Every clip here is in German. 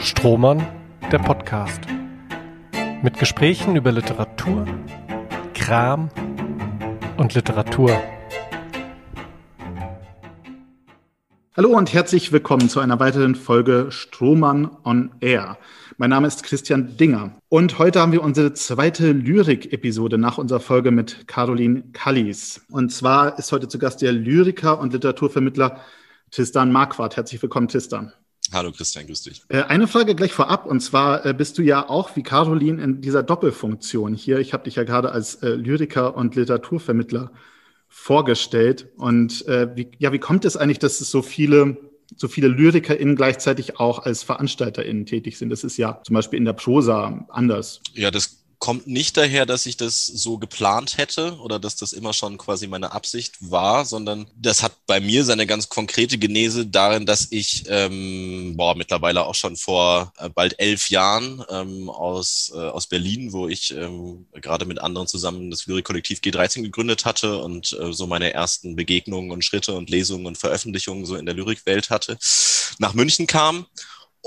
Strohmann, der Podcast. Mit Gesprächen über Literatur, Kram und Literatur. Hallo und herzlich willkommen zu einer weiteren Folge Strohmann on Air. Mein Name ist Christian Dinger und heute haben wir unsere zweite Lyrik-Episode nach unserer Folge mit Caroline Kallis. Und zwar ist heute zu Gast der Lyriker und Literaturvermittler Tistan Marquardt. Herzlich willkommen, Tistan. Hallo Christian, grüß dich. Äh, eine Frage gleich vorab, und zwar äh, bist du ja auch wie Caroline in dieser Doppelfunktion hier. Ich habe dich ja gerade als äh, Lyriker und Literaturvermittler vorgestellt. Und wie, ja, wie kommt es eigentlich, dass es so viele so viele LyrikerInnen gleichzeitig auch als VeranstalterInnen tätig sind. Das ist ja zum Beispiel in der Prosa anders. Ja, das kommt nicht daher, dass ich das so geplant hätte oder dass das immer schon quasi meine Absicht war, sondern das hat bei mir seine ganz konkrete Genese darin, dass ich ähm, boah, mittlerweile auch schon vor äh, bald elf Jahren ähm, aus, äh, aus Berlin, wo ich ähm, gerade mit anderen zusammen das Lyrikkollektiv G13 gegründet hatte und äh, so meine ersten Begegnungen und Schritte und Lesungen und Veröffentlichungen so in der Lyrikwelt hatte, nach München kam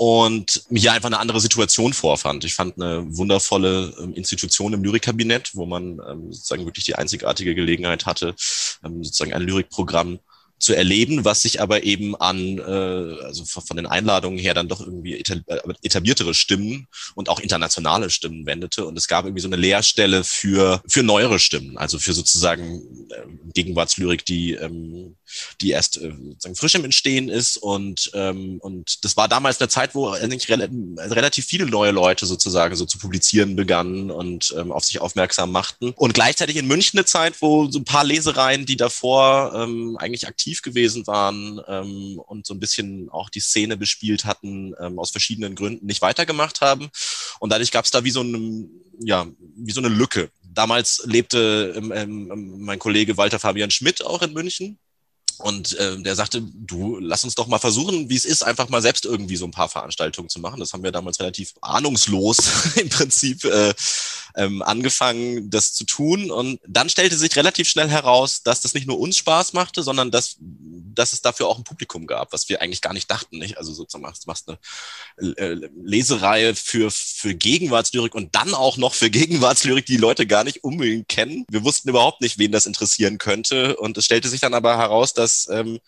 und mir hier einfach eine andere Situation vorfand. Ich fand eine wundervolle ähm, Institution im Lyrikkabinett, wo man ähm, sozusagen wirklich die einzigartige Gelegenheit hatte, ähm, sozusagen ein Lyrikprogramm zu erleben, was sich aber eben an, äh, also von den Einladungen her dann doch irgendwie äh, etabliertere Stimmen und auch internationale Stimmen wendete. Und es gab irgendwie so eine Leerstelle für, für neuere Stimmen, also für sozusagen Gegenwartslyrik, die, ähm, die erst äh, sozusagen frisch im Entstehen ist. Und, ähm, und das war damals eine Zeit, wo eigentlich re relativ viele neue Leute sozusagen so zu publizieren begannen und ähm, auf sich aufmerksam machten. Und gleichzeitig in München eine Zeit, wo so ein paar Lesereien, die davor ähm, eigentlich aktiv gewesen waren ähm, und so ein bisschen auch die Szene bespielt hatten, ähm, aus verschiedenen Gründen nicht weitergemacht haben. Und dadurch gab es da wie so eine, ja, wie so eine Lücke. Damals lebte ähm, ähm, mein Kollege Walter Fabian Schmidt auch in München und äh, der sagte, du, lass uns doch mal versuchen, wie es ist, einfach mal selbst irgendwie so ein paar Veranstaltungen zu machen. Das haben wir damals relativ ahnungslos im Prinzip äh, ähm, angefangen, das zu tun. Und dann stellte sich relativ schnell heraus, dass das nicht nur uns Spaß machte, sondern dass, dass es dafür auch ein Publikum gab, was wir eigentlich gar nicht dachten. Nicht? Also sozusagen machst, machst eine äh, Lesereihe für, für Gegenwartslyrik und dann auch noch für Gegenwartslyrik, die, Leute gar nicht unbedingt kennen. Wir wussten überhaupt nicht, wen das interessieren könnte. Und es stellte sich dann aber heraus, dass dass, ähm,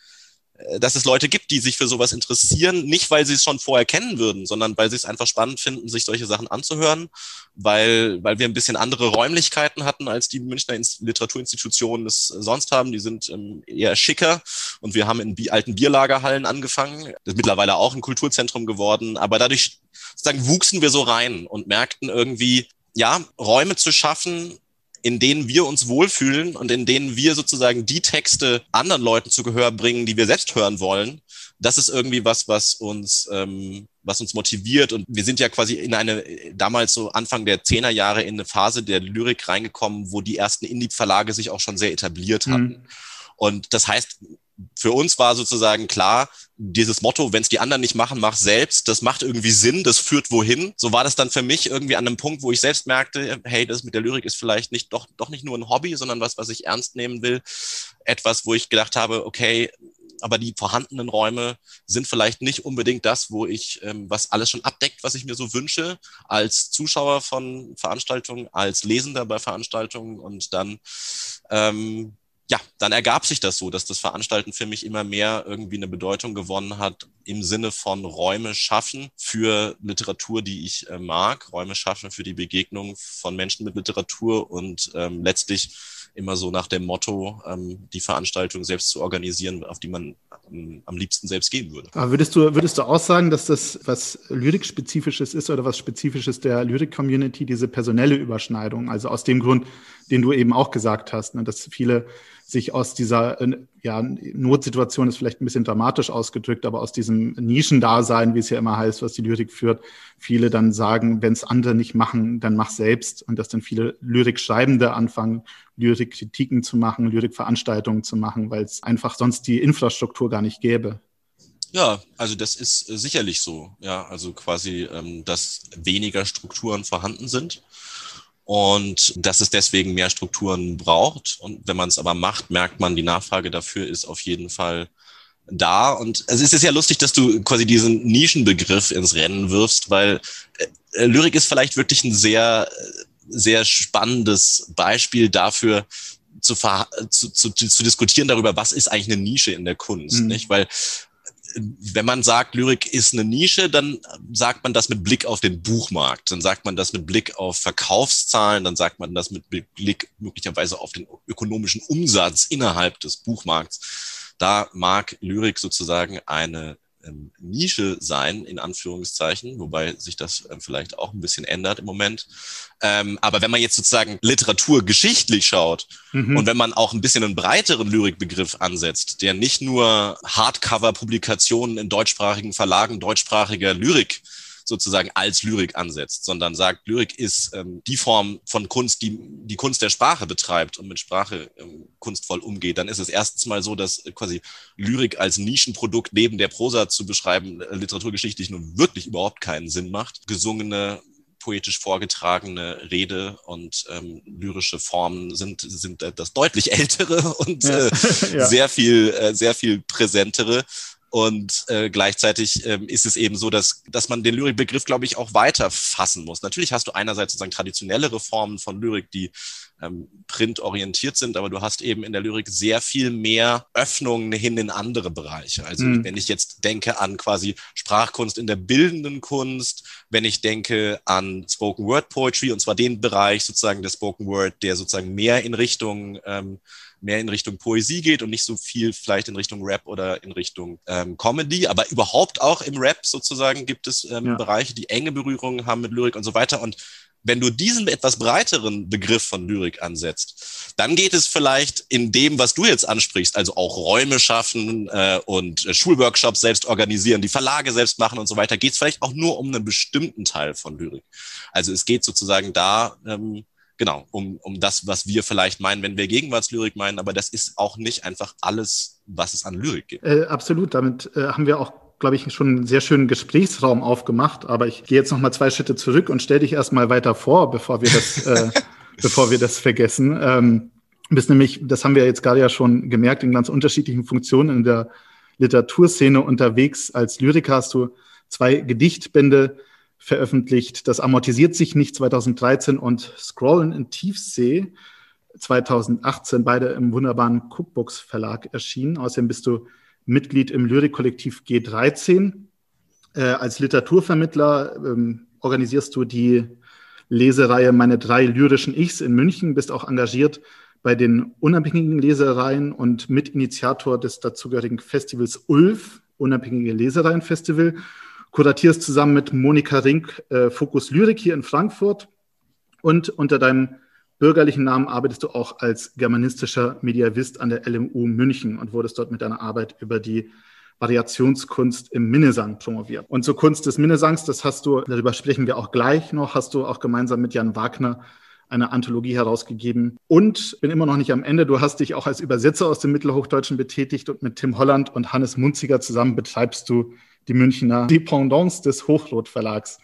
äh, dass es Leute gibt, die sich für sowas interessieren, nicht weil sie es schon vorher kennen würden, sondern weil sie es einfach spannend finden, sich solche Sachen anzuhören, weil, weil wir ein bisschen andere Räumlichkeiten hatten, als die Münchner Literaturinstitutionen es sonst haben. Die sind ähm, eher schicker und wir haben in alten Bierlagerhallen angefangen. Das ist mittlerweile auch ein Kulturzentrum geworden, aber dadurch sozusagen wuchsen wir so rein und merkten irgendwie, ja, Räume zu schaffen, in denen wir uns wohlfühlen und in denen wir sozusagen die Texte anderen Leuten zu Gehör bringen, die wir selbst hören wollen. Das ist irgendwie was, was uns, ähm, was uns motiviert. Und wir sind ja quasi in eine, damals so Anfang der Zehnerjahre in eine Phase der Lyrik reingekommen, wo die ersten Indie-Verlage sich auch schon sehr etabliert hatten. Mhm. Und das heißt, für uns war sozusagen klar, dieses Motto, wenn es die anderen nicht machen, mach selbst, das macht irgendwie Sinn, das führt wohin. So war das dann für mich irgendwie an einem Punkt, wo ich selbst merkte, hey, das mit der Lyrik ist vielleicht nicht doch, doch nicht nur ein Hobby, sondern was, was ich ernst nehmen will. Etwas, wo ich gedacht habe, okay, aber die vorhandenen Räume sind vielleicht nicht unbedingt das, wo ich, ähm, was alles schon abdeckt, was ich mir so wünsche, als Zuschauer von Veranstaltungen, als Lesender bei Veranstaltungen und dann ähm, ja, dann ergab sich das so, dass das Veranstalten für mich immer mehr irgendwie eine Bedeutung gewonnen hat im Sinne von Räume schaffen für Literatur, die ich äh, mag, Räume schaffen für die Begegnung von Menschen mit Literatur und ähm, letztlich immer so nach dem Motto, ähm, die Veranstaltung selbst zu organisieren, auf die man ähm, am liebsten selbst gehen würde. Aber würdest du, würdest du aussagen, dass das was Lyrik-spezifisches ist oder was Spezifisches der Lyrik-Community, diese personelle Überschneidung? Also aus dem Grund, den du eben auch gesagt hast, ne, dass viele sich aus dieser äh, ja, Notsituation ist vielleicht ein bisschen dramatisch ausgedrückt, aber aus diesem Nischendasein, wie es ja immer heißt, was die Lyrik führt, viele dann sagen, wenn es andere nicht machen, dann mach selbst. Und dass dann viele Lyrikschreibende anfangen, Lyrikkritiken zu machen, Lyrikveranstaltungen zu machen, weil es einfach sonst die Infrastruktur gar nicht gäbe. Ja, also das ist äh, sicherlich so. Ja, also quasi, ähm, dass weniger Strukturen vorhanden sind und dass es deswegen mehr Strukturen braucht. Und wenn man es aber macht, merkt man, die Nachfrage dafür ist auf jeden Fall da. Und also es ist ja lustig, dass du quasi diesen Nischenbegriff ins Rennen wirfst, weil äh, Lyrik ist vielleicht wirklich ein sehr, sehr spannendes Beispiel dafür, zu, zu, zu, zu diskutieren darüber, was ist eigentlich eine Nische in der Kunst, mhm. nicht? Weil wenn man sagt, Lyrik ist eine Nische, dann sagt man das mit Blick auf den Buchmarkt, dann sagt man das mit Blick auf Verkaufszahlen, dann sagt man das mit Blick möglicherweise auf den ökonomischen Umsatz innerhalb des Buchmarkts. Da mag Lyrik sozusagen eine ähm, Nische sein, in Anführungszeichen, wobei sich das ähm, vielleicht auch ein bisschen ändert im Moment. Ähm, aber wenn man jetzt sozusagen Literatur geschichtlich schaut mhm. und wenn man auch ein bisschen einen breiteren Lyrikbegriff ansetzt, der nicht nur Hardcover-Publikationen in deutschsprachigen Verlagen deutschsprachiger Lyrik sozusagen als Lyrik ansetzt, sondern sagt, Lyrik ist ähm, die Form von Kunst, die die Kunst der Sprache betreibt und mit Sprache ähm, kunstvoll umgeht, dann ist es erstens mal so, dass quasi Lyrik als Nischenprodukt neben der Prosa zu beschreiben, äh, literaturgeschichtlich nun wirklich überhaupt keinen Sinn macht. Gesungene poetisch vorgetragene Rede und ähm, lyrische Formen sind, sind das deutlich ältere und äh, ja. sehr viel, äh, sehr viel präsentere. Und äh, gleichzeitig ähm, ist es eben so, dass, dass man den Lyrikbegriff, glaube ich, auch weiter fassen muss. Natürlich hast du einerseits sozusagen traditionellere Formen von Lyrik, die ähm, printorientiert sind, aber du hast eben in der Lyrik sehr viel mehr Öffnungen hin in andere Bereiche. Also mhm. wenn ich jetzt denke an quasi Sprachkunst in der bildenden Kunst, wenn ich denke an Spoken Word Poetry, und zwar den Bereich sozusagen der Spoken Word, der sozusagen mehr in Richtung ähm, mehr in Richtung Poesie geht und nicht so viel vielleicht in Richtung Rap oder in Richtung ähm, Comedy. Aber überhaupt auch im Rap sozusagen gibt es ähm, ja. Bereiche, die enge Berührungen haben mit Lyrik und so weiter. Und wenn du diesen etwas breiteren Begriff von Lyrik ansetzt, dann geht es vielleicht in dem, was du jetzt ansprichst, also auch Räume schaffen äh, und äh, Schulworkshops selbst organisieren, die Verlage selbst machen und so weiter, geht es vielleicht auch nur um einen bestimmten Teil von Lyrik. Also es geht sozusagen da ähm, genau, um, um das, was wir vielleicht meinen, wenn wir Gegenwartslyrik meinen, aber das ist auch nicht einfach alles, was es an Lyrik gibt. Äh, absolut, damit äh, haben wir auch glaube ich, schon einen sehr schönen Gesprächsraum aufgemacht. Aber ich gehe jetzt noch mal zwei Schritte zurück und stelle dich erstmal weiter vor, bevor wir das, äh, bevor wir das vergessen. Ähm, bist nämlich, das haben wir jetzt gerade ja schon gemerkt, in ganz unterschiedlichen Funktionen in der Literaturszene unterwegs. Als Lyriker hast du zwei Gedichtbände veröffentlicht. Das amortisiert sich nicht 2013 und Scrollen in Tiefsee 2018, beide im wunderbaren Cookbooks Verlag erschienen. Außerdem bist du Mitglied im Lyrikkollektiv G13. Äh, als Literaturvermittler ähm, organisierst du die Lesereihe Meine drei lyrischen Ichs in München, bist auch engagiert bei den unabhängigen Lesereien und Mitinitiator des dazugehörigen Festivals ULF, Unabhängige Lesereien Festival kuratierst zusammen mit Monika Rink äh, Fokus Lyrik hier in Frankfurt und unter deinem bürgerlichen Namen arbeitest du auch als germanistischer Mediavist an der LMU München und wurdest dort mit deiner Arbeit über die Variationskunst im Minnesang promoviert. Und zur Kunst des Minnesangs, das hast du, darüber sprechen wir auch gleich noch, hast du auch gemeinsam mit Jan Wagner eine Anthologie herausgegeben. Und bin immer noch nicht am Ende. Du hast dich auch als Übersetzer aus dem Mittelhochdeutschen betätigt und mit Tim Holland und Hannes Munziger zusammen betreibst du die Münchner Dependance des Hochrot Verlags.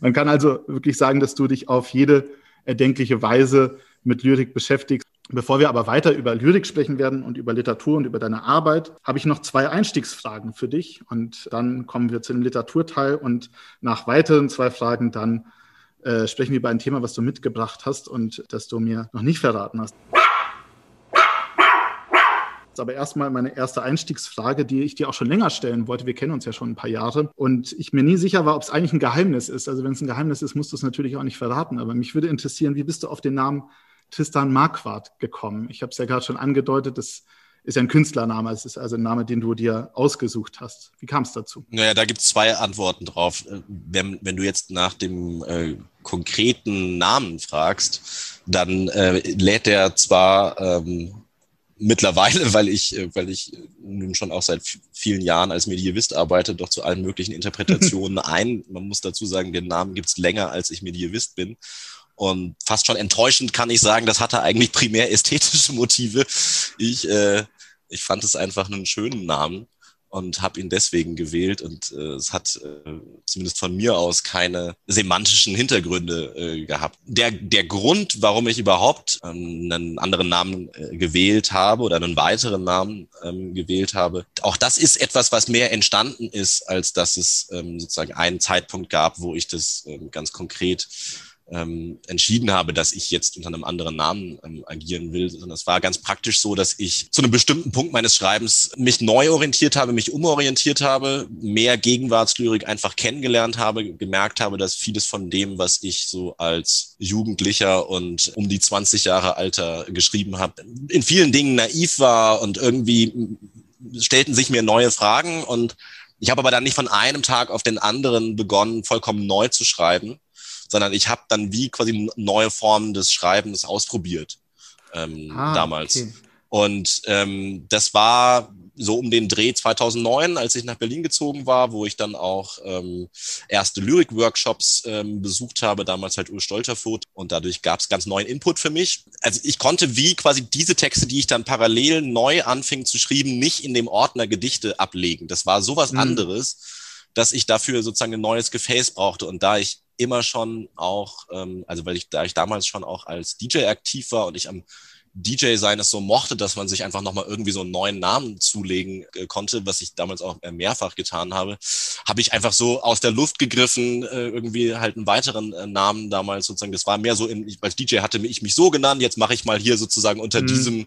Man kann also wirklich sagen, dass du dich auf jede erdenkliche Weise mit Lyrik beschäftigst. Bevor wir aber weiter über Lyrik sprechen werden und über Literatur und über deine Arbeit, habe ich noch zwei Einstiegsfragen für dich. Und dann kommen wir zu dem Literaturteil und nach weiteren zwei Fragen dann äh, sprechen wir über ein Thema, was du mitgebracht hast und das du mir noch nicht verraten hast aber erstmal meine erste Einstiegsfrage, die ich dir auch schon länger stellen wollte. Wir kennen uns ja schon ein paar Jahre und ich mir nie sicher war, ob es eigentlich ein Geheimnis ist. Also wenn es ein Geheimnis ist, musst du es natürlich auch nicht verraten. Aber mich würde interessieren, wie bist du auf den Namen Tristan Marquardt gekommen? Ich habe es ja gerade schon angedeutet, das ist ja ein Künstlername. Es ist also ein Name, den du dir ausgesucht hast. Wie kam es dazu? Naja, da gibt es zwei Antworten drauf. Wenn, wenn du jetzt nach dem äh, konkreten Namen fragst, dann äh, lädt er zwar ähm, mittlerweile, weil ich, äh, weil ich nun schon auch seit vielen Jahren als Medievist arbeite, doch zu allen möglichen Interpretationen ein. Man muss dazu sagen, den Namen gibt's länger, als ich Medievist bin. Und fast schon enttäuschend kann ich sagen, das hatte eigentlich primär ästhetische Motive. Ich, äh, ich fand es einfach einen schönen Namen und habe ihn deswegen gewählt und äh, es hat äh, zumindest von mir aus keine semantischen Hintergründe äh, gehabt. Der, der Grund, warum ich überhaupt ähm, einen anderen Namen äh, gewählt habe oder einen weiteren Namen ähm, gewählt habe, auch das ist etwas, was mehr entstanden ist, als dass es ähm, sozusagen einen Zeitpunkt gab, wo ich das ähm, ganz konkret ähm, entschieden habe, dass ich jetzt unter einem anderen Namen ähm, agieren will, sondern es war ganz praktisch so, dass ich zu einem bestimmten Punkt meines Schreibens mich neu orientiert habe, mich umorientiert habe, mehr Gegenwartslyrik einfach kennengelernt habe, gemerkt habe, dass vieles von dem, was ich so als Jugendlicher und um die 20 Jahre Alter geschrieben habe, in vielen Dingen naiv war und irgendwie stellten sich mir neue Fragen. Und ich habe aber dann nicht von einem Tag auf den anderen begonnen, vollkommen neu zu schreiben, sondern ich habe dann wie quasi neue Formen des Schreibens ausprobiert ähm, ah, damals. Okay. Und ähm, das war so um den Dreh 2009, als ich nach Berlin gezogen war, wo ich dann auch ähm, erste Lyrik-Workshops ähm, besucht habe, damals halt Ur Stolterfoot. Und dadurch gab es ganz neuen Input für mich. Also ich konnte wie quasi diese Texte, die ich dann parallel neu anfing zu schreiben, nicht in dem Ordner Gedichte ablegen. Das war sowas mhm. anderes, dass ich dafür sozusagen ein neues Gefäß brauchte. Und da ich immer schon auch, ähm, also weil ich, da ich damals schon auch als DJ aktiv war und ich am DJ sein es so mochte, dass man sich einfach nochmal irgendwie so einen neuen Namen zulegen äh, konnte, was ich damals auch äh, mehrfach getan habe, habe ich einfach so aus der Luft gegriffen, äh, irgendwie halt einen weiteren äh, Namen damals sozusagen. Das war mehr so, in, als DJ hatte ich mich so genannt, jetzt mache ich mal hier sozusagen unter mhm. diesem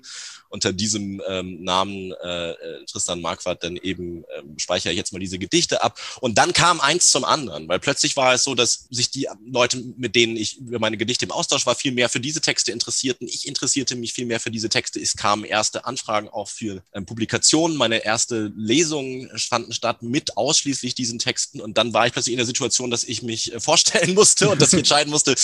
unter diesem ähm, Namen äh, äh, Tristan Marquardt dann eben ähm, speichere ich jetzt mal diese Gedichte ab. Und dann kam eins zum anderen, weil plötzlich war es so, dass sich die Leute, mit denen ich über meine Gedichte im Austausch war, viel mehr für diese Texte interessierten. Ich interessierte mich viel mehr für diese Texte. Es kamen erste Anfragen auch für ähm, Publikationen. Meine erste Lesungen fanden statt mit ausschließlich diesen Texten. Und dann war ich plötzlich in der Situation, dass ich mich äh, vorstellen musste und dass ich entscheiden musste,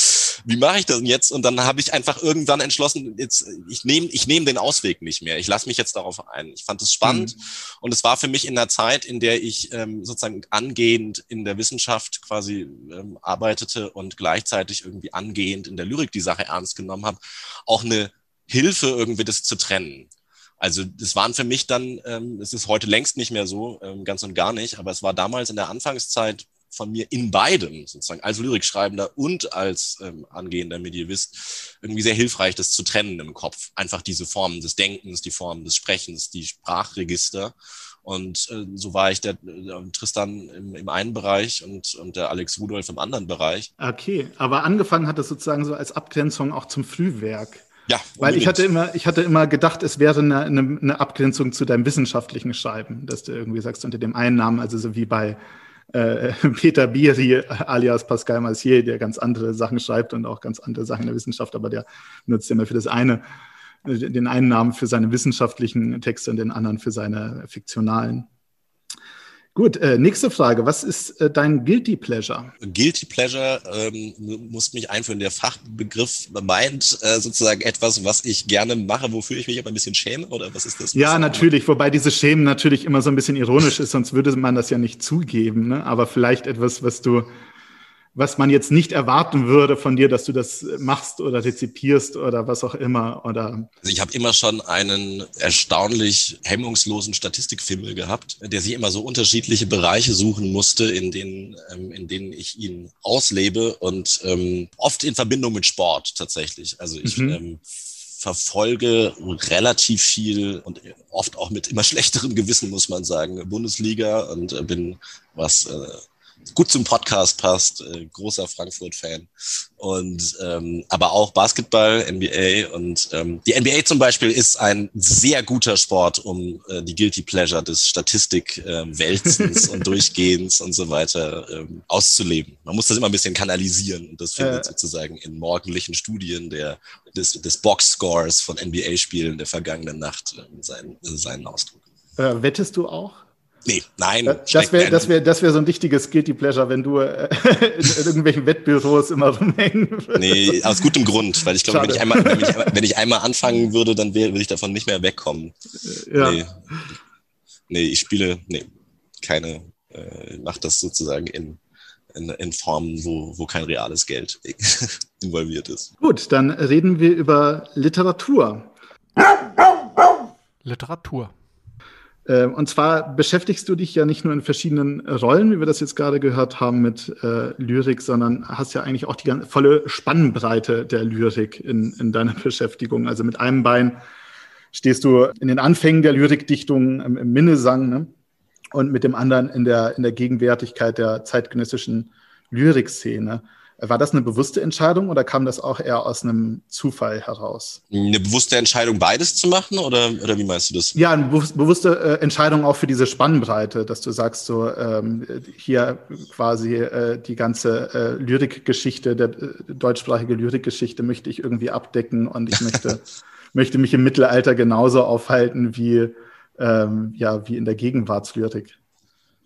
wie mache ich das denn jetzt? Und dann habe ich einfach irgendwann entschlossen, jetzt ich nehme ich nehme den Ausweg nicht mehr. Ich lasse mich jetzt darauf ein. Ich fand es spannend mhm. und es war für mich in der Zeit, in der ich ähm, sozusagen angehend in der Wissenschaft quasi ähm, arbeitete und gleichzeitig irgendwie angehend in der Lyrik die Sache ernst genommen habe, auch eine Hilfe, irgendwie das zu trennen. Also das waren für mich dann, ähm, es ist heute längst nicht mehr so, ähm, ganz und gar nicht, aber es war damals in der Anfangszeit von mir in beidem, sozusagen als Lyrikschreibender und als ähm, angehender Medievist, irgendwie sehr hilfreich, das zu trennen im Kopf. Einfach diese Formen des Denkens, die Formen des Sprechens, die Sprachregister. Und äh, so war ich der äh, Tristan im, im einen Bereich und, und der Alex Rudolf im anderen Bereich. Okay, aber angefangen hat es sozusagen so als Abgrenzung auch zum Frühwerk. Ja, unbedingt. Weil ich hatte immer, ich hatte immer gedacht, es wäre eine, eine, eine Abgrenzung zu deinem wissenschaftlichen Schreiben, dass du irgendwie sagst, unter dem einen Namen, also so wie bei äh, Peter Biri alias Pascal Massier, der ganz andere Sachen schreibt und auch ganz andere Sachen in der Wissenschaft, aber der nutzt immer für das eine äh, den einen Namen für seine wissenschaftlichen Texte und den anderen für seine fiktionalen. Gut, äh, nächste Frage. Was ist äh, dein Guilty Pleasure? Guilty Pleasure ähm, muss mich einführen. Der Fachbegriff meint äh, sozusagen etwas, was ich gerne mache, wofür ich mich aber ein bisschen schäme, oder was ist das? Ja, natürlich. Wobei dieses Schämen natürlich immer so ein bisschen ironisch ist, sonst würde man das ja nicht zugeben. Ne? Aber vielleicht etwas, was du was man jetzt nicht erwarten würde von dir, dass du das machst oder rezipierst oder was auch immer. Oder also ich habe immer schon einen erstaunlich hemmungslosen Statistikfimmel gehabt, der sich immer so unterschiedliche Bereiche suchen musste, in denen, ähm, in denen ich ihn auslebe und ähm, oft in Verbindung mit Sport tatsächlich. Also ich mhm. ähm, verfolge relativ viel und oft auch mit immer schlechterem Gewissen, muss man sagen, Bundesliga und äh, bin, was äh, gut zum Podcast passt, äh, großer Frankfurt-Fan. Und ähm, aber auch Basketball, NBA und ähm, die NBA zum Beispiel ist ein sehr guter Sport, um äh, die Guilty Pleasure des Statistik-Wälzens äh, und Durchgehens und so weiter ähm, auszuleben. Man muss das immer ein bisschen kanalisieren und das findet sozusagen in morgendlichen Studien der des, des Box-Scores von NBA-Spielen der vergangenen Nacht äh, seinen, seinen Ausdruck. Äh, wettest du auch? Nee, nein. Das wäre das wär, das wär so ein wichtiges Guilty Pleasure, wenn du äh, in irgendwelchen Wettbüros immer rumhängen würdest. Nee, aus gutem Grund, weil ich glaube, wenn ich, einmal, wenn, ich, wenn ich einmal anfangen würde, dann würde ich davon nicht mehr wegkommen. Ja. Nee, nee ich spiele, nee, keine, äh, mache das sozusagen in, in, in Formen, wo, wo kein reales Geld involviert ist. Gut, dann reden wir über Literatur. Literatur. Äh, und zwar beschäftigst du dich ja nicht nur in verschiedenen Rollen, wie wir das jetzt gerade gehört haben mit äh, Lyrik, sondern hast ja eigentlich auch die ganze, volle Spannbreite der Lyrik in, in deiner Beschäftigung. Also mit einem Bein stehst du in den Anfängen der Lyrikdichtung im, im Minnesang ne? und mit dem anderen in der, in der Gegenwärtigkeit der zeitgenössischen Lyrikszene. War das eine bewusste Entscheidung oder kam das auch eher aus einem Zufall heraus? Eine bewusste Entscheidung, beides zu machen oder, oder wie meinst du das? Ja, eine bewusste äh, Entscheidung auch für diese Spannbreite, dass du sagst, so ähm, hier quasi äh, die ganze äh, Lyrikgeschichte, der äh, deutschsprachige Lyrikgeschichte möchte ich irgendwie abdecken und ich möchte, möchte mich im Mittelalter genauso aufhalten wie, ähm, ja, wie in der Gegenwartslyrik.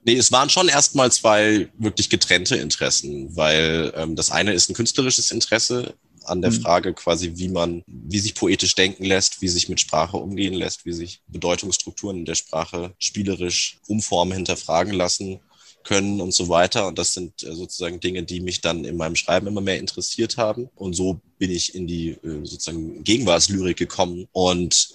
Nee, es waren schon erstmal zwei wirklich getrennte Interessen, weil ähm, das eine ist ein künstlerisches Interesse an der mhm. Frage quasi, wie man, wie sich poetisch denken lässt, wie sich mit Sprache umgehen lässt, wie sich Bedeutungsstrukturen in der Sprache spielerisch umformen, hinterfragen lassen können und so weiter. Und das sind äh, sozusagen Dinge, die mich dann in meinem Schreiben immer mehr interessiert haben. Und so bin ich in die äh, sozusagen Gegenwartslyrik gekommen. Und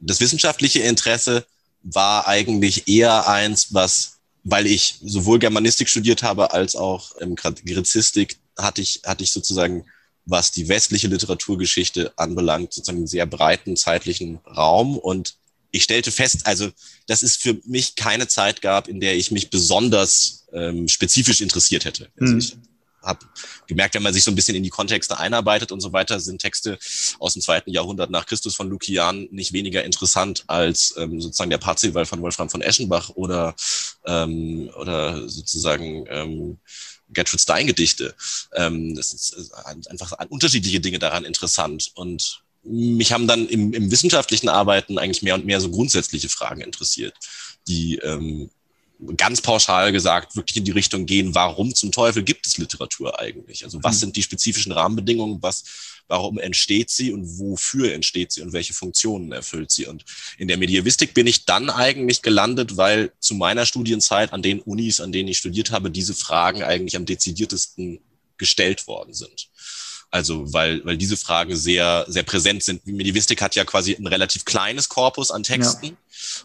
das wissenschaftliche Interesse war eigentlich eher eins, was weil ich sowohl Germanistik studiert habe als auch ähm, Grizistik, hatte ich, hatte ich sozusagen, was die westliche Literaturgeschichte anbelangt, sozusagen einen sehr breiten zeitlichen Raum. Und ich stellte fest, also, dass es für mich keine Zeit gab, in der ich mich besonders ähm, spezifisch interessiert hätte. Also mhm. ich habe gemerkt, wenn man sich so ein bisschen in die Kontexte einarbeitet und so weiter, sind Texte aus dem zweiten Jahrhundert nach Christus von Lukian nicht weniger interessant als ähm, sozusagen der Parzival von Wolfram von Eschenbach oder, ähm, oder sozusagen ähm, Gertrude Stein Gedichte. Ähm, das ist einfach unterschiedliche Dinge daran interessant und mich haben dann im, im wissenschaftlichen Arbeiten eigentlich mehr und mehr so grundsätzliche Fragen interessiert, die ähm, ganz pauschal gesagt wirklich in die Richtung gehen, warum zum Teufel gibt es Literatur eigentlich? Also was mhm. sind die spezifischen Rahmenbedingungen, was, warum entsteht sie und wofür entsteht sie und welche Funktionen erfüllt sie? Und in der Medievistik bin ich dann eigentlich gelandet, weil zu meiner Studienzeit an den Unis, an denen ich studiert habe, diese Fragen eigentlich am dezidiertesten gestellt worden sind. Also weil, weil diese Fragen sehr, sehr präsent sind. Medivistik hat ja quasi ein relativ kleines Korpus an Texten ja.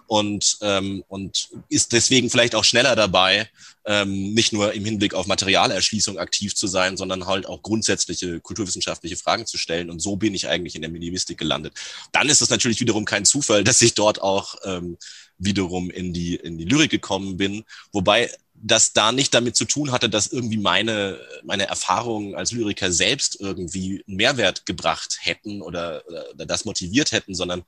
und, ähm, und ist deswegen vielleicht auch schneller dabei, ähm, nicht nur im Hinblick auf Materialerschließung aktiv zu sein, sondern halt auch grundsätzliche kulturwissenschaftliche Fragen zu stellen. Und so bin ich eigentlich in der Medivistik gelandet. Dann ist es natürlich wiederum kein Zufall, dass ich dort auch ähm, wiederum in die, in die Lyrik gekommen bin. Wobei das da nicht damit zu tun hatte, dass irgendwie meine, meine Erfahrungen als Lyriker selbst irgendwie einen Mehrwert gebracht hätten oder, oder das motiviert hätten, sondern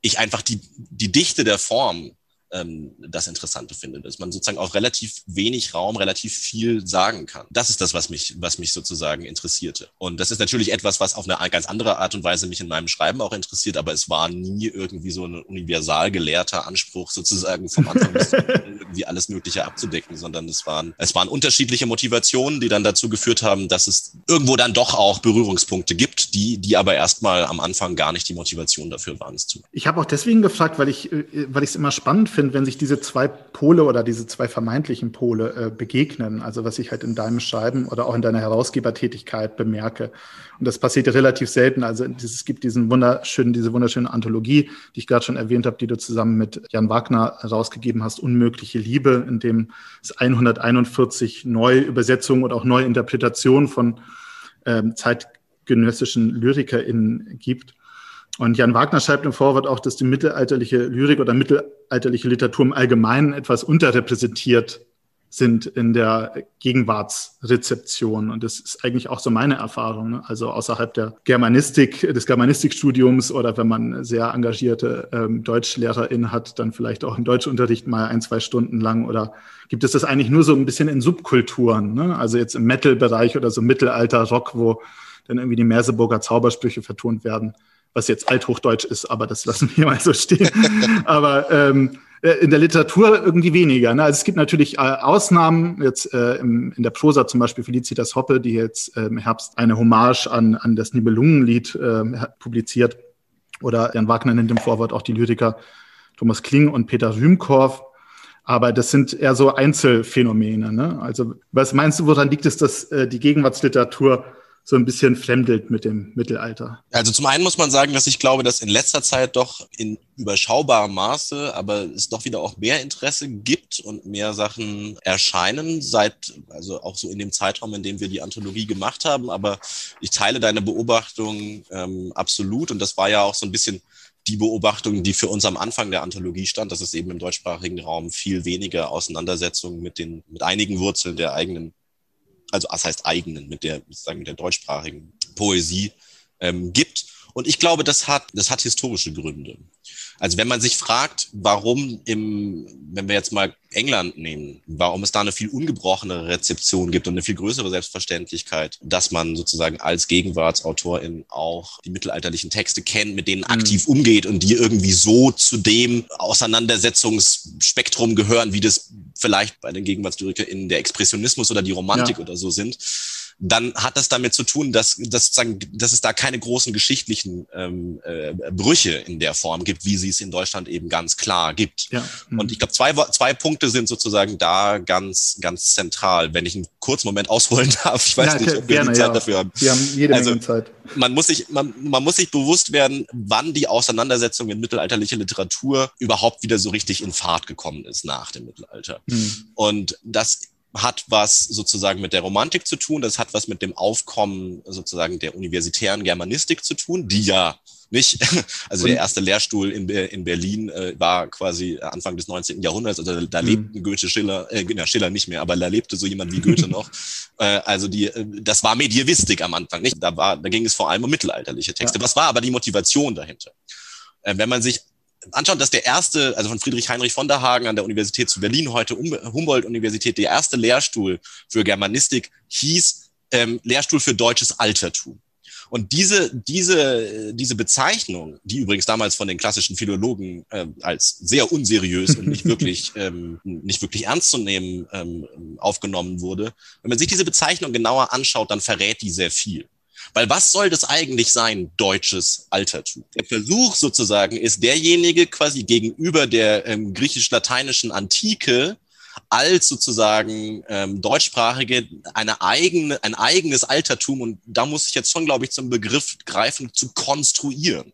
ich einfach die, die Dichte der Form ähm, das Interessante finde, dass man sozusagen auf relativ wenig Raum relativ viel sagen kann. Das ist das, was mich, was mich sozusagen interessierte. Und das ist natürlich etwas, was auf eine ganz andere Art und Weise mich in meinem Schreiben auch interessiert, aber es war nie irgendwie so ein universal gelehrter Anspruch sozusagen vom Anfang bis irgendwie alles Mögliche abzudecken, sondern es waren, es waren unterschiedliche Motivationen, die dann dazu geführt haben, dass es irgendwo dann doch auch Berührungspunkte gibt, die, die aber erstmal am Anfang gar nicht die Motivation dafür waren, es zu machen. Ich habe auch deswegen gefragt, weil ich, äh, weil ich es immer spannend finde, wenn sich diese zwei Pole oder diese zwei vermeintlichen Pole äh, begegnen. Also was ich halt in deinem Schreiben oder auch in deiner Herausgebertätigkeit bemerke. Und das passiert relativ selten. Also es gibt diesen wunderschönen, diese wunderschöne Anthologie, die ich gerade schon erwähnt habe, die du zusammen mit Jan Wagner herausgegeben hast, Unmögliche Liebe, in dem es 141 neue Übersetzungen und auch neue Interpretationen von ähm, zeitgenössischen LyrikerInnen gibt. Und Jan Wagner schreibt im Vorwort auch, dass die mittelalterliche Lyrik oder mittelalterliche Literatur im Allgemeinen etwas unterrepräsentiert sind in der Gegenwartsrezeption. Und das ist eigentlich auch so meine Erfahrung. Ne? Also außerhalb der Germanistik, des Germanistikstudiums oder wenn man sehr engagierte ähm, DeutschlehrerInnen hat, dann vielleicht auch im Deutschunterricht mal ein, zwei Stunden lang oder gibt es das eigentlich nur so ein bisschen in Subkulturen? Ne? Also jetzt im Metal-Bereich oder so Mittelalter-Rock, wo dann irgendwie die Merseburger Zaubersprüche vertont werden was jetzt Althochdeutsch ist, aber das lassen wir mal so stehen. aber ähm, äh, in der Literatur irgendwie weniger. Ne? Also es gibt natürlich äh, Ausnahmen, jetzt äh, im, in der Prosa zum Beispiel Felicitas Hoppe, die jetzt äh, im Herbst eine Hommage an, an das Nibelungenlied äh, publiziert. Oder Jan Wagner nennt im Vorwort auch die Lyriker Thomas Kling und Peter Rühmkorff. Aber das sind eher so Einzelfänomene. Ne? Also was meinst du, woran liegt es, dass äh, die Gegenwartsliteratur so ein bisschen fremdelt mit dem Mittelalter? Also zum einen muss man sagen, dass ich glaube, dass in letzter Zeit doch in überschaubarem Maße, aber es doch wieder auch mehr Interesse gibt und mehr Sachen erscheinen seit, also auch so in dem Zeitraum, in dem wir die Anthologie gemacht haben. Aber ich teile deine Beobachtung ähm, absolut und das war ja auch so ein bisschen die Beobachtung, die für uns am Anfang der Anthologie stand, dass es eben im deutschsprachigen Raum viel weniger Auseinandersetzungen mit den, mit einigen Wurzeln der eigenen also das heißt eigenen, mit der, sozusagen mit der deutschsprachigen Poesie ähm, gibt. Und ich glaube, das hat, das hat historische Gründe. Also wenn man sich fragt, warum im, wenn wir jetzt mal England nehmen, warum es da eine viel ungebrochenere Rezeption gibt und eine viel größere Selbstverständlichkeit, dass man sozusagen als Gegenwartsautorin auch die mittelalterlichen Texte kennt, mit denen aktiv mhm. umgeht und die irgendwie so zu dem Auseinandersetzungsspektrum gehören, wie das vielleicht bei den GegenwartslyrikerInnen der Expressionismus oder die Romantik ja. oder so sind dann hat das damit zu tun, dass, dass, dass es da keine großen geschichtlichen ähm, äh, Brüche in der Form gibt, wie sie es in Deutschland eben ganz klar gibt. Ja. Mhm. Und ich glaube, zwei, zwei Punkte sind sozusagen da ganz, ganz zentral. Wenn ich einen kurzen Moment ausholen darf, ich weiß ja, nicht, ob wir gerne, die Zeit ja. dafür haben. Wir haben jede also, Menge Zeit. Man muss, sich, man, man muss sich bewusst werden, wann die Auseinandersetzung in mittelalterlicher Literatur überhaupt wieder so richtig in Fahrt gekommen ist nach dem Mittelalter. Mhm. Und das hat was sozusagen mit der Romantik zu tun, das hat was mit dem Aufkommen sozusagen der universitären Germanistik zu tun, die ja nicht, also Und der erste Lehrstuhl in, in Berlin äh, war quasi Anfang des 19. Jahrhunderts, also da mhm. lebten Goethe, Schiller, äh, Schiller nicht mehr, aber da lebte so jemand wie Goethe noch. Äh, also die, äh, das war Medievistik am Anfang, nicht? Da war, da ging es vor allem um mittelalterliche Texte. Ja. Was war aber die Motivation dahinter? Äh, wenn man sich anschauen, dass der erste, also von Friedrich Heinrich von der Hagen an der Universität zu Berlin, heute Humboldt-Universität, der erste Lehrstuhl für Germanistik hieß ähm, Lehrstuhl für deutsches Altertum. Und diese, diese, diese Bezeichnung, die übrigens damals von den klassischen Philologen äh, als sehr unseriös und nicht wirklich, ähm, nicht wirklich ernst zu nehmen ähm, aufgenommen wurde, wenn man sich diese Bezeichnung genauer anschaut, dann verrät die sehr viel. Weil was soll das eigentlich sein, deutsches Altertum? Der Versuch sozusagen ist derjenige quasi gegenüber der ähm, griechisch-lateinischen Antike als sozusagen ähm, deutschsprachige eine eigene, ein eigenes Altertum und da muss ich jetzt schon, glaube ich, zum Begriff greifen, zu konstruieren.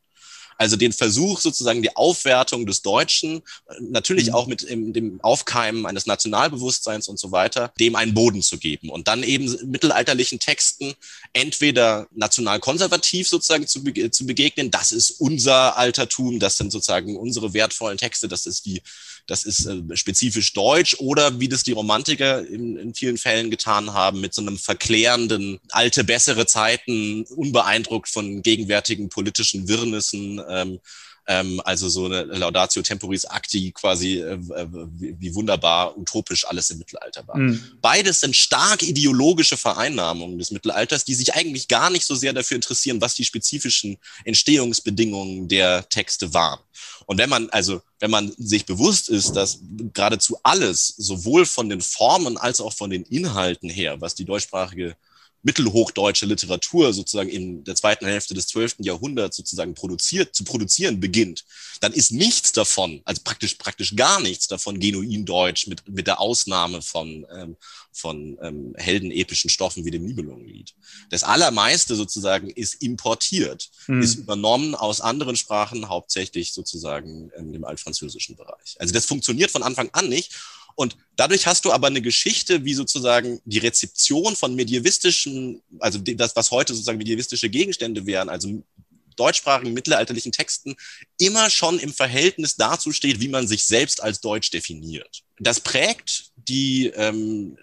Also den Versuch sozusagen die Aufwertung des Deutschen, natürlich mhm. auch mit dem, dem Aufkeimen eines Nationalbewusstseins und so weiter, dem einen Boden zu geben und dann eben mittelalterlichen Texten entweder national-konservativ sozusagen zu, zu begegnen, das ist unser Altertum, das sind sozusagen unsere wertvollen Texte, das ist die das ist äh, spezifisch deutsch oder wie das die Romantiker in, in vielen Fällen getan haben, mit so einem verklärenden, alte, bessere Zeiten, unbeeindruckt von gegenwärtigen politischen Wirrnissen. Ähm, ähm, also so eine Laudatio Temporis Acti quasi, äh, äh, wie, wie, wunderbar utopisch alles im Mittelalter war. Mhm. Beides sind stark ideologische Vereinnahmungen des Mittelalters, die sich eigentlich gar nicht so sehr dafür interessieren, was die spezifischen Entstehungsbedingungen der Texte waren. Und wenn man also, wenn man sich bewusst ist, dass geradezu alles, sowohl von den Formen als auch von den Inhalten her, was die deutschsprachige mittelhochdeutsche Literatur sozusagen in der zweiten Hälfte des 12. Jahrhunderts sozusagen produziert, zu produzieren beginnt, dann ist nichts davon, also praktisch, praktisch gar nichts davon genuin deutsch, mit, mit der Ausnahme von, ähm, von ähm, heldenepischen Stoffen wie dem Nibelungenlied. Das allermeiste sozusagen ist importiert, mhm. ist übernommen aus anderen Sprachen, hauptsächlich sozusagen ähm, im altfranzösischen Bereich. Also das funktioniert von Anfang an nicht. Und dadurch hast du aber eine Geschichte, wie sozusagen die Rezeption von medievistischen, also das, was heute sozusagen medievistische Gegenstände wären, also deutschsprachigen mittelalterlichen Texten, immer schon im Verhältnis dazu steht, wie man sich selbst als Deutsch definiert. Das prägt die ähm,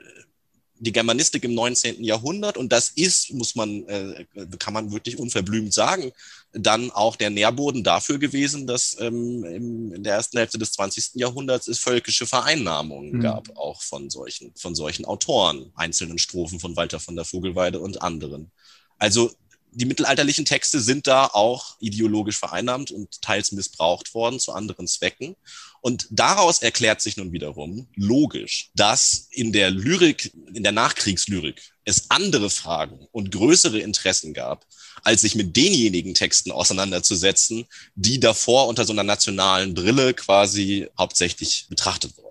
die Germanistik im 19. Jahrhundert und das ist, muss man, äh, kann man wirklich unverblümt sagen, dann auch der Nährboden dafür gewesen, dass ähm, in der ersten Hälfte des 20. Jahrhunderts es völkische Vereinnahmungen mhm. gab, auch von solchen, von solchen Autoren, einzelnen Strophen von Walter von der Vogelweide und anderen. Also die mittelalterlichen Texte sind da auch ideologisch vereinnahmt und teils missbraucht worden zu anderen Zwecken. Und daraus erklärt sich nun wiederum logisch, dass in der Lyrik, in der Nachkriegslyrik es andere Fragen und größere Interessen gab, als sich mit denjenigen Texten auseinanderzusetzen, die davor unter so einer nationalen Brille quasi hauptsächlich betrachtet wurden.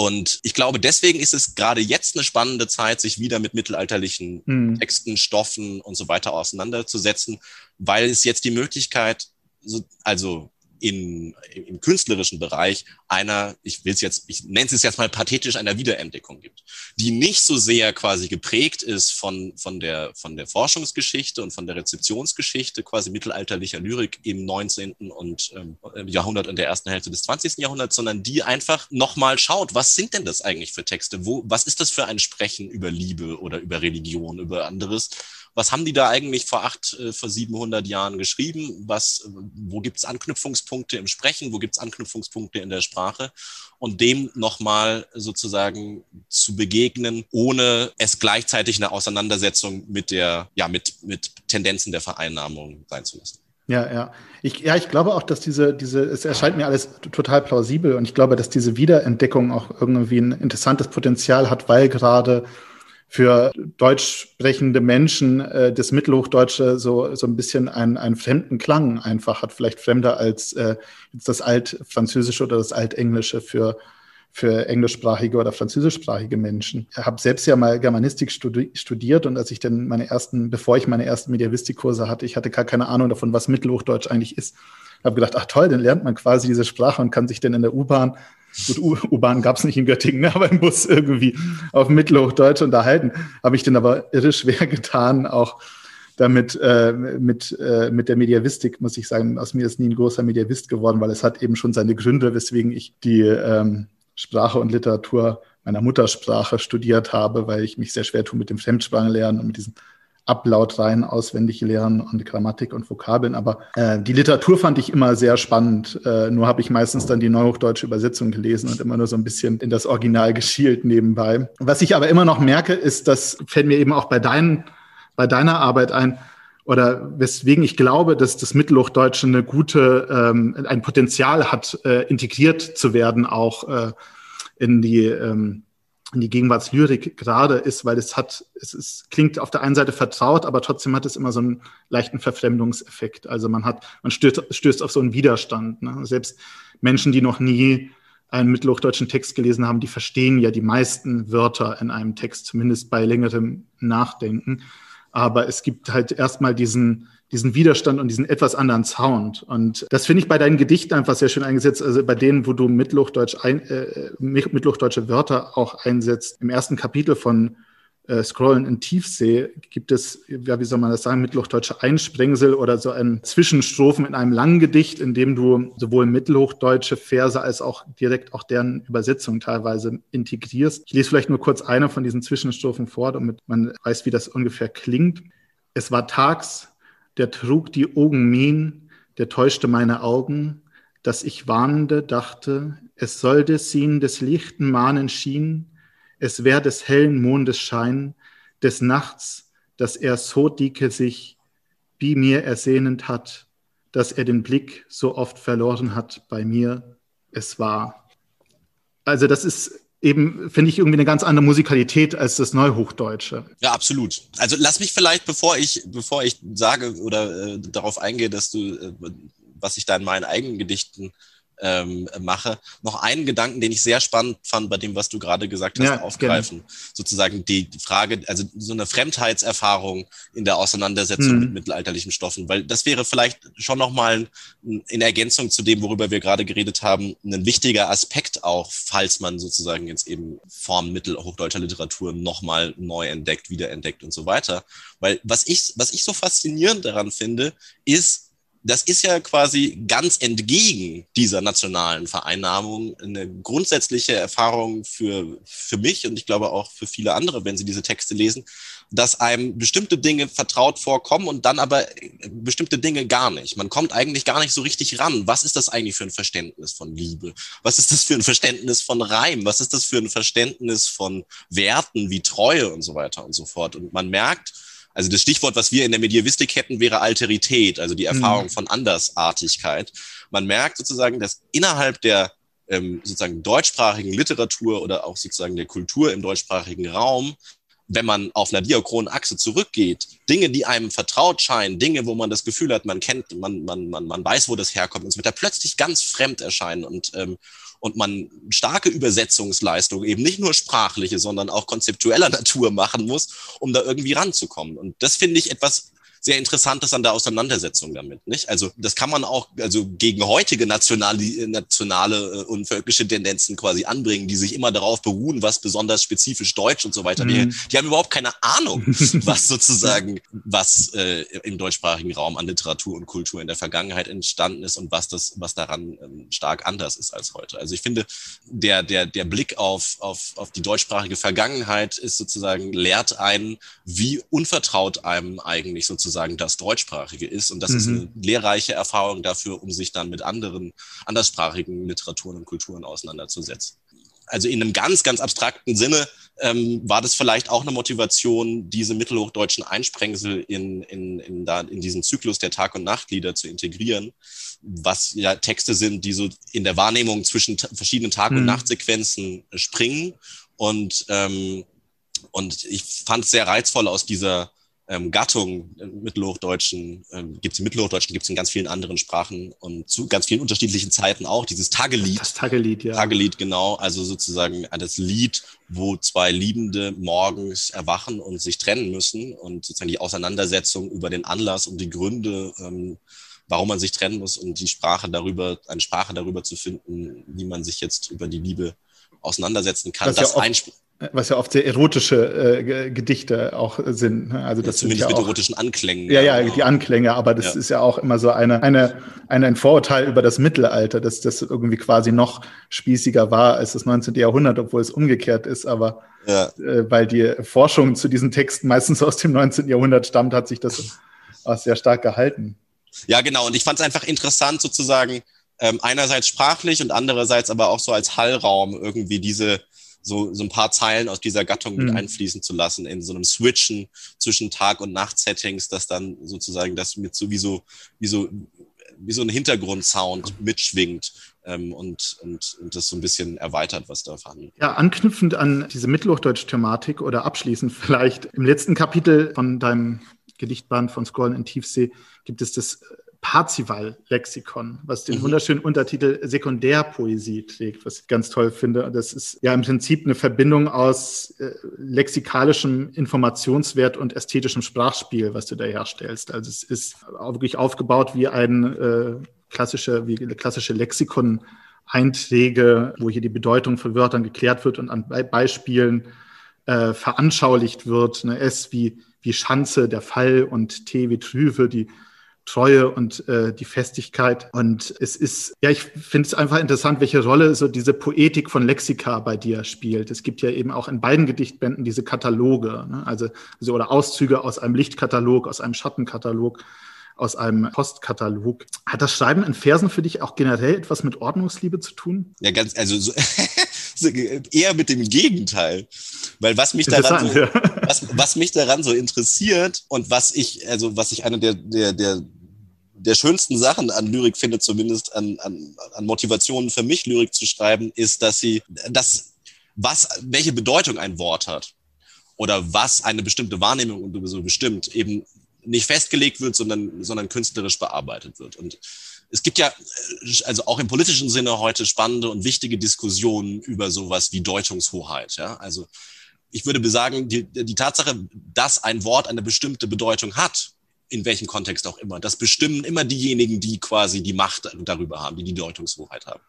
Und ich glaube, deswegen ist es gerade jetzt eine spannende Zeit, sich wieder mit mittelalterlichen mhm. Texten, Stoffen und so weiter auseinanderzusetzen, weil es jetzt die Möglichkeit, also in, im künstlerischen Bereich einer, ich will es jetzt, ich nenne es jetzt mal pathetisch, einer Wiederentdeckung gibt, die nicht so sehr quasi geprägt ist von, von, der, von der Forschungsgeschichte und von der Rezeptionsgeschichte quasi mittelalterlicher Lyrik im 19. und ähm, Jahrhundert und der ersten Hälfte des 20. Jahrhunderts, sondern die einfach nochmal schaut, was sind denn das eigentlich für Texte? Wo, was ist das für ein Sprechen über Liebe oder über Religion, über anderes? Was haben die da eigentlich vor acht, äh, vor 700 Jahren geschrieben? Was, wo gibt es Anknüpfungspunkte im Sprechen? Wo gibt es Anknüpfungspunkte in der Sprache? Und dem nochmal sozusagen zu begegnen, ohne es gleichzeitig eine Auseinandersetzung mit der, ja, mit, mit Tendenzen der Vereinnahmung sein zu lassen. Ja, ja. Ich, ja, ich glaube auch, dass diese, diese, es erscheint mir alles total plausibel und ich glaube, dass diese Wiederentdeckung auch irgendwie ein interessantes Potenzial hat, weil gerade für deutsch sprechende Menschen äh, das Mittelhochdeutsche so, so ein bisschen einen, einen fremden Klang einfach hat, vielleicht fremder als äh, das Altfranzösische oder das Altenglische für, für englischsprachige oder französischsprachige Menschen. Ich habe selbst ja mal Germanistik studi studiert und als ich dann meine ersten, bevor ich meine ersten Mediavistikkurse hatte, ich hatte gar keine Ahnung davon, was Mittelhochdeutsch eigentlich ist. Habe gedacht, ach toll, dann lernt man quasi diese Sprache und kann sich dann in der U-Bahn Gut, U-Bahn gab es nicht in Göttingen, aber im Bus irgendwie auf Mittelhochdeutsch unterhalten. Habe ich dann aber irre schwer getan, auch damit äh, mit, äh, mit der Mediavistik, muss ich sagen. Aus mir ist nie ein großer Mediavist geworden, weil es hat eben schon seine Gründe, weswegen ich die ähm, Sprache und Literatur meiner Muttersprache studiert habe, weil ich mich sehr schwer tue mit dem Fremdsprachenlernen und mit diesen Ablaut rein auswendig lernen und Grammatik und Vokabeln. Aber äh, die Literatur fand ich immer sehr spannend. Äh, nur habe ich meistens dann die neuhochdeutsche Übersetzung gelesen und immer nur so ein bisschen in das Original geschielt nebenbei. Was ich aber immer noch merke, ist, das fällt mir eben auch bei, deinen, bei deiner Arbeit ein, oder weswegen ich glaube, dass das Mittelhochdeutsche eine gute, ähm, ein Potenzial hat, äh, integriert zu werden, auch äh, in die ähm, in die Gegenwartslyrik gerade ist, weil es hat, es ist, klingt auf der einen Seite vertraut, aber trotzdem hat es immer so einen leichten Verfremdungseffekt. Also man hat, man stößt, stößt auf so einen Widerstand. Ne? Selbst Menschen, die noch nie einen mittelhochdeutschen Text gelesen haben, die verstehen ja die meisten Wörter in einem Text, zumindest bei längerem Nachdenken. Aber es gibt halt erstmal diesen, diesen Widerstand und diesen etwas anderen Sound. Und das finde ich bei deinen Gedichten einfach sehr schön eingesetzt. Also bei denen, wo du Mittelhochdeutsch ein, äh, mittelhochdeutsche Wörter auch einsetzt. Im ersten Kapitel von äh, Scrollen in Tiefsee gibt es, ja, wie soll man das sagen, mittelhochdeutsche Einsprengsel oder so ein Zwischenstrophen in einem langen Gedicht, in dem du sowohl mittelhochdeutsche Verse als auch direkt auch deren Übersetzung teilweise integrierst. Ich lese vielleicht nur kurz eine von diesen Zwischenstrophen vor, damit man weiß, wie das ungefähr klingt. Es war tags, der trug die Augen der täuschte meine Augen, dass ich warnende, dachte, es soll des ihn des lichten Mahnen schien, es wär des hellen Mondes Schein, des Nachts, dass er so dicke sich, wie mir ersehnend hat, dass er den Blick so oft verloren hat bei mir, es war. Also das ist eben, finde ich, irgendwie eine ganz andere Musikalität als das Neuhochdeutsche. Ja, absolut. Also lass mich vielleicht, bevor ich, bevor ich sage oder äh, darauf eingehe, dass du, äh, was ich da in meinen eigenen Gedichten ähm, mache. Noch einen Gedanken, den ich sehr spannend fand bei dem, was du gerade gesagt hast, ja, aufgreifen. Genau. Sozusagen die, Frage, also so eine Fremdheitserfahrung in der Auseinandersetzung mhm. mit mittelalterlichen Stoffen, weil das wäre vielleicht schon nochmal in Ergänzung zu dem, worüber wir gerade geredet haben, ein wichtiger Aspekt auch, falls man sozusagen jetzt eben Formen mittelhochdeutscher Literatur nochmal neu entdeckt, wiederentdeckt und so weiter. Weil was ich, was ich so faszinierend daran finde, ist, das ist ja quasi ganz entgegen dieser nationalen Vereinnahmung eine grundsätzliche Erfahrung für, für mich und ich glaube auch für viele andere, wenn sie diese Texte lesen, dass einem bestimmte Dinge vertraut vorkommen und dann aber bestimmte Dinge gar nicht. Man kommt eigentlich gar nicht so richtig ran. Was ist das eigentlich für ein Verständnis von Liebe? Was ist das für ein Verständnis von Reim? Was ist das für ein Verständnis von Werten wie Treue und so weiter und so fort? Und man merkt, also das Stichwort, was wir in der Medievistik hätten, wäre Alterität, also die Erfahrung mhm. von Andersartigkeit. Man merkt sozusagen, dass innerhalb der ähm, sozusagen deutschsprachigen Literatur oder auch sozusagen der Kultur im deutschsprachigen Raum wenn man auf einer diachronen Achse zurückgeht, Dinge, die einem vertraut scheinen, Dinge, wo man das Gefühl hat, man kennt, man, man, man, man weiß, wo das herkommt, und es wird da plötzlich ganz fremd erscheinen und, ähm, und man starke Übersetzungsleistungen, eben nicht nur sprachliche, sondern auch konzeptueller Natur machen muss, um da irgendwie ranzukommen. Und das finde ich etwas sehr Interessantes an der Auseinandersetzung damit. Nicht? Also das kann man auch also gegen heutige nationale, nationale äh, und völkische Tendenzen quasi anbringen, die sich immer darauf beruhen, was besonders spezifisch deutsch und so weiter mhm. Die, die, haben überhaupt keine Ahnung, was sozusagen, was äh, im deutschsprachigen Raum an Literatur und Kultur in der Vergangenheit entstanden ist und was das, was daran ähm, stark anders ist als heute. Also ich finde, der, der, der Blick auf, auf, auf die deutschsprachige Vergangenheit ist sozusagen, lehrt einen, wie unvertraut einem eigentlich sozusagen sozusagen das Deutschsprachige ist. Und das mhm. ist eine lehrreiche Erfahrung dafür, um sich dann mit anderen anderssprachigen Literaturen und Kulturen auseinanderzusetzen. Also in einem ganz, ganz abstrakten Sinne ähm, war das vielleicht auch eine Motivation, diese mittelhochdeutschen Einsprengsel in, in, in, da, in diesen Zyklus der Tag- und Nachtlieder zu integrieren, was ja Texte sind, die so in der Wahrnehmung zwischen verschiedenen Tag- und mhm. Nachtsequenzen springen. Und, ähm, und ich fand es sehr reizvoll aus dieser ähm, Gattung im Mittelhochdeutschen, ähm, gibt es im Mittelhochdeutschen, gibt es in ganz vielen anderen Sprachen und zu ganz vielen unterschiedlichen Zeiten auch, dieses Tagelied. Das Tagelied, ja. Tagelied, genau, also sozusagen das Lied, wo zwei Liebende morgens erwachen und sich trennen müssen und sozusagen die Auseinandersetzung über den Anlass und die Gründe, ähm, warum man sich trennen muss und die Sprache darüber, eine Sprache darüber zu finden, wie man sich jetzt über die Liebe auseinandersetzen kann. Das, das ja was ja oft sehr erotische äh, Gedichte auch sind. Ne? Also das ja, zumindest ja mit auch, erotischen Anklängen. Ja, ja, die Anklänge, aber das ja. ist ja auch immer so eine, eine, eine, ein Vorurteil über das Mittelalter, dass das irgendwie quasi noch spießiger war als das 19. Jahrhundert, obwohl es umgekehrt ist. Aber ja. äh, weil die Forschung zu diesen Texten meistens aus dem 19. Jahrhundert stammt, hat sich das auch sehr stark gehalten. Ja, genau. Und ich fand es einfach interessant, sozusagen ähm, einerseits sprachlich und andererseits aber auch so als Hallraum irgendwie diese so, so ein paar Zeilen aus dieser Gattung mit mhm. einfließen zu lassen, in so einem Switchen zwischen Tag- und Nacht-Settings, dass dann sozusagen das mit so wie so, wie so, wie so ein Hintergrundsound mitschwingt ähm, und, und, und das so ein bisschen erweitert, was da vorhanden Ja, anknüpfend an diese mittelhochdeutsche Thematik oder abschließend vielleicht im letzten Kapitel von deinem Gedichtband von Scrollen in Tiefsee gibt es das Parzival-Lexikon, was den mhm. wunderschönen Untertitel Sekundärpoesie trägt, was ich ganz toll finde. Das ist ja im Prinzip eine Verbindung aus äh, lexikalischem Informationswert und ästhetischem Sprachspiel, was du da herstellst. Also es ist wirklich aufgebaut wie ein äh, klassische, wie klassische Lexikon. Einträge, wo hier die Bedeutung von Wörtern geklärt wird und an Beispielen äh, veranschaulicht wird. Ne? S wie, wie Schanze, der Fall und T wie Trüve, die Treue und äh, die Festigkeit. Und es ist, ja, ich finde es einfach interessant, welche Rolle so diese Poetik von Lexika bei dir spielt. Es gibt ja eben auch in beiden Gedichtbänden diese Kataloge, ne? also, also oder Auszüge aus einem Lichtkatalog, aus einem Schattenkatalog aus einem Postkatalog. Hat das Schreiben in Versen für dich auch generell etwas mit Ordnungsliebe zu tun? Ja, ganz, also so, eher mit dem Gegenteil. Weil was mich daran so, was, was mich daran so interessiert und was ich, also was ich eine der, der, der der schönsten Sachen an Lyrik finde, zumindest an, an, an Motivationen für mich, Lyrik zu schreiben, ist, dass sie, dass was, welche Bedeutung ein Wort hat oder was eine bestimmte Wahrnehmung so bestimmt, eben nicht festgelegt wird, sondern, sondern künstlerisch bearbeitet wird. Und es gibt ja, also auch im politischen Sinne heute spannende und wichtige Diskussionen über sowas wie Deutungshoheit. Ja? Also ich würde besagen, die, die Tatsache, dass ein Wort eine bestimmte Bedeutung hat, in welchem Kontext auch immer. Das bestimmen immer diejenigen, die quasi die Macht darüber haben, die die Deutungshoheit haben.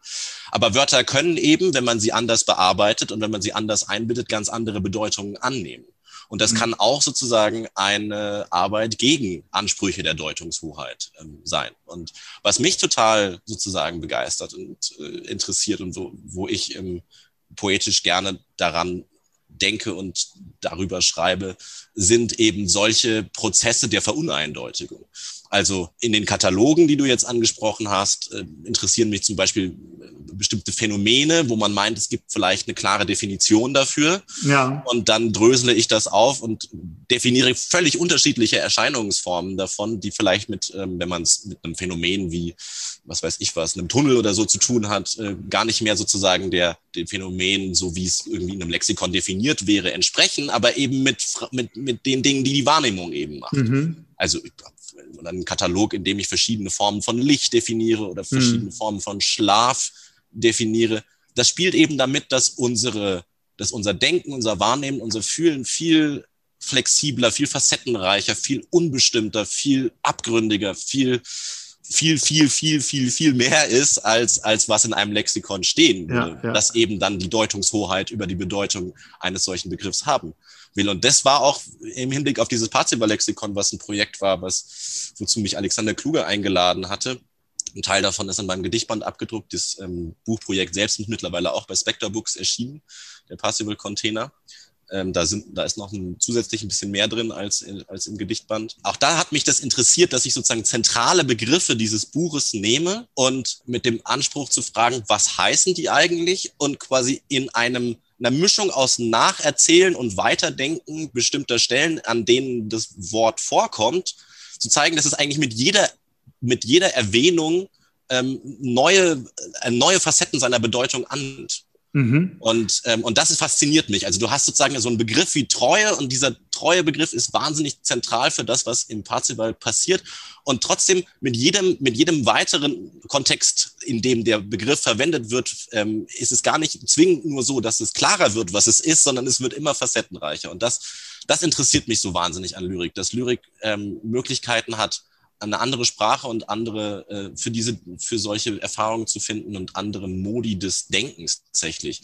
Aber Wörter können eben, wenn man sie anders bearbeitet und wenn man sie anders einbindet, ganz andere Bedeutungen annehmen. Und das mhm. kann auch sozusagen eine Arbeit gegen Ansprüche der Deutungshoheit ähm, sein. Und was mich total sozusagen begeistert und äh, interessiert und wo, wo ich ähm, poetisch gerne daran denke und darüber schreibe, sind eben solche Prozesse der Veruneindeutigung. Also in den Katalogen, die du jetzt angesprochen hast, äh, interessieren mich zum Beispiel äh, bestimmte Phänomene, wo man meint, es gibt vielleicht eine klare Definition dafür. Ja. Und dann drösele ich das auf und definiere völlig unterschiedliche Erscheinungsformen davon, die vielleicht mit, ähm, wenn man es mit einem Phänomen wie, was weiß ich was, einem Tunnel oder so zu tun hat, äh, gar nicht mehr sozusagen der, dem Phänomen, so wie es irgendwie in einem Lexikon definiert wäre, entsprechen, aber eben mit, mit, mit den Dingen, die die Wahrnehmung eben macht. Mhm. Also oder einen Katalog, in dem ich verschiedene Formen von Licht definiere oder verschiedene mhm. Formen von Schlaf definiere. Das spielt eben damit, dass unsere, dass unser Denken, unser Wahrnehmen, unser Fühlen viel flexibler, viel facettenreicher, viel unbestimmter, viel abgründiger, viel viel, viel, viel, viel, viel mehr ist, als, als was in einem Lexikon stehen würde, ja, ja. das eben dann die Deutungshoheit über die Bedeutung eines solchen Begriffs haben will. Und das war auch im Hinblick auf dieses Parzival-Lexikon, was ein Projekt war, was, wozu mich Alexander Kluge eingeladen hatte. Ein Teil davon ist an meinem Gedichtband abgedruckt. Das ähm, Buchprojekt selbst ist mittlerweile auch bei Spectre Books erschienen, der Parzival Container. Ähm, da, sind, da ist noch ein, zusätzlich ein bisschen mehr drin als, in, als im Gedichtband. Auch da hat mich das interessiert, dass ich sozusagen zentrale Begriffe dieses Buches nehme und mit dem Anspruch zu fragen, was heißen die eigentlich und quasi in einem einer Mischung aus Nacherzählen und Weiterdenken bestimmter Stellen, an denen das Wort vorkommt, zu zeigen, dass es eigentlich mit jeder, mit jeder Erwähnung ähm, neue, äh, neue Facetten seiner Bedeutung annimmt. Mhm. Und, ähm, und das fasziniert mich. Also du hast sozusagen so einen Begriff wie Treue und dieser Treue-Begriff ist wahnsinnig zentral für das, was im Parzival passiert. Und trotzdem mit jedem, mit jedem weiteren Kontext, in dem der Begriff verwendet wird, ähm, ist es gar nicht zwingend nur so, dass es klarer wird, was es ist, sondern es wird immer facettenreicher. Und das, das interessiert mich so wahnsinnig an Lyrik, dass Lyrik ähm, Möglichkeiten hat, eine andere Sprache und andere äh, für diese für solche Erfahrungen zu finden und andere Modi des Denkens tatsächlich.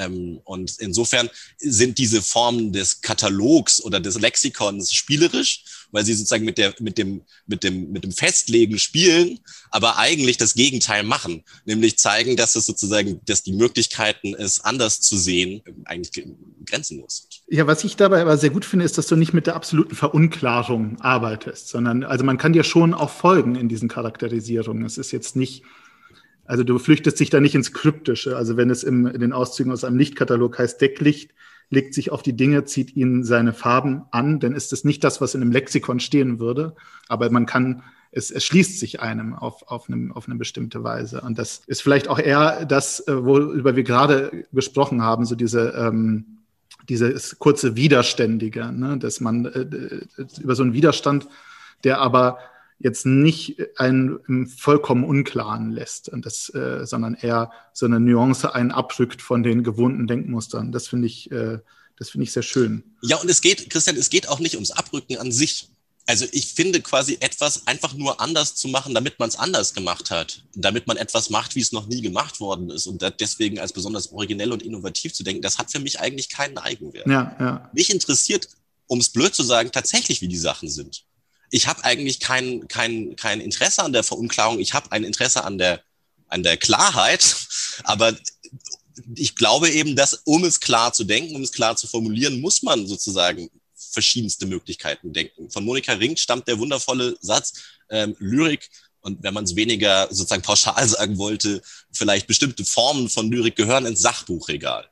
Ähm, und insofern sind diese Formen des Katalogs oder des Lexikons spielerisch, weil sie sozusagen mit der mit dem mit dem mit dem Festlegen spielen, aber eigentlich das Gegenteil machen, nämlich zeigen, dass es sozusagen, dass die Möglichkeiten es anders zu sehen eigentlich grenzenlos sind. Ja, was ich dabei aber sehr gut finde, ist, dass du nicht mit der absoluten Verunklarung arbeitest, sondern also man kann dir schon auch folgen in diesen Charakterisierungen. Es ist jetzt nicht, also du flüchtest dich da nicht ins Kryptische. Also wenn es im, in den Auszügen aus einem Lichtkatalog heißt Decklicht, legt sich auf die Dinge, zieht ihnen seine Farben an, dann ist es nicht das, was in einem Lexikon stehen würde, aber man kann es, es schließt sich einem auf, auf, einem, auf eine bestimmte Weise. Und das ist vielleicht auch eher das, äh, worüber wir gerade gesprochen haben, so diese ähm, dieses kurze Widerständige, ne? dass man äh, über so einen Widerstand, der aber jetzt nicht einen im vollkommen Unklaren lässt, und das, äh, sondern eher so eine Nuance einen abrückt von den gewohnten Denkmustern. Das finde ich, äh, das finde ich sehr schön. Ja, und es geht, Christian, es geht auch nicht ums Abrücken an sich. Also ich finde quasi etwas einfach nur anders zu machen, damit man es anders gemacht hat, damit man etwas macht, wie es noch nie gemacht worden ist und deswegen als besonders originell und innovativ zu denken, das hat für mich eigentlich keinen Eigenwert. Ja, ja. Mich interessiert, um es blöd zu sagen, tatsächlich, wie die Sachen sind. Ich habe eigentlich kein, kein, kein Interesse an der Verunklarung, ich habe ein Interesse an der, an der Klarheit, aber ich glaube eben, dass um es klar zu denken, um es klar zu formulieren, muss man sozusagen verschiedenste Möglichkeiten denken. Von Monika Ring stammt der wundervolle Satz, ähm, Lyrik und wenn man es weniger sozusagen pauschal sagen wollte, vielleicht bestimmte Formen von Lyrik gehören ins Sachbuchregal.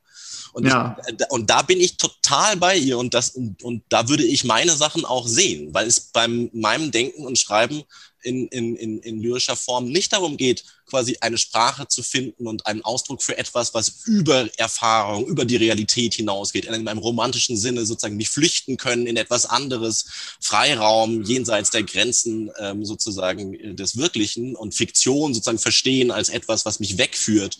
Und, ja. ich, äh, und da bin ich total bei ihr und, das, und, und da würde ich meine Sachen auch sehen, weil es beim meinem Denken und Schreiben in, in, in, in lyrischer Form nicht darum geht, quasi eine Sprache zu finden und einen Ausdruck für etwas, was über Erfahrung, über die Realität hinausgeht, in einem romantischen Sinne sozusagen nicht flüchten können in etwas anderes, Freiraum jenseits der Grenzen ähm, sozusagen des Wirklichen und Fiktion sozusagen verstehen als etwas, was mich wegführt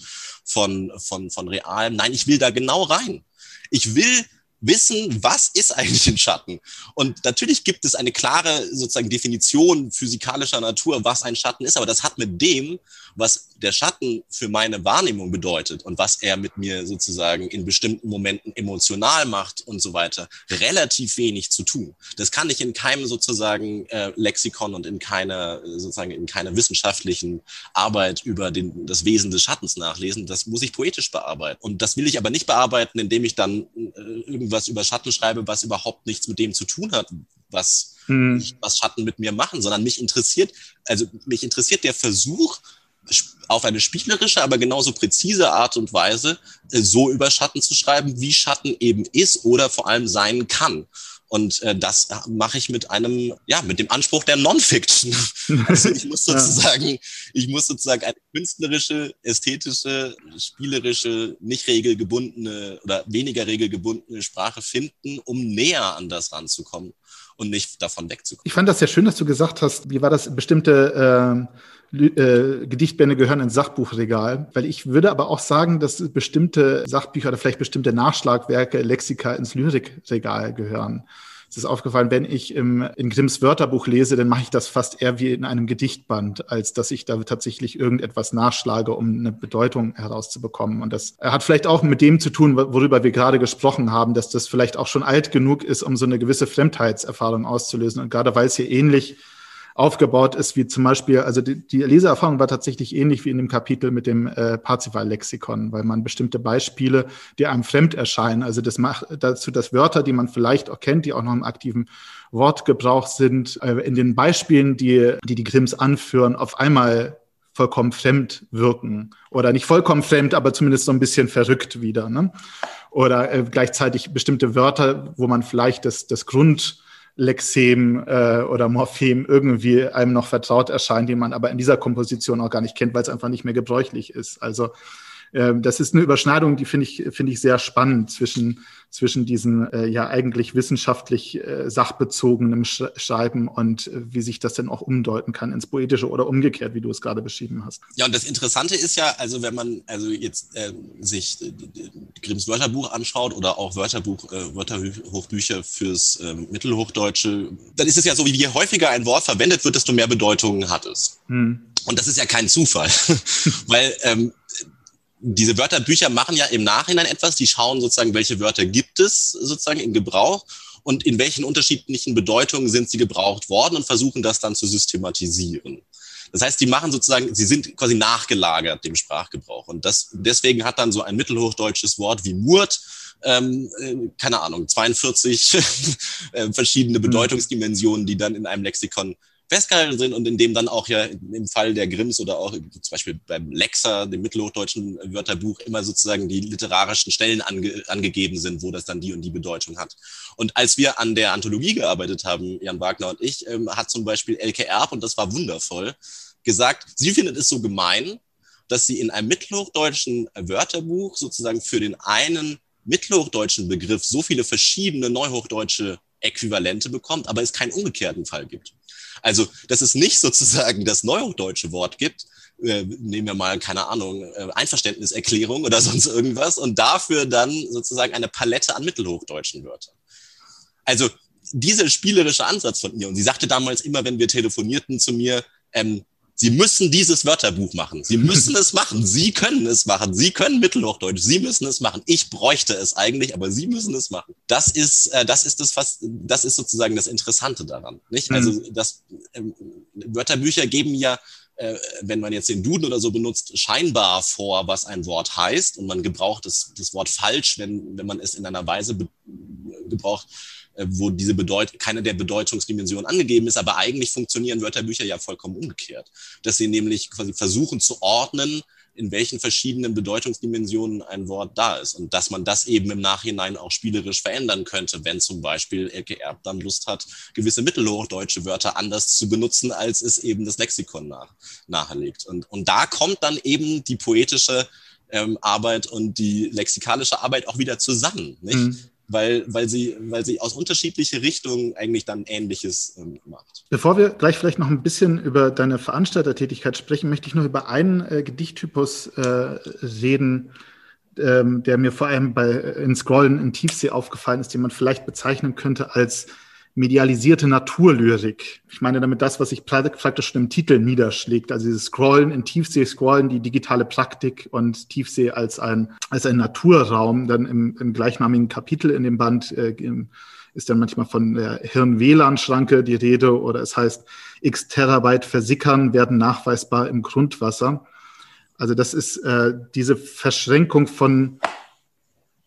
von, von, von realem. Nein, ich will da genau rein. Ich will wissen, was ist eigentlich ein Schatten? Und natürlich gibt es eine klare sozusagen Definition physikalischer Natur, was ein Schatten ist, aber das hat mit dem, was der Schatten für meine Wahrnehmung bedeutet und was er mit mir sozusagen in bestimmten Momenten emotional macht und so weiter, relativ wenig zu tun. Das kann ich in keinem sozusagen äh, Lexikon und in keiner sozusagen in keiner wissenschaftlichen Arbeit über den, das Wesen des Schattens nachlesen. Das muss ich poetisch bearbeiten. Und das will ich aber nicht bearbeiten, indem ich dann äh, irgendwas über Schatten schreibe, was überhaupt nichts mit dem zu tun hat, was, hm. was Schatten mit mir machen, sondern mich interessiert, also mich interessiert der Versuch, auf eine spielerische, aber genauso präzise Art und Weise äh, so über Schatten zu schreiben, wie Schatten eben ist oder vor allem sein kann. Und äh, das mache ich mit einem, ja, mit dem Anspruch der Non-Fiction. Also ich muss sozusagen, ich muss sozusagen eine künstlerische, ästhetische, spielerische, nicht regelgebundene oder weniger regelgebundene Sprache finden, um näher an das ranzukommen und nicht davon wegzukommen. Ich fand das sehr schön, dass du gesagt hast, wie war das, bestimmte äh, äh, Gedichtbände gehören ins Sachbuchregal, weil ich würde aber auch sagen, dass bestimmte Sachbücher oder vielleicht bestimmte Nachschlagwerke, Lexika ins Lyrikregal gehören. Es ist aufgefallen, wenn ich im, in Grimms Wörterbuch lese, dann mache ich das fast eher wie in einem Gedichtband, als dass ich da tatsächlich irgendetwas nachschlage, um eine Bedeutung herauszubekommen. Und das hat vielleicht auch mit dem zu tun, worüber wir gerade gesprochen haben, dass das vielleicht auch schon alt genug ist, um so eine gewisse Fremdheitserfahrung auszulösen. Und gerade weil es hier ähnlich aufgebaut ist, wie zum Beispiel, also die, die Leseerfahrung war tatsächlich ähnlich wie in dem Kapitel mit dem äh, Parzival-Lexikon, weil man bestimmte Beispiele, die einem fremd erscheinen, also das macht dazu, dass Wörter, die man vielleicht auch kennt, die auch noch im aktiven Wortgebrauch sind, äh, in den Beispielen, die, die die Grimms anführen, auf einmal vollkommen fremd wirken. Oder nicht vollkommen fremd, aber zumindest so ein bisschen verrückt wieder. Ne? Oder äh, gleichzeitig bestimmte Wörter, wo man vielleicht das, das Grund Lexem äh, oder Morphem irgendwie einem noch vertraut erscheint, die man aber in dieser Komposition auch gar nicht kennt, weil es einfach nicht mehr gebräuchlich ist. Also das ist eine Überschneidung, die finde ich, finde ich sehr spannend zwischen, zwischen diesen äh, ja eigentlich wissenschaftlich äh, sachbezogenen Sch Schreiben und äh, wie sich das denn auch umdeuten kann ins Poetische oder umgekehrt, wie du es gerade beschrieben hast. Ja, und das Interessante ist ja, also wenn man also jetzt äh, sich äh, Grimms Wörterbuch anschaut oder auch Wörterbuch, äh, Wörterhochbücher fürs äh, Mittelhochdeutsche, dann ist es ja so, wie je häufiger ein Wort verwendet wird, desto mehr Bedeutungen hat es. Hm. Und das ist ja kein Zufall, weil ähm, diese Wörterbücher machen ja im Nachhinein etwas. Die schauen sozusagen, welche Wörter gibt es sozusagen in Gebrauch und in welchen unterschiedlichen Bedeutungen sind sie gebraucht worden und versuchen das dann zu systematisieren. Das heißt, die machen sozusagen, sie sind quasi nachgelagert dem Sprachgebrauch. Und das, deswegen hat dann so ein mittelhochdeutsches Wort wie Murt, ähm, äh, keine Ahnung, 42 äh, verschiedene mhm. Bedeutungsdimensionen, die dann in einem Lexikon festgehalten sind und in dem dann auch ja im Fall der Grimms oder auch zum Beispiel beim Lexa, dem mittelhochdeutschen Wörterbuch, immer sozusagen die literarischen Stellen ange angegeben sind, wo das dann die und die Bedeutung hat. Und als wir an der Anthologie gearbeitet haben, Jan Wagner und ich, ähm, hat zum Beispiel Elke Erb, und das war wundervoll, gesagt, sie findet es so gemein, dass sie in einem mittelhochdeutschen Wörterbuch sozusagen für den einen mittelhochdeutschen Begriff so viele verschiedene neuhochdeutsche Äquivalente bekommt, aber es keinen umgekehrten Fall gibt. Also, dass es nicht sozusagen das neuhochdeutsche Wort gibt, äh, nehmen wir mal, keine Ahnung, äh, Einverständniserklärung oder sonst irgendwas und dafür dann sozusagen eine Palette an mittelhochdeutschen Wörtern. Also, dieser spielerische Ansatz von ihr, und sie sagte damals immer, wenn wir telefonierten zu mir, ähm, Sie müssen dieses Wörterbuch machen. Sie müssen es machen. Sie können es machen. Sie können Mittelhochdeutsch. Sie müssen es machen. Ich bräuchte es eigentlich, aber Sie müssen es machen. Das ist, äh, das ist das fast, das ist sozusagen das Interessante daran, nicht? Mhm. Also, das, ähm, Wörterbücher geben ja, äh, wenn man jetzt den Duden oder so benutzt, scheinbar vor, was ein Wort heißt und man gebraucht das, das Wort falsch, wenn, wenn man es in einer Weise gebraucht, äh, wo diese Bedeut keine der Bedeutungsdimensionen angegeben ist, aber eigentlich funktionieren Wörterbücher ja vollkommen umgekehrt, dass sie nämlich quasi versuchen zu ordnen, in welchen verschiedenen Bedeutungsdimensionen ein Wort da ist und dass man das eben im Nachhinein auch spielerisch verändern könnte, wenn zum Beispiel Elke Erb dann Lust hat, gewisse mittelhochdeutsche Wörter anders zu benutzen, als es eben das Lexikon nach, nahelegt. Und, und da kommt dann eben die poetische ähm, Arbeit und die lexikalische Arbeit auch wieder zusammen. Nicht? Mhm weil, weil, sie, weil sie aus unterschiedliche Richtungen eigentlich dann Ähnliches ähm, macht. Bevor wir gleich vielleicht noch ein bisschen über deine Veranstaltertätigkeit sprechen, möchte ich noch über einen äh, Gedichttypus äh, reden, ähm, der mir vor allem bei äh, in Scrollen in Tiefsee aufgefallen ist, den man vielleicht bezeichnen könnte als medialisierte Naturlyrik. Ich meine damit das, was sich praktisch schon im Titel niederschlägt. Also dieses Scrollen in Tiefsee, Scrollen, die digitale Praktik und Tiefsee als ein, als ein Naturraum. Dann im, im gleichnamigen Kapitel in dem Band äh, ist dann manchmal von der Hirn-WLAN-Schranke die Rede oder es heißt, x Terabyte versickern werden nachweisbar im Grundwasser. Also das ist äh, diese Verschränkung von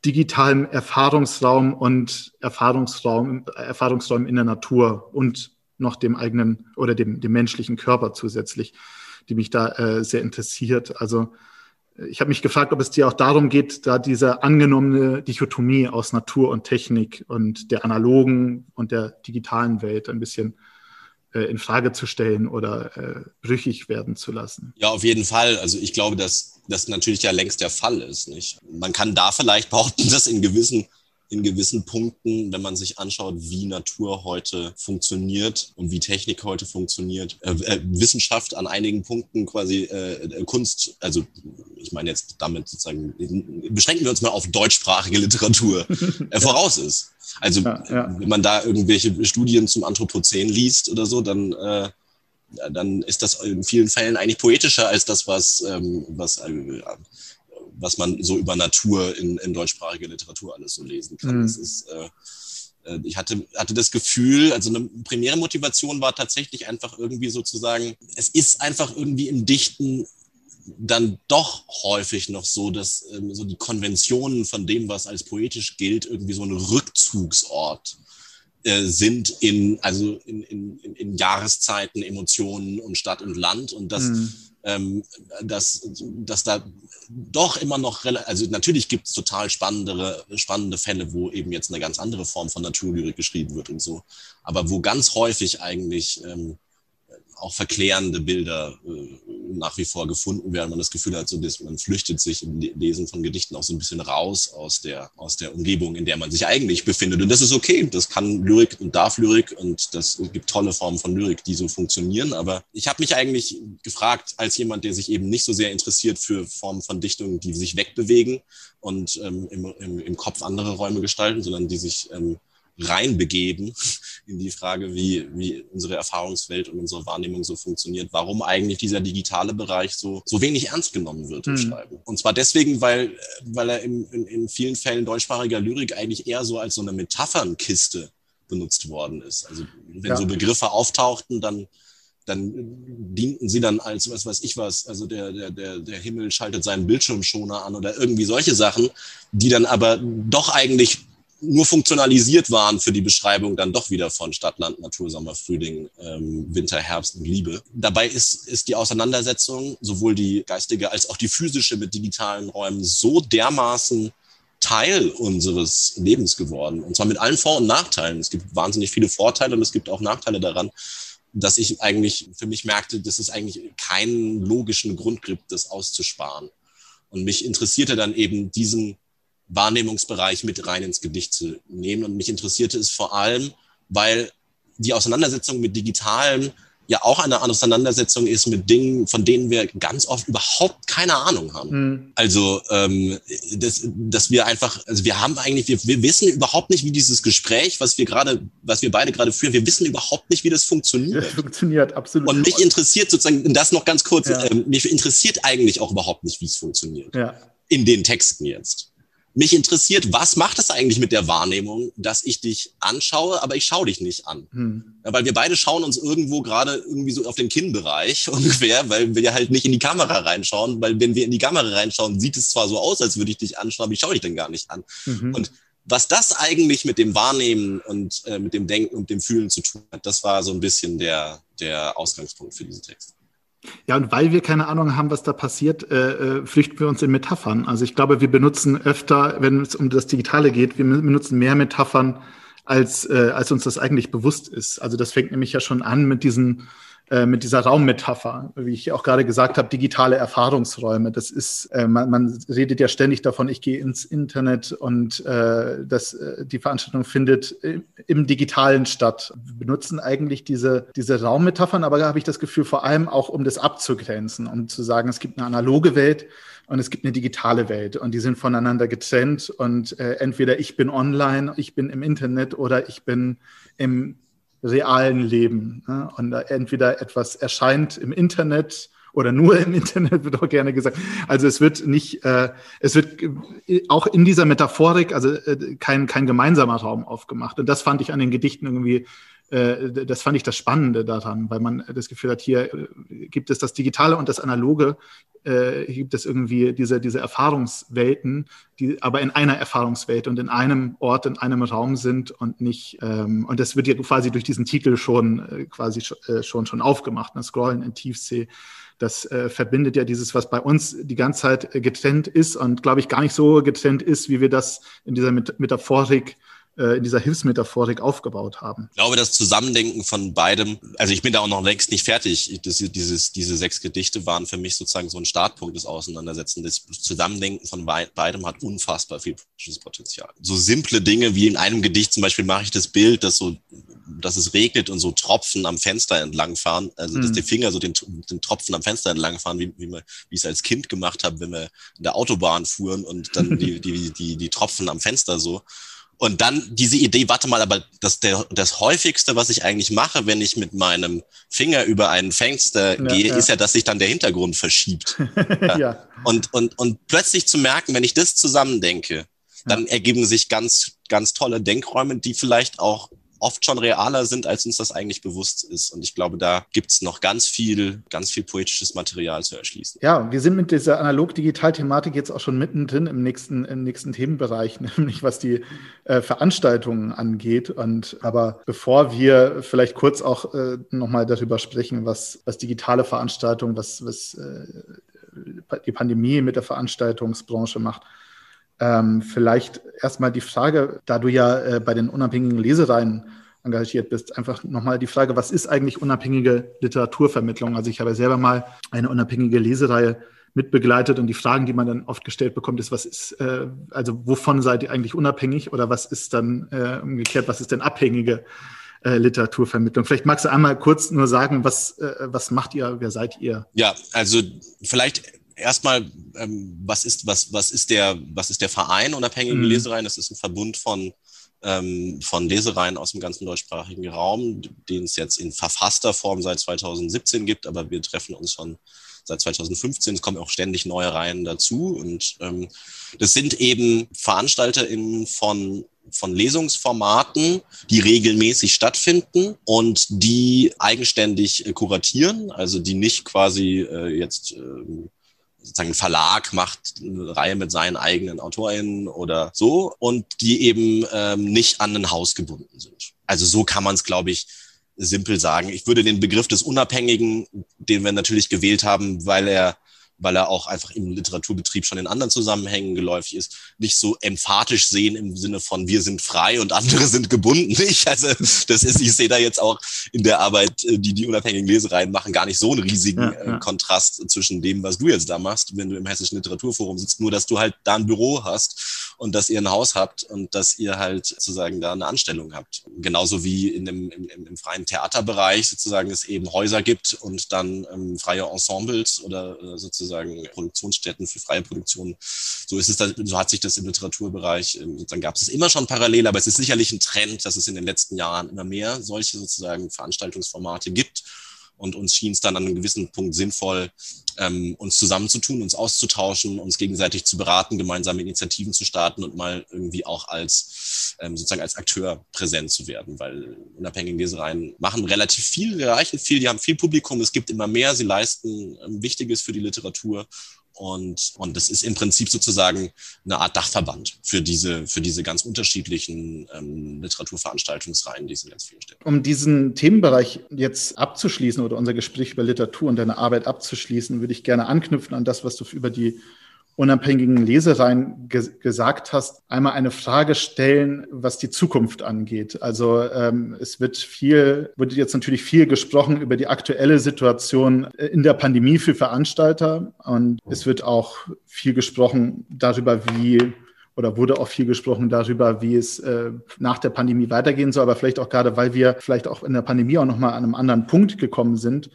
digitalem Erfahrungsraum und Erfahrungsraum, Erfahrungsraum in der Natur und noch dem eigenen oder dem, dem menschlichen Körper zusätzlich, die mich da äh, sehr interessiert. Also ich habe mich gefragt, ob es dir auch darum geht, da diese angenommene Dichotomie aus Natur und Technik und der analogen und der digitalen Welt ein bisschen äh, in Frage zu stellen oder äh, brüchig werden zu lassen. Ja, auf jeden Fall. Also ich glaube, dass das natürlich ja längst der Fall ist. Nicht? Man kann da vielleicht behaupten, dass in gewissen in gewissen Punkten, wenn man sich anschaut, wie Natur heute funktioniert und wie Technik heute funktioniert, äh, äh, Wissenschaft an einigen Punkten quasi äh, Kunst, also ich meine jetzt damit sozusagen, beschränken wir uns mal auf deutschsprachige Literatur, äh, voraus ist. Also ja, ja. wenn man da irgendwelche Studien zum Anthropozän liest oder so, dann äh, dann ist das in vielen Fällen eigentlich poetischer als das, was, ähm, was äh, was man so über Natur in, in deutschsprachiger Literatur alles so lesen kann. Mhm. Das ist, äh, äh, ich hatte, hatte das Gefühl, also eine primäre Motivation war tatsächlich einfach irgendwie sozusagen, es ist einfach irgendwie im Dichten dann doch häufig noch so, dass ähm, so die Konventionen von dem, was als poetisch gilt, irgendwie so ein Rückzugsort äh, sind in, also in, in, in Jahreszeiten, Emotionen und Stadt und Land und das mhm ähm, dass, dass da doch immer noch, also natürlich gibt es total spannendere, spannende Fälle, wo eben jetzt eine ganz andere Form von Naturlyrik geschrieben wird und so, aber wo ganz häufig eigentlich ähm, auch verklärende Bilder äh, nach wie vor gefunden werden. Man das Gefühl hat, so, dass man flüchtet sich im Lesen von Gedichten auch so ein bisschen raus aus der, aus der Umgebung, in der man sich eigentlich befindet. Und das ist okay. Das kann Lyrik und darf Lyrik und das gibt tolle Formen von Lyrik, die so funktionieren. Aber ich habe mich eigentlich gefragt, als jemand, der sich eben nicht so sehr interessiert für Formen von Dichtungen, die sich wegbewegen und ähm, im, im, im Kopf andere Räume gestalten, sondern die sich ähm, reinbegeben in die Frage, wie, wie unsere Erfahrungswelt und unsere Wahrnehmung so funktioniert, warum eigentlich dieser digitale Bereich so, so wenig ernst genommen wird im hm. Schreiben. Und zwar deswegen, weil, weil er in, in, in vielen Fällen deutschsprachiger Lyrik eigentlich eher so als so eine Metaphernkiste benutzt worden ist. Also wenn ja. so Begriffe auftauchten, dann dann dienten sie dann als was weiß ich was, also der, der, der, der Himmel schaltet seinen Bildschirmschoner an oder irgendwie solche Sachen, die dann aber doch eigentlich nur funktionalisiert waren für die Beschreibung dann doch wieder von Stadt, Land, Natur, Sommer, Frühling, ähm, Winter, Herbst und Liebe. Dabei ist, ist die Auseinandersetzung, sowohl die geistige als auch die physische mit digitalen Räumen so dermaßen Teil unseres Lebens geworden. Und zwar mit allen Vor- und Nachteilen. Es gibt wahnsinnig viele Vorteile und es gibt auch Nachteile daran, dass ich eigentlich für mich merkte, dass es eigentlich keinen logischen Grund gibt, das auszusparen. Und mich interessierte dann eben diesen Wahrnehmungsbereich mit rein ins Gedicht zu nehmen. Und mich interessierte es vor allem, weil die Auseinandersetzung mit Digitalem ja auch eine Auseinandersetzung ist mit Dingen, von denen wir ganz oft überhaupt keine Ahnung haben. Mhm. Also, ähm, das, dass wir einfach, also wir haben eigentlich, wir, wir wissen überhaupt nicht, wie dieses Gespräch, was wir gerade, was wir beide gerade führen, wir wissen überhaupt nicht, wie das funktioniert. Das funktioniert, absolut. Und mich interessiert sozusagen, das noch ganz kurz, ja. ähm, mich interessiert eigentlich auch überhaupt nicht, wie es funktioniert. Ja. In den Texten jetzt mich interessiert, was macht es eigentlich mit der Wahrnehmung, dass ich dich anschaue, aber ich schaue dich nicht an. Hm. Ja, weil wir beide schauen uns irgendwo gerade irgendwie so auf den Kinnbereich ungefähr, weil wir halt nicht in die Kamera reinschauen, weil wenn wir in die Kamera reinschauen, sieht es zwar so aus, als würde ich dich anschauen, aber ich schaue dich dann gar nicht an. Mhm. Und was das eigentlich mit dem Wahrnehmen und äh, mit dem Denken und dem Fühlen zu tun hat, das war so ein bisschen der, der Ausgangspunkt für diese Texte. Ja, und weil wir keine Ahnung haben, was da passiert, äh, äh, flüchten wir uns in Metaphern. Also ich glaube, wir benutzen öfter, wenn es um das Digitale geht, wir benutzen mehr Metaphern, als, äh, als uns das eigentlich bewusst ist. Also das fängt nämlich ja schon an mit diesen äh, mit dieser Raummetapher, wie ich auch gerade gesagt habe, digitale Erfahrungsräume. Das ist, äh, man, man redet ja ständig davon, ich gehe ins Internet und äh, das, äh, die Veranstaltung findet im Digitalen statt. Wir benutzen eigentlich diese, diese Raummetaphern, aber da habe ich das Gefühl, vor allem auch, um das abzugrenzen, um zu sagen, es gibt eine analoge Welt und es gibt eine digitale Welt und die sind voneinander getrennt und äh, entweder ich bin online, ich bin im Internet oder ich bin im realen Leben. Ne? Und entweder etwas erscheint im Internet oder nur im Internet wird auch gerne gesagt. Also es wird nicht, äh, es wird auch in dieser Metaphorik, also äh, kein, kein gemeinsamer Raum aufgemacht. Und das fand ich an den Gedichten irgendwie das fand ich das Spannende daran, weil man das Gefühl hat, hier äh, gibt es das Digitale und das Analoge, äh, gibt es irgendwie diese, diese Erfahrungswelten, die aber in einer Erfahrungswelt und in einem Ort, in einem Raum sind und nicht, ähm, und das wird ja quasi durch diesen Titel schon äh, quasi äh, schon, schon aufgemacht, ne? Scrollen in Tiefsee. Das äh, verbindet ja dieses, was bei uns die ganze Zeit getrennt ist und glaube ich gar nicht so getrennt ist, wie wir das in dieser Metaphorik äh, in dieser Hilfsmetaphorik aufgebaut haben. Ich glaube, das Zusammendenken von beidem, also ich bin da auch noch längst nicht fertig. Das, dieses, diese sechs Gedichte waren für mich sozusagen so ein Startpunkt des Auseinandersetzens. Das Zusammendenken von beidem hat unfassbar viel Potenzial. So simple Dinge wie in einem Gedicht zum Beispiel mache ich das Bild, dass so dass es regnet und so Tropfen am Fenster entlangfahren, also dass mhm. die Finger so den, den Tropfen am Fenster entlangfahren, wie, wie, man, wie ich es als Kind gemacht habe, wenn wir in der Autobahn fuhren und dann die, die, die, die Tropfen am Fenster so. Und dann diese Idee, warte mal, aber das, der, das häufigste, was ich eigentlich mache, wenn ich mit meinem Finger über ein Fenster ja, gehe, ja. ist ja, dass sich dann der Hintergrund verschiebt. ja. Und, und, und plötzlich zu merken, wenn ich das zusammendenke, dann ergeben sich ganz, ganz tolle Denkräume, die vielleicht auch oft schon realer sind, als uns das eigentlich bewusst ist. Und ich glaube, da gibt's noch ganz viel, ganz viel poetisches Material zu erschließen. Ja, wir sind mit dieser analog-digital-Thematik jetzt auch schon mittendrin im nächsten, im nächsten Themenbereich, nämlich was die äh, Veranstaltungen angeht. Und aber bevor wir vielleicht kurz auch äh, nochmal darüber sprechen, was, was digitale Veranstaltungen, was, was äh, die Pandemie mit der Veranstaltungsbranche macht, ähm, vielleicht erstmal die Frage, da du ja äh, bei den unabhängigen Lesereien engagiert bist, einfach nochmal die Frage, was ist eigentlich unabhängige Literaturvermittlung? Also ich habe selber mal eine unabhängige Lesereihe mitbegleitet und die Fragen, die man dann oft gestellt bekommt, ist, was ist, äh, also wovon seid ihr eigentlich unabhängig oder was ist dann äh, umgekehrt, was ist denn abhängige äh, Literaturvermittlung? Vielleicht magst du einmal kurz nur sagen, was, äh, was macht ihr, wer seid ihr? Ja, also vielleicht erstmal, ähm, was ist, was, was ist der, was ist der Verein unabhängige mhm. Lesereien? Das ist ein Verbund von, ähm, von Lesereien aus dem ganzen deutschsprachigen Raum, den es jetzt in verfasster Form seit 2017 gibt, aber wir treffen uns schon seit 2015. Es kommen auch ständig neue Reihen dazu. Und ähm, das sind eben VeranstalterInnen von von Lesungsformaten, die regelmäßig stattfinden und die eigenständig kuratieren, also die nicht quasi äh, jetzt äh, sozusagen ein Verlag macht eine Reihe mit seinen eigenen AutorInnen oder so und die eben ähm, nicht an ein Haus gebunden sind. Also so kann man es, glaube ich, simpel sagen. Ich würde den Begriff des Unabhängigen, den wir natürlich gewählt haben, weil er weil er auch einfach im Literaturbetrieb schon in anderen Zusammenhängen geläufig ist, nicht so emphatisch sehen im Sinne von wir sind frei und andere sind gebunden. Nicht? Also das ist, ich sehe da jetzt auch in der Arbeit, äh, die die unabhängigen Lesereien machen, gar nicht so einen riesigen ja, ja. Äh, Kontrast zwischen dem, was du jetzt da machst, wenn du im Hessischen Literaturforum sitzt, nur dass du halt da ein Büro hast und dass ihr ein Haus habt und dass ihr halt sozusagen da eine Anstellung habt. Genauso wie in dem, im, im, freien Theaterbereich sozusagen es eben Häuser gibt und dann ähm, freie Ensembles oder äh, sozusagen Produktionsstätten für freie Produktion. So ist es, da, so hat sich das im Literaturbereich, ähm, sozusagen gab es immer schon parallel, aber es ist sicherlich ein Trend, dass es in den letzten Jahren immer mehr solche sozusagen Veranstaltungsformate gibt. Und uns schien es dann an einem gewissen Punkt sinnvoll, ähm, uns zusammenzutun, uns auszutauschen, uns gegenseitig zu beraten, gemeinsame Initiativen zu starten und mal irgendwie auch als ähm, sozusagen als Akteur präsent zu werden, weil unabhängige Lesereien machen relativ viel, erreichen viel, die haben viel Publikum, es gibt immer mehr, sie leisten ähm, Wichtiges für die Literatur und, und das ist im Prinzip sozusagen eine Art Dachverband für diese, für diese ganz unterschiedlichen ähm, Literaturveranstaltungsreihen, die es in ganz vielen Städten. Um diesen Themenbereich jetzt abzuschließen oder unser Gespräch über Literatur und deine Arbeit abzuschließen, würde ich gerne anknüpfen an das, was du über die unabhängigen Lesereien ge gesagt hast, einmal eine Frage stellen, was die Zukunft angeht. Also ähm, es wird viel, wird jetzt natürlich viel gesprochen über die aktuelle Situation in der Pandemie für Veranstalter und es wird auch viel gesprochen darüber, wie oder wurde auch viel gesprochen darüber, wie es äh, nach der Pandemie weitergehen soll, aber vielleicht auch gerade, weil wir vielleicht auch in der Pandemie auch nochmal an einem anderen Punkt gekommen sind,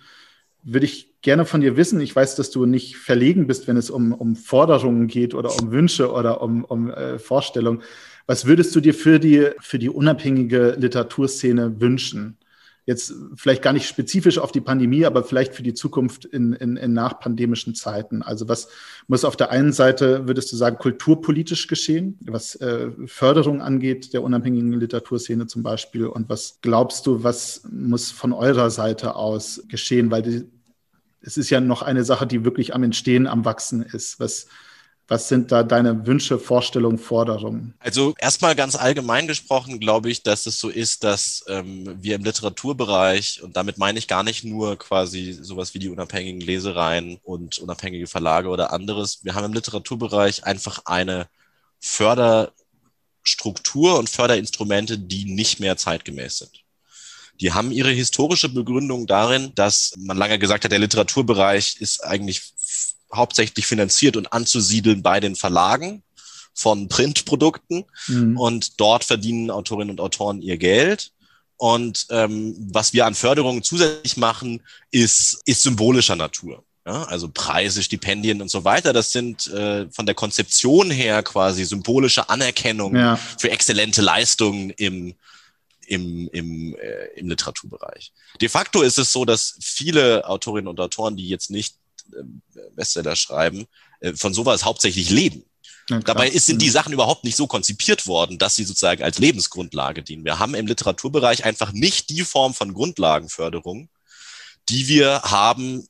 würde ich gerne von dir wissen. Ich weiß, dass du nicht verlegen bist, wenn es um, um Forderungen geht oder um Wünsche oder um, um äh, Vorstellungen. Was würdest du dir für die, für die unabhängige Literaturszene wünschen? jetzt vielleicht gar nicht spezifisch auf die Pandemie, aber vielleicht für die Zukunft in, in, in nachpandemischen Zeiten? Also was muss auf der einen Seite, würdest du sagen, kulturpolitisch geschehen, was äh, Förderung angeht, der unabhängigen Literaturszene zum Beispiel? Und was glaubst du, was muss von eurer Seite aus geschehen? Weil die, es ist ja noch eine Sache, die wirklich am Entstehen, am Wachsen ist. Was, was sind da deine Wünsche, Vorstellungen, Forderungen? Also erstmal ganz allgemein gesprochen glaube ich, dass es so ist, dass ähm, wir im Literaturbereich, und damit meine ich gar nicht nur quasi sowas wie die unabhängigen Lesereien und unabhängige Verlage oder anderes, wir haben im Literaturbereich einfach eine Förderstruktur und Förderinstrumente, die nicht mehr zeitgemäß sind. Die haben ihre historische Begründung darin, dass man lange gesagt hat, der Literaturbereich ist eigentlich hauptsächlich finanziert und anzusiedeln bei den Verlagen von Printprodukten. Mhm. Und dort verdienen Autorinnen und Autoren ihr Geld. Und ähm, was wir an Förderungen zusätzlich machen, ist, ist symbolischer Natur. Ja, also Preise, Stipendien und so weiter, das sind äh, von der Konzeption her quasi symbolische Anerkennung ja. für exzellente Leistungen im, im, im, äh, im Literaturbereich. De facto ist es so, dass viele Autorinnen und Autoren, die jetzt nicht äh, Bestseller schreiben, äh, von sowas hauptsächlich leben. Ja, Dabei ist, sind die mhm. Sachen überhaupt nicht so konzipiert worden, dass sie sozusagen als Lebensgrundlage dienen. Wir haben im Literaturbereich einfach nicht die Form von Grundlagenförderung, die wir haben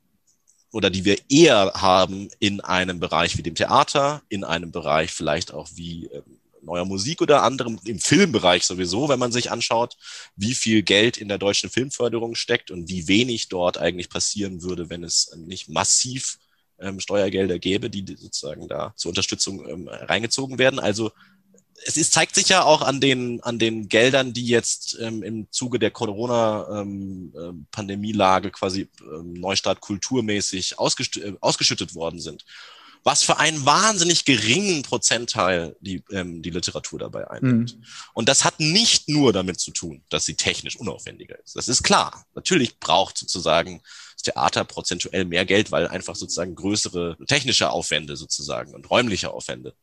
oder die wir eher haben in einem Bereich wie dem Theater, in einem Bereich vielleicht auch wie ähm, neuer Musik oder anderem, im Filmbereich sowieso, wenn man sich anschaut, wie viel Geld in der deutschen Filmförderung steckt und wie wenig dort eigentlich passieren würde, wenn es nicht massiv ähm, Steuergelder gäbe, die sozusagen da zur Unterstützung ähm, reingezogen werden. Also es ist, zeigt sich ja auch an den, an den Geldern, die jetzt ähm, im Zuge der Corona-Pandemielage ähm, äh, quasi ähm, Neustart kulturmäßig äh, ausgeschüttet worden sind was für einen wahnsinnig geringen Prozentteil die, ähm, die Literatur dabei einnimmt. Mhm. Und das hat nicht nur damit zu tun, dass sie technisch unaufwendiger ist. Das ist klar. Natürlich braucht sozusagen das Theater prozentuell mehr Geld, weil einfach sozusagen größere technische Aufwände sozusagen und räumliche Aufwände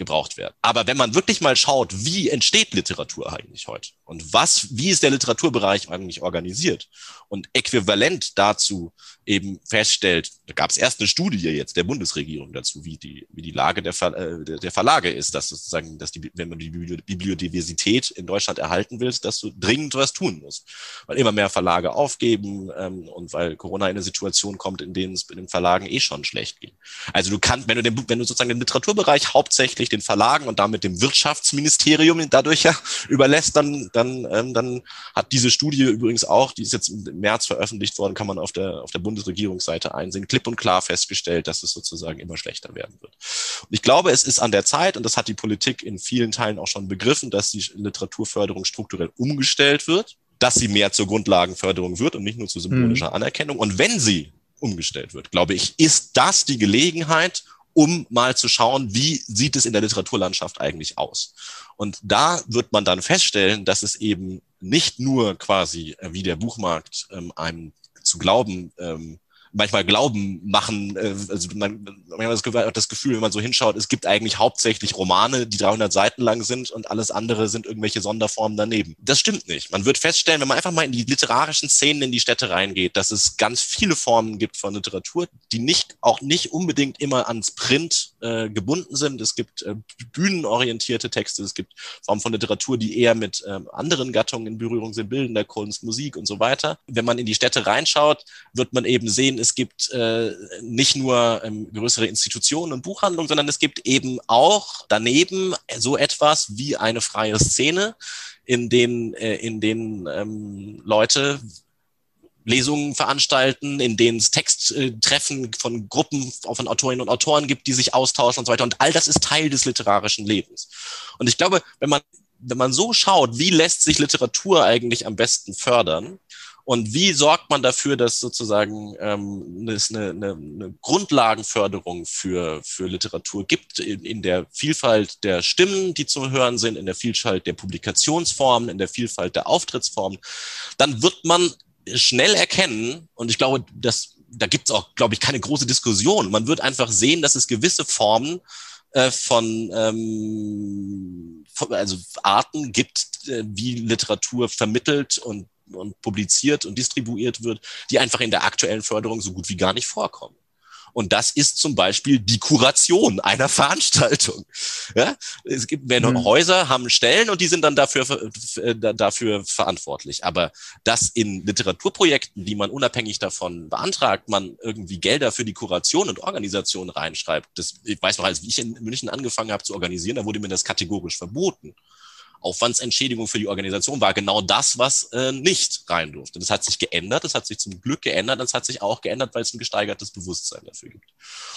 gebraucht werden. Aber wenn man wirklich mal schaut, wie entsteht Literatur eigentlich heute und was, wie ist der Literaturbereich eigentlich organisiert und äquivalent dazu eben feststellt, da gab es erst eine Studie jetzt der Bundesregierung dazu, wie die, wie die Lage der, Ver, äh, der Verlage ist, dass sozusagen, dass die, wenn man die Bibliodiversität in Deutschland erhalten willst, dass du dringend was tun musst. Weil immer mehr Verlage aufgeben ähm, und weil Corona in eine Situation kommt, in denen es den Verlagen eh schon schlecht geht. Also du kannst, wenn du, den, wenn du sozusagen den Literaturbereich hauptsächlich den Verlagen und damit dem Wirtschaftsministerium dadurch ja überlässt, dann, dann, ähm, dann hat diese Studie übrigens auch, die ist jetzt im März veröffentlicht worden, kann man auf der, auf der Bundesregierungsseite einsehen, klipp und klar festgestellt, dass es sozusagen immer schlechter werden wird. Und ich glaube, es ist an der Zeit, und das hat die Politik in vielen Teilen auch schon begriffen, dass die Literaturförderung strukturell umgestellt wird, dass sie mehr zur Grundlagenförderung wird und nicht nur zu symbolischer mhm. Anerkennung. Und wenn sie umgestellt wird, glaube ich, ist das die Gelegenheit, um mal zu schauen, wie sieht es in der Literaturlandschaft eigentlich aus. Und da wird man dann feststellen, dass es eben nicht nur quasi äh, wie der Buchmarkt ähm, einem zu glauben ähm, manchmal Glauben machen. Äh, also man, man hat das Gefühl, wenn man so hinschaut, es gibt eigentlich hauptsächlich Romane, die 300 Seiten lang sind und alles andere sind irgendwelche Sonderformen daneben. Das stimmt nicht. Man wird feststellen, wenn man einfach mal in die literarischen Szenen in die Städte reingeht, dass es ganz viele Formen gibt von Literatur, die nicht auch nicht unbedingt immer ans Print äh, gebunden sind. Es gibt äh, bühnenorientierte Texte, es gibt Formen von Literatur, die eher mit äh, anderen Gattungen in Berührung sind, bildender Kunst, Musik und so weiter. Wenn man in die Städte reinschaut, wird man eben sehen, es gibt äh, nicht nur ähm, größere Institutionen und Buchhandlungen, sondern es gibt eben auch daneben so etwas wie eine freie Szene, in denen, äh, in denen ähm, Leute Lesungen veranstalten, in denen es Texttreffen von Gruppen von Autorinnen und Autoren gibt, die sich austauschen und so weiter. Und all das ist Teil des literarischen Lebens. Und ich glaube, wenn man, wenn man so schaut, wie lässt sich Literatur eigentlich am besten fördern, und wie sorgt man dafür, dass sozusagen ähm, es eine, eine, eine Grundlagenförderung für, für Literatur gibt, in, in der Vielfalt der Stimmen, die zu hören sind, in der Vielfalt der Publikationsformen, in der Vielfalt der Auftrittsformen, dann wird man schnell erkennen, und ich glaube, dass, da gibt es auch, glaube ich, keine große Diskussion. Man wird einfach sehen, dass es gewisse Formen äh, von, ähm, von also Arten gibt, äh, wie Literatur vermittelt und und publiziert und distribuiert wird, die einfach in der aktuellen Förderung so gut wie gar nicht vorkommen. Und das ist zum Beispiel die Kuration einer Veranstaltung. Ja? Es gibt wenn mhm. Häuser haben Stellen und die sind dann dafür, äh, dafür verantwortlich. Aber dass in Literaturprojekten, die man unabhängig davon beantragt, man irgendwie Gelder für die Kuration und Organisation reinschreibt, das, ich weiß noch, als ich in München angefangen habe zu organisieren, da wurde mir das kategorisch verboten. Aufwandsentschädigung für die Organisation war genau das, was äh, nicht rein durfte. Das hat sich geändert, das hat sich zum Glück geändert, das hat sich auch geändert, weil es ein gesteigertes Bewusstsein dafür gibt.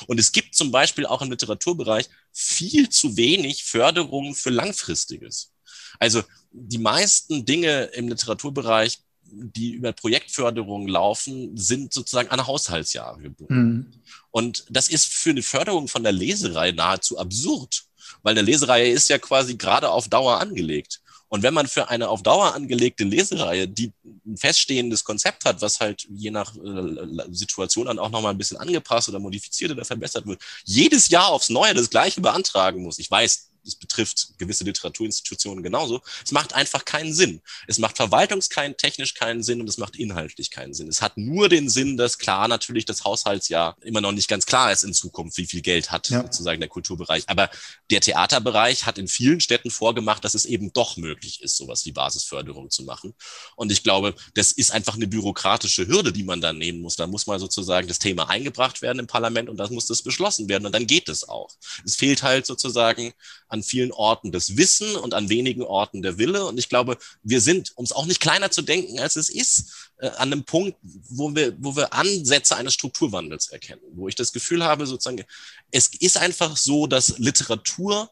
Und es gibt zum Beispiel auch im Literaturbereich viel zu wenig Förderung für Langfristiges. Also die meisten Dinge im Literaturbereich, die über Projektförderung laufen, sind sozusagen an Haushaltsjahre gebunden. Mhm. Und das ist für eine Förderung von der Leserei nahezu absurd weil eine Lesereihe ist ja quasi gerade auf Dauer angelegt. Und wenn man für eine auf Dauer angelegte Lesereihe, die ein feststehendes Konzept hat, was halt je nach äh, Situation dann auch nochmal ein bisschen angepasst oder modifiziert oder verbessert wird, jedes Jahr aufs Neue das Gleiche beantragen muss. Ich weiß, es betrifft gewisse Literaturinstitutionen genauso. Es macht einfach keinen Sinn. Es macht verwaltungstechnisch keinen Sinn und es macht inhaltlich keinen Sinn. Es hat nur den Sinn, dass klar natürlich das Haushaltsjahr immer noch nicht ganz klar ist in Zukunft, wie viel Geld hat ja. sozusagen der Kulturbereich. Aber der Theaterbereich hat in vielen Städten vorgemacht, dass es eben doch möglich ist, sowas wie Basisförderung zu machen. Und ich glaube, das ist einfach eine bürokratische Hürde, die man dann nehmen muss. Da muss mal sozusagen das Thema eingebracht werden im Parlament und dann muss das beschlossen werden und dann geht es auch. Es fehlt halt sozusagen an vielen Orten das Wissen und an wenigen Orten der Wille. Und ich glaube, wir sind, um es auch nicht kleiner zu denken, als es ist, äh, an einem Punkt, wo wir, wo wir Ansätze eines Strukturwandels erkennen, wo ich das Gefühl habe, sozusagen, es ist einfach so, dass Literatur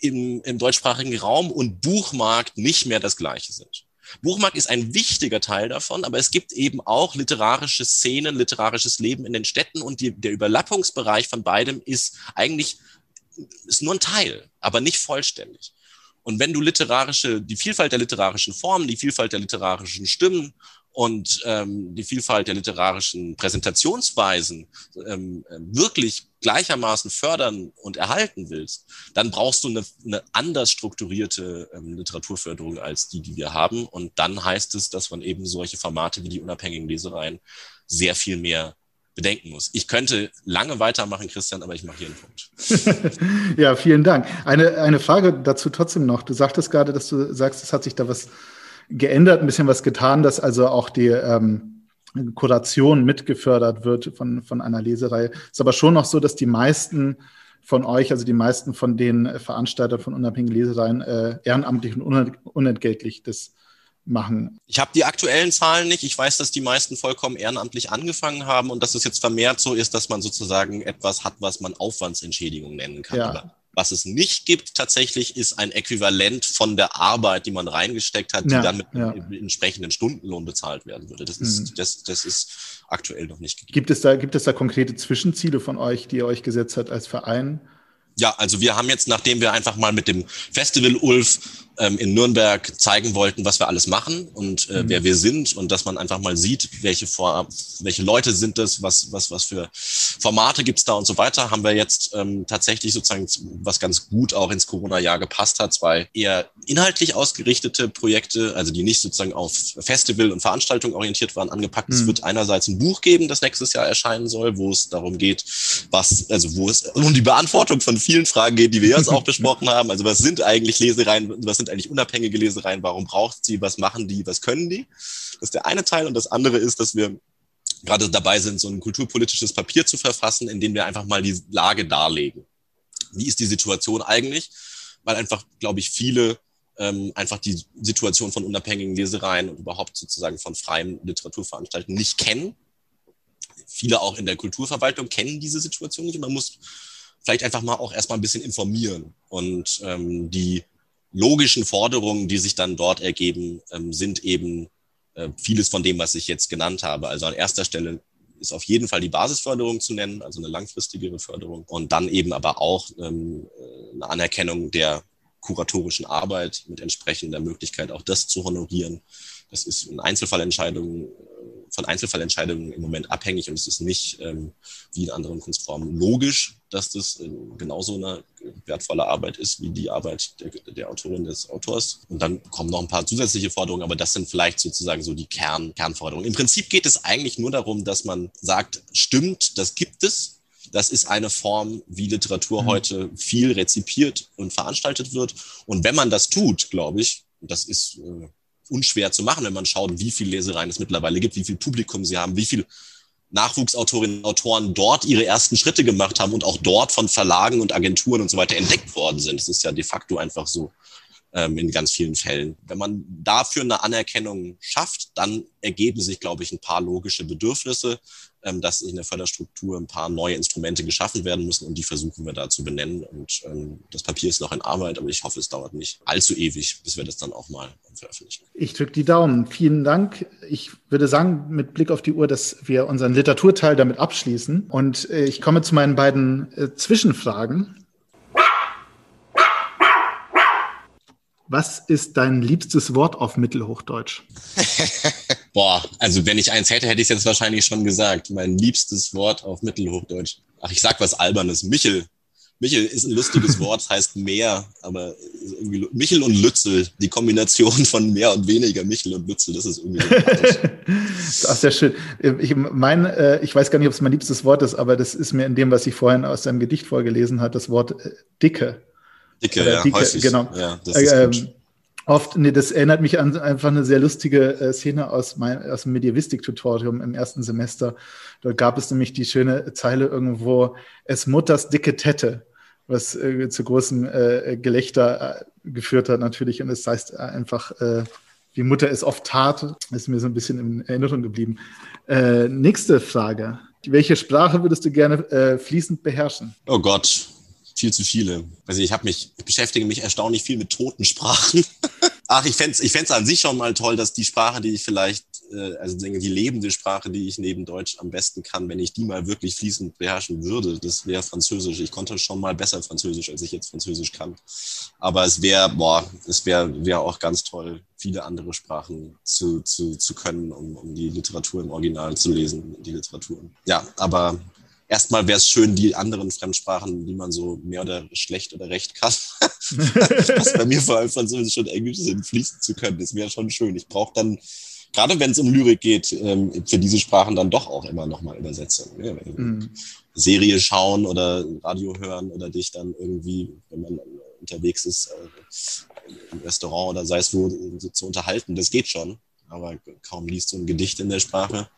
im, im deutschsprachigen Raum und Buchmarkt nicht mehr das Gleiche sind. Buchmarkt ist ein wichtiger Teil davon, aber es gibt eben auch literarische Szenen, literarisches Leben in den Städten und die, der Überlappungsbereich von beidem ist eigentlich ist nur ein Teil, aber nicht vollständig. Und wenn du literarische, die Vielfalt der literarischen Formen, die Vielfalt der literarischen Stimmen und ähm, die Vielfalt der literarischen Präsentationsweisen ähm, wirklich gleichermaßen fördern und erhalten willst, dann brauchst du eine, eine anders strukturierte ähm, Literaturförderung als die, die wir haben. Und dann heißt es, dass man eben solche Formate wie die unabhängigen Lesereien sehr viel mehr bedenken muss. Ich könnte lange weitermachen, Christian, aber ich mache hier einen Punkt. ja, vielen Dank. Eine, eine Frage dazu trotzdem noch. Du sagtest gerade, dass du sagst, es hat sich da was geändert, ein bisschen was getan, dass also auch die ähm, Kuration mitgefördert wird von, von einer Leserei. Ist aber schon noch so, dass die meisten von euch, also die meisten von den Veranstaltern von unabhängigen Lesereien, äh, ehrenamtlich und unentgeltlich das machen. Ich habe die aktuellen Zahlen nicht. Ich weiß, dass die meisten vollkommen ehrenamtlich angefangen haben und dass es jetzt vermehrt so ist, dass man sozusagen etwas hat, was man Aufwandsentschädigung nennen kann. Ja. was es nicht gibt tatsächlich, ist ein Äquivalent von der Arbeit, die man reingesteckt hat, die ja, dann mit ja. entsprechenden Stundenlohn bezahlt werden würde. Das ist, mhm. das, das ist aktuell noch nicht gegeben. Gibt es, da, gibt es da konkrete Zwischenziele von euch, die ihr euch gesetzt habt als Verein? Ja, also wir haben jetzt, nachdem wir einfach mal mit dem Festival Ulf ähm, in Nürnberg zeigen wollten, was wir alles machen und äh, mhm. wer wir sind und dass man einfach mal sieht, welche, Vor welche Leute sind das, was, was, was für Formate gibt's da und so weiter, haben wir jetzt ähm, tatsächlich sozusagen, was ganz gut auch ins Corona-Jahr gepasst hat, zwei eher inhaltlich ausgerichtete Projekte, also die nicht sozusagen auf Festival und Veranstaltung orientiert waren, angepackt. Mhm. Es wird einerseits ein Buch geben, das nächstes Jahr erscheinen soll, wo es darum geht, was, also wo es um die Beantwortung von vielen Fragen geht, die wir jetzt auch besprochen haben. Also was sind eigentlich Lesereien, was sind eigentlich unabhängige Lesereien, warum braucht sie, was machen die, was können die? Das ist der eine Teil. Und das andere ist, dass wir gerade dabei sind, so ein kulturpolitisches Papier zu verfassen, in dem wir einfach mal die Lage darlegen. Wie ist die Situation eigentlich? Weil einfach, glaube ich, viele ähm, einfach die Situation von unabhängigen Lesereien und überhaupt sozusagen von freien Literaturveranstaltungen nicht kennen. Viele auch in der Kulturverwaltung kennen diese Situation nicht und man muss vielleicht einfach mal auch erstmal ein bisschen informieren und ähm, die logischen Forderungen, die sich dann dort ergeben, ähm, sind eben äh, vieles von dem, was ich jetzt genannt habe. Also an erster Stelle ist auf jeden Fall die Basisförderung zu nennen, also eine langfristigere Förderung. Und dann eben aber auch ähm, äh, eine Anerkennung der kuratorischen Arbeit mit entsprechender Möglichkeit, auch das zu honorieren. Das ist in Einzelfallentscheidungen von Einzelfallentscheidungen im Moment abhängig und es ist nicht ähm, wie in anderen Kunstformen logisch, dass das äh, genauso eine wertvolle Arbeit ist wie die Arbeit der, der, Autorin des Autors. Und dann kommen noch ein paar zusätzliche Forderungen, aber das sind vielleicht sozusagen so die Kern, Kernforderungen. Im Prinzip geht es eigentlich nur darum, dass man sagt, stimmt, das gibt es. Das ist eine Form, wie Literatur mhm. heute viel rezipiert und veranstaltet wird. Und wenn man das tut, glaube ich, das ist äh, unschwer zu machen, wenn man schaut, wie viel Lesereien es mittlerweile gibt, wie viel Publikum sie haben, wie viel Nachwuchsautorinnen und Autoren dort ihre ersten Schritte gemacht haben und auch dort von Verlagen und Agenturen und so weiter entdeckt worden sind. Das ist ja de facto einfach so ähm, in ganz vielen Fällen. Wenn man dafür eine Anerkennung schafft, dann ergeben sich, glaube ich, ein paar logische Bedürfnisse, ähm, dass in der Förderstruktur ein paar neue Instrumente geschaffen werden müssen und die versuchen wir da zu benennen. Und ähm, das Papier ist noch in Arbeit, aber ich hoffe, es dauert nicht allzu ewig, bis wir das dann auch mal veröffentlichen. Ich drücke die Daumen. Vielen Dank. Ich würde sagen, mit Blick auf die Uhr, dass wir unseren Literaturteil damit abschließen. Und äh, ich komme zu meinen beiden äh, Zwischenfragen. Was ist dein liebstes Wort auf Mittelhochdeutsch? Boah, also wenn ich eins hätte, hätte ich es jetzt wahrscheinlich schon gesagt. Mein liebstes Wort auf Mittelhochdeutsch. Ach, ich sag was Albernes. Michel. Michel ist ein lustiges Wort, heißt mehr, aber irgendwie Michel und Lützel, die Kombination von mehr und weniger Michel und Lützel, das ist irgendwie Das ist sehr schön. Ich meine, äh, ich weiß gar nicht, ob es mein liebstes Wort ist, aber das ist mir in dem, was ich vorhin aus seinem Gedicht vorgelesen hat, das Wort äh, Dicke. Dicke, ja, Dicke, häufig. Genau. Ja, das ist ähm. Oft, nee, das erinnert mich an einfach eine sehr lustige äh, Szene aus, mein, aus dem Medievistik-Tutorium im ersten Semester. Dort gab es nämlich die schöne Zeile irgendwo, es Mutters dicke Tette, was äh, zu großem äh, Gelächter äh, geführt hat natürlich. Und es das heißt einfach, äh, die Mutter ist oft tat, ist mir so ein bisschen in Erinnerung geblieben. Äh, nächste Frage. Welche Sprache würdest du gerne fließend beherrschen? Oh Gott, viel zu viele. Also ich habe mich, ich beschäftige mich erstaunlich viel mit Totensprachen. Ach, ich fände es ich an sich schon mal toll, dass die Sprache, die ich vielleicht, äh, also die lebende Sprache, die ich neben Deutsch am besten kann, wenn ich die mal wirklich fließend beherrschen würde, das wäre Französisch. Ich konnte schon mal besser Französisch, als ich jetzt Französisch kann. Aber es wäre, boah, es wäre wär auch ganz toll, viele andere Sprachen zu, zu, zu können, um, um die Literatur im Original zu lesen, die Literatur. Ja, aber erstmal wäre es schön, die anderen Fremdsprachen, die man so mehr oder schlecht oder recht kann, was bei mir vor allem Französisch und Englisch sind, fließen zu können. Das wäre schon schön. Ich brauche dann, gerade wenn es um Lyrik geht, ähm, für diese Sprachen dann doch auch immer nochmal Übersetzungen. Ja, mhm. Serie schauen oder Radio hören oder dich dann irgendwie, wenn man unterwegs ist, äh, im Restaurant oder sei es wo, so zu unterhalten, das geht schon. Aber kaum liest du ein Gedicht in der Sprache,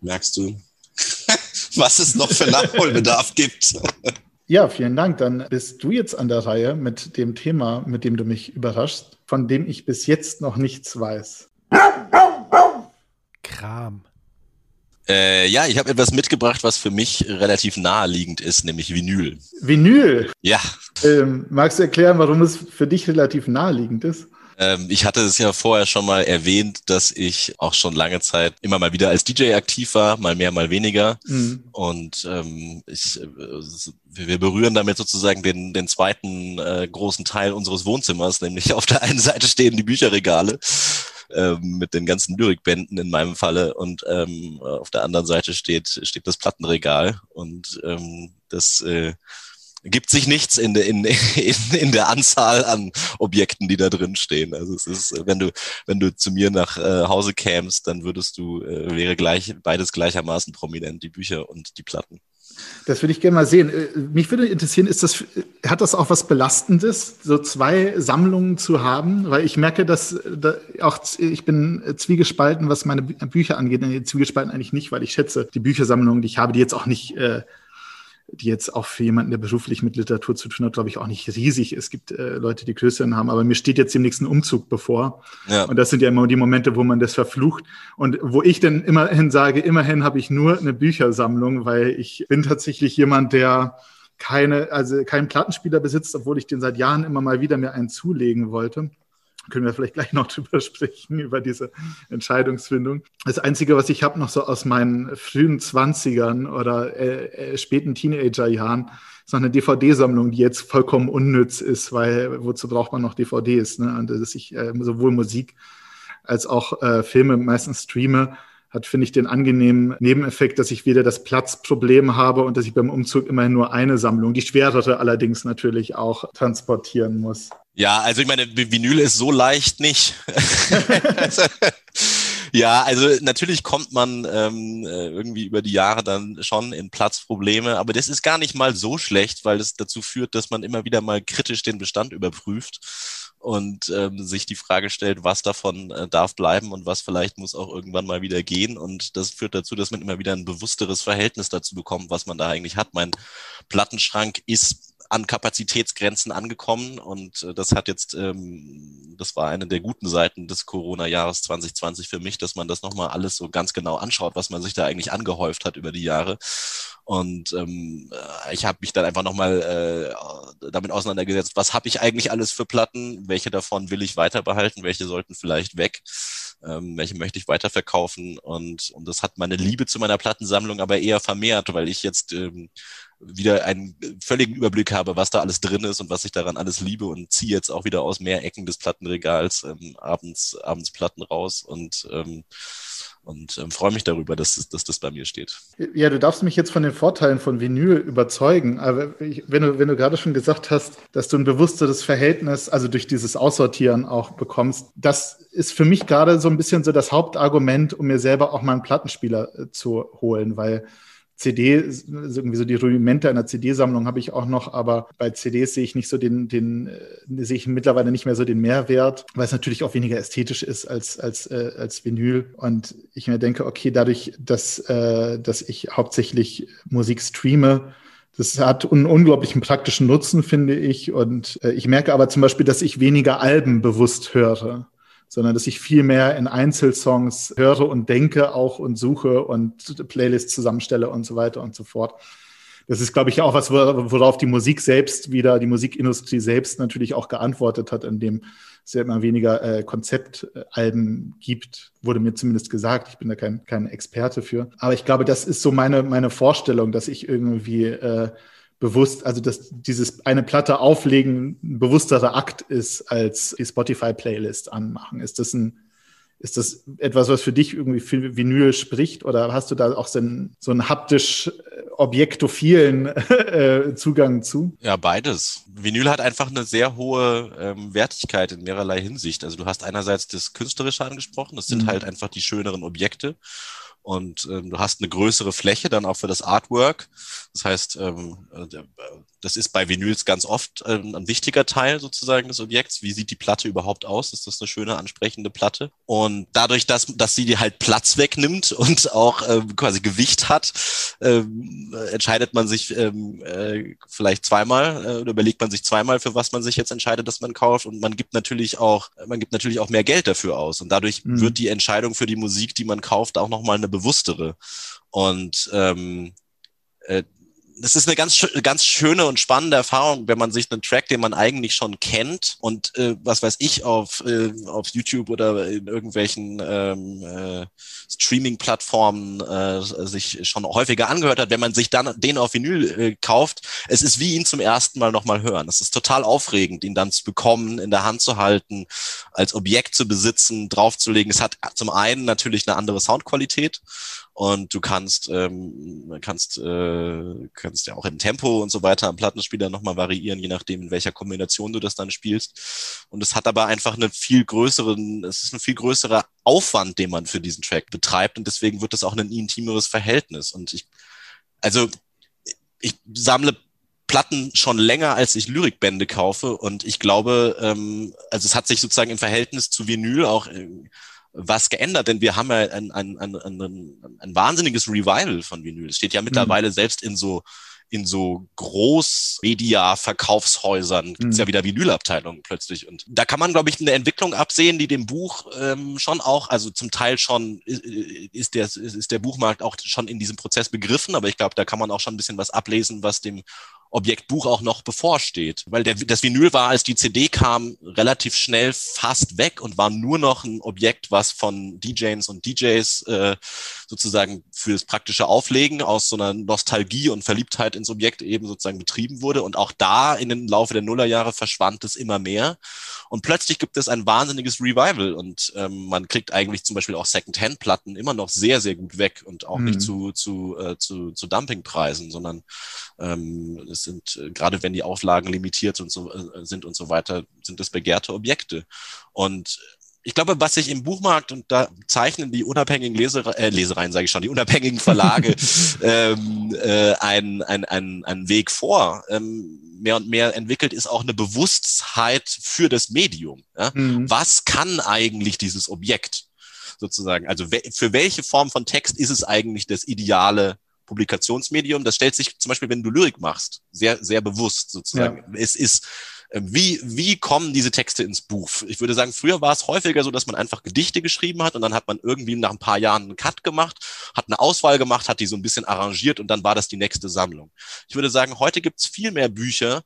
merkst du, was es noch für Nachholbedarf gibt. Ja, vielen Dank. Dann bist du jetzt an der Reihe mit dem Thema, mit dem du mich überraschst, von dem ich bis jetzt noch nichts weiß. Kram. Äh, ja, ich habe etwas mitgebracht, was für mich relativ naheliegend ist, nämlich Vinyl. Vinyl? Ja. Ähm, magst du erklären, warum es für dich relativ naheliegend ist? Ähm, ich hatte es ja vorher schon mal erwähnt, dass ich auch schon lange Zeit immer mal wieder als DJ aktiv war, mal mehr, mal weniger. Mhm. Und ähm, ich, äh, wir berühren damit sozusagen den, den zweiten äh, großen Teil unseres Wohnzimmers, nämlich auf der einen Seite stehen die Bücherregale ähm, mit den ganzen Lyrikbänden in meinem Falle und ähm, auf der anderen Seite steht, steht das Plattenregal und ähm, das äh, gibt sich nichts in, der in, in, in der Anzahl an Objekten, die da drin stehen. Also es ist, wenn du, wenn du zu mir nach äh, Hause kämst, dann würdest du, äh, wäre gleich, beides gleichermaßen prominent, die Bücher und die Platten. Das würde ich gerne mal sehen. Äh, mich würde interessieren, ist das, hat das auch was Belastendes, so zwei Sammlungen zu haben? Weil ich merke, dass da auch ich bin zwiegespalten, was meine Bücher angeht. Zwiegespalten eigentlich nicht, weil ich schätze die Büchersammlungen, die ich habe, die jetzt auch nicht äh, die jetzt auch für jemanden, der beruflich mit Literatur zu tun hat, glaube ich, auch nicht riesig. Es gibt äh, Leute, die größeren haben, aber mir steht jetzt demnächst ein Umzug bevor. Ja. Und das sind ja immer die Momente, wo man das verflucht. Und wo ich dann immerhin sage, immerhin habe ich nur eine Büchersammlung, weil ich bin tatsächlich jemand, der keine, also keinen Plattenspieler besitzt, obwohl ich den seit Jahren immer mal wieder mir einen zulegen wollte können wir vielleicht gleich noch drüber sprechen, über diese Entscheidungsfindung. Das Einzige, was ich habe noch so aus meinen frühen Zwanzigern oder äh, äh, späten Teenagerjahren, ist noch eine DVD-Sammlung, die jetzt vollkommen unnütz ist, weil wozu braucht man noch DVDs? Ne? Und dass ich äh, sowohl Musik als auch äh, Filme meistens streame, hat, finde ich, den angenehmen Nebeneffekt, dass ich wieder das Platzproblem habe und dass ich beim Umzug immerhin nur eine Sammlung, die schwerere allerdings natürlich auch transportieren muss. Ja, also ich meine, Vinyl ist so leicht nicht. Ja, also natürlich kommt man ähm, äh, irgendwie über die Jahre dann schon in Platzprobleme, aber das ist gar nicht mal so schlecht, weil es dazu führt, dass man immer wieder mal kritisch den Bestand überprüft und ähm, sich die Frage stellt, was davon äh, darf bleiben und was vielleicht muss auch irgendwann mal wieder gehen. Und das führt dazu, dass man immer wieder ein bewussteres Verhältnis dazu bekommt, was man da eigentlich hat. Mein Plattenschrank ist an Kapazitätsgrenzen angekommen und äh, das hat jetzt, ähm, das war eine der guten Seiten des Corona-Jahres 2020 für mich, dass man das nochmal alles so ganz genau anschaut, was man sich da eigentlich angehäuft hat über die Jahre. Und ähm, äh, ich habe mich dann einfach nochmal äh, damit auseinandergesetzt, was habe ich eigentlich alles für Platten, welche davon will ich weiterbehalten, welche sollten vielleicht weg, ähm, welche möchte ich weiterverkaufen und, und das hat meine Liebe zu meiner Plattensammlung aber eher vermehrt, weil ich jetzt ähm, wieder einen völligen Überblick habe, was da alles drin ist und was ich daran alles liebe und ziehe jetzt auch wieder aus mehr Ecken des Plattenregals ähm, abends, abends Platten raus und, ähm, und ähm, freue mich darüber, dass, dass das bei mir steht. Ja, du darfst mich jetzt von den Vorteilen von Vinyl überzeugen, aber ich, wenn, du, wenn du gerade schon gesagt hast, dass du ein bewussteres Verhältnis, also durch dieses Aussortieren auch bekommst, das ist für mich gerade so ein bisschen so das Hauptargument, um mir selber auch mal einen Plattenspieler äh, zu holen, weil CD, irgendwie so die Rudimente einer CD-Sammlung habe ich auch noch, aber bei CDs sehe ich nicht so den, den äh, sehe ich mittlerweile nicht mehr so den Mehrwert, weil es natürlich auch weniger ästhetisch ist als, als, äh, als Vinyl. Und ich mir denke, okay, dadurch, dass, äh, dass ich hauptsächlich Musik streame, das hat einen unglaublichen praktischen Nutzen, finde ich. Und äh, ich merke aber zum Beispiel, dass ich weniger Alben bewusst höre sondern dass ich viel mehr in Einzelsongs höre und denke auch und suche und Playlists zusammenstelle und so weiter und so fort. Das ist, glaube ich, auch was, worauf die Musik selbst wieder, die Musikindustrie selbst natürlich auch geantwortet hat, indem es ja immer weniger äh, Konzeptalben gibt, wurde mir zumindest gesagt. Ich bin da kein, kein Experte für. Aber ich glaube, das ist so meine, meine Vorstellung, dass ich irgendwie äh, bewusst, also dass dieses eine Platte auflegen ein bewussterer Akt ist als die Spotify-Playlist anmachen. Ist das ein, ist das etwas, was für dich irgendwie für Vinyl spricht oder hast du da auch so einen, so einen haptisch äh, objektophilen äh, Zugang zu? Ja, beides. Vinyl hat einfach eine sehr hohe ähm, Wertigkeit in mehrerlei Hinsicht. Also du hast einerseits das Künstlerische angesprochen, das sind mhm. halt einfach die schöneren Objekte und ähm, du hast eine größere Fläche dann auch für das Artwork. Das heißt, ähm, äh, das ist bei Vinyls ganz oft ähm, ein wichtiger Teil sozusagen des Objekts. Wie sieht die Platte überhaupt aus? Ist das eine schöne, ansprechende Platte? Und dadurch, dass, dass sie dir halt Platz wegnimmt und auch ähm, quasi Gewicht hat, ähm, entscheidet man sich ähm, äh, vielleicht zweimal äh, oder überlegt man sich zweimal, für was man sich jetzt entscheidet, dass man kauft. Und man gibt natürlich auch, man gibt natürlich auch mehr Geld dafür aus. Und dadurch mhm. wird die Entscheidung für die Musik, die man kauft, auch nochmal eine bewusstere. Und ähm, äh, das ist eine ganz, ganz schöne und spannende Erfahrung, wenn man sich einen Track, den man eigentlich schon kennt und äh, was weiß ich, auf, äh, auf YouTube oder in irgendwelchen ähm, äh, Streaming-Plattformen äh, sich schon häufiger angehört hat, wenn man sich dann den auf Vinyl äh, kauft, es ist wie ihn zum ersten Mal nochmal hören. Es ist total aufregend, ihn dann zu bekommen, in der Hand zu halten, als Objekt zu besitzen, draufzulegen. Es hat zum einen natürlich eine andere Soundqualität und du kannst, ähm, kannst, äh, kannst ja auch im Tempo und so weiter am Plattenspieler nochmal variieren, je nachdem, in welcher Kombination du das dann spielst. Und es hat aber einfach einen viel größeren, es ist ein viel größerer Aufwand, den man für diesen Track betreibt und deswegen wird das auch ein intimeres Verhältnis. Und ich, also ich sammle Platten schon länger, als ich Lyrikbände kaufe. Und ich glaube, ähm, also es hat sich sozusagen im Verhältnis zu Vinyl auch äh, was geändert, denn wir haben ja ein, ein, ein, ein, ein wahnsinniges Revival von Vinyl. Es steht ja mittlerweile mhm. selbst in so in so Großmedia-Verkaufshäusern gibt's mhm. ja wieder Vinylabteilungen plötzlich. Und da kann man, glaube ich, eine Entwicklung absehen, die dem Buch ähm, schon auch, also zum Teil schon ist der, ist der Buchmarkt auch schon in diesem Prozess begriffen, aber ich glaube, da kann man auch schon ein bisschen was ablesen, was dem Objekt Buch auch noch bevorsteht. Weil der, das Vinyl war, als die CD kam, relativ schnell fast weg und war nur noch ein Objekt, was von DJs und DJs äh, sozusagen für das praktische Auflegen aus so einer Nostalgie und Verliebtheit ins Objekt eben sozusagen betrieben wurde. Und auch da in den Laufe der Nullerjahre verschwand es immer mehr. Und plötzlich gibt es ein wahnsinniges Revival und ähm, man kriegt eigentlich zum Beispiel auch Second-Hand-Platten immer noch sehr, sehr gut weg und auch mhm. nicht zu, zu, äh, zu, zu Dumpingpreisen, sondern ähm, es sind, äh, gerade wenn die Auflagen limitiert und so, äh, sind und so weiter, sind es begehrte Objekte. Und ich glaube, was sich im Buchmarkt und da zeichnen die unabhängigen Lesere, äh, Lesereien, sage ich schon, die unabhängigen Verlage ähm, äh, einen ein, ein, Weg vor. Ähm, mehr und mehr entwickelt ist auch eine Bewusstheit für das Medium. Ja? Mhm. Was kann eigentlich dieses Objekt sozusagen? Also für welche Form von Text ist es eigentlich das ideale Publikationsmedium? Das stellt sich zum Beispiel, wenn du Lyrik machst, sehr, sehr bewusst sozusagen. Ja. Es ist wie, wie kommen diese Texte ins Buch? Ich würde sagen, früher war es häufiger so, dass man einfach Gedichte geschrieben hat und dann hat man irgendwie nach ein paar Jahren einen Cut gemacht, hat eine Auswahl gemacht, hat die so ein bisschen arrangiert und dann war das die nächste Sammlung. Ich würde sagen, heute gibt es viel mehr Bücher,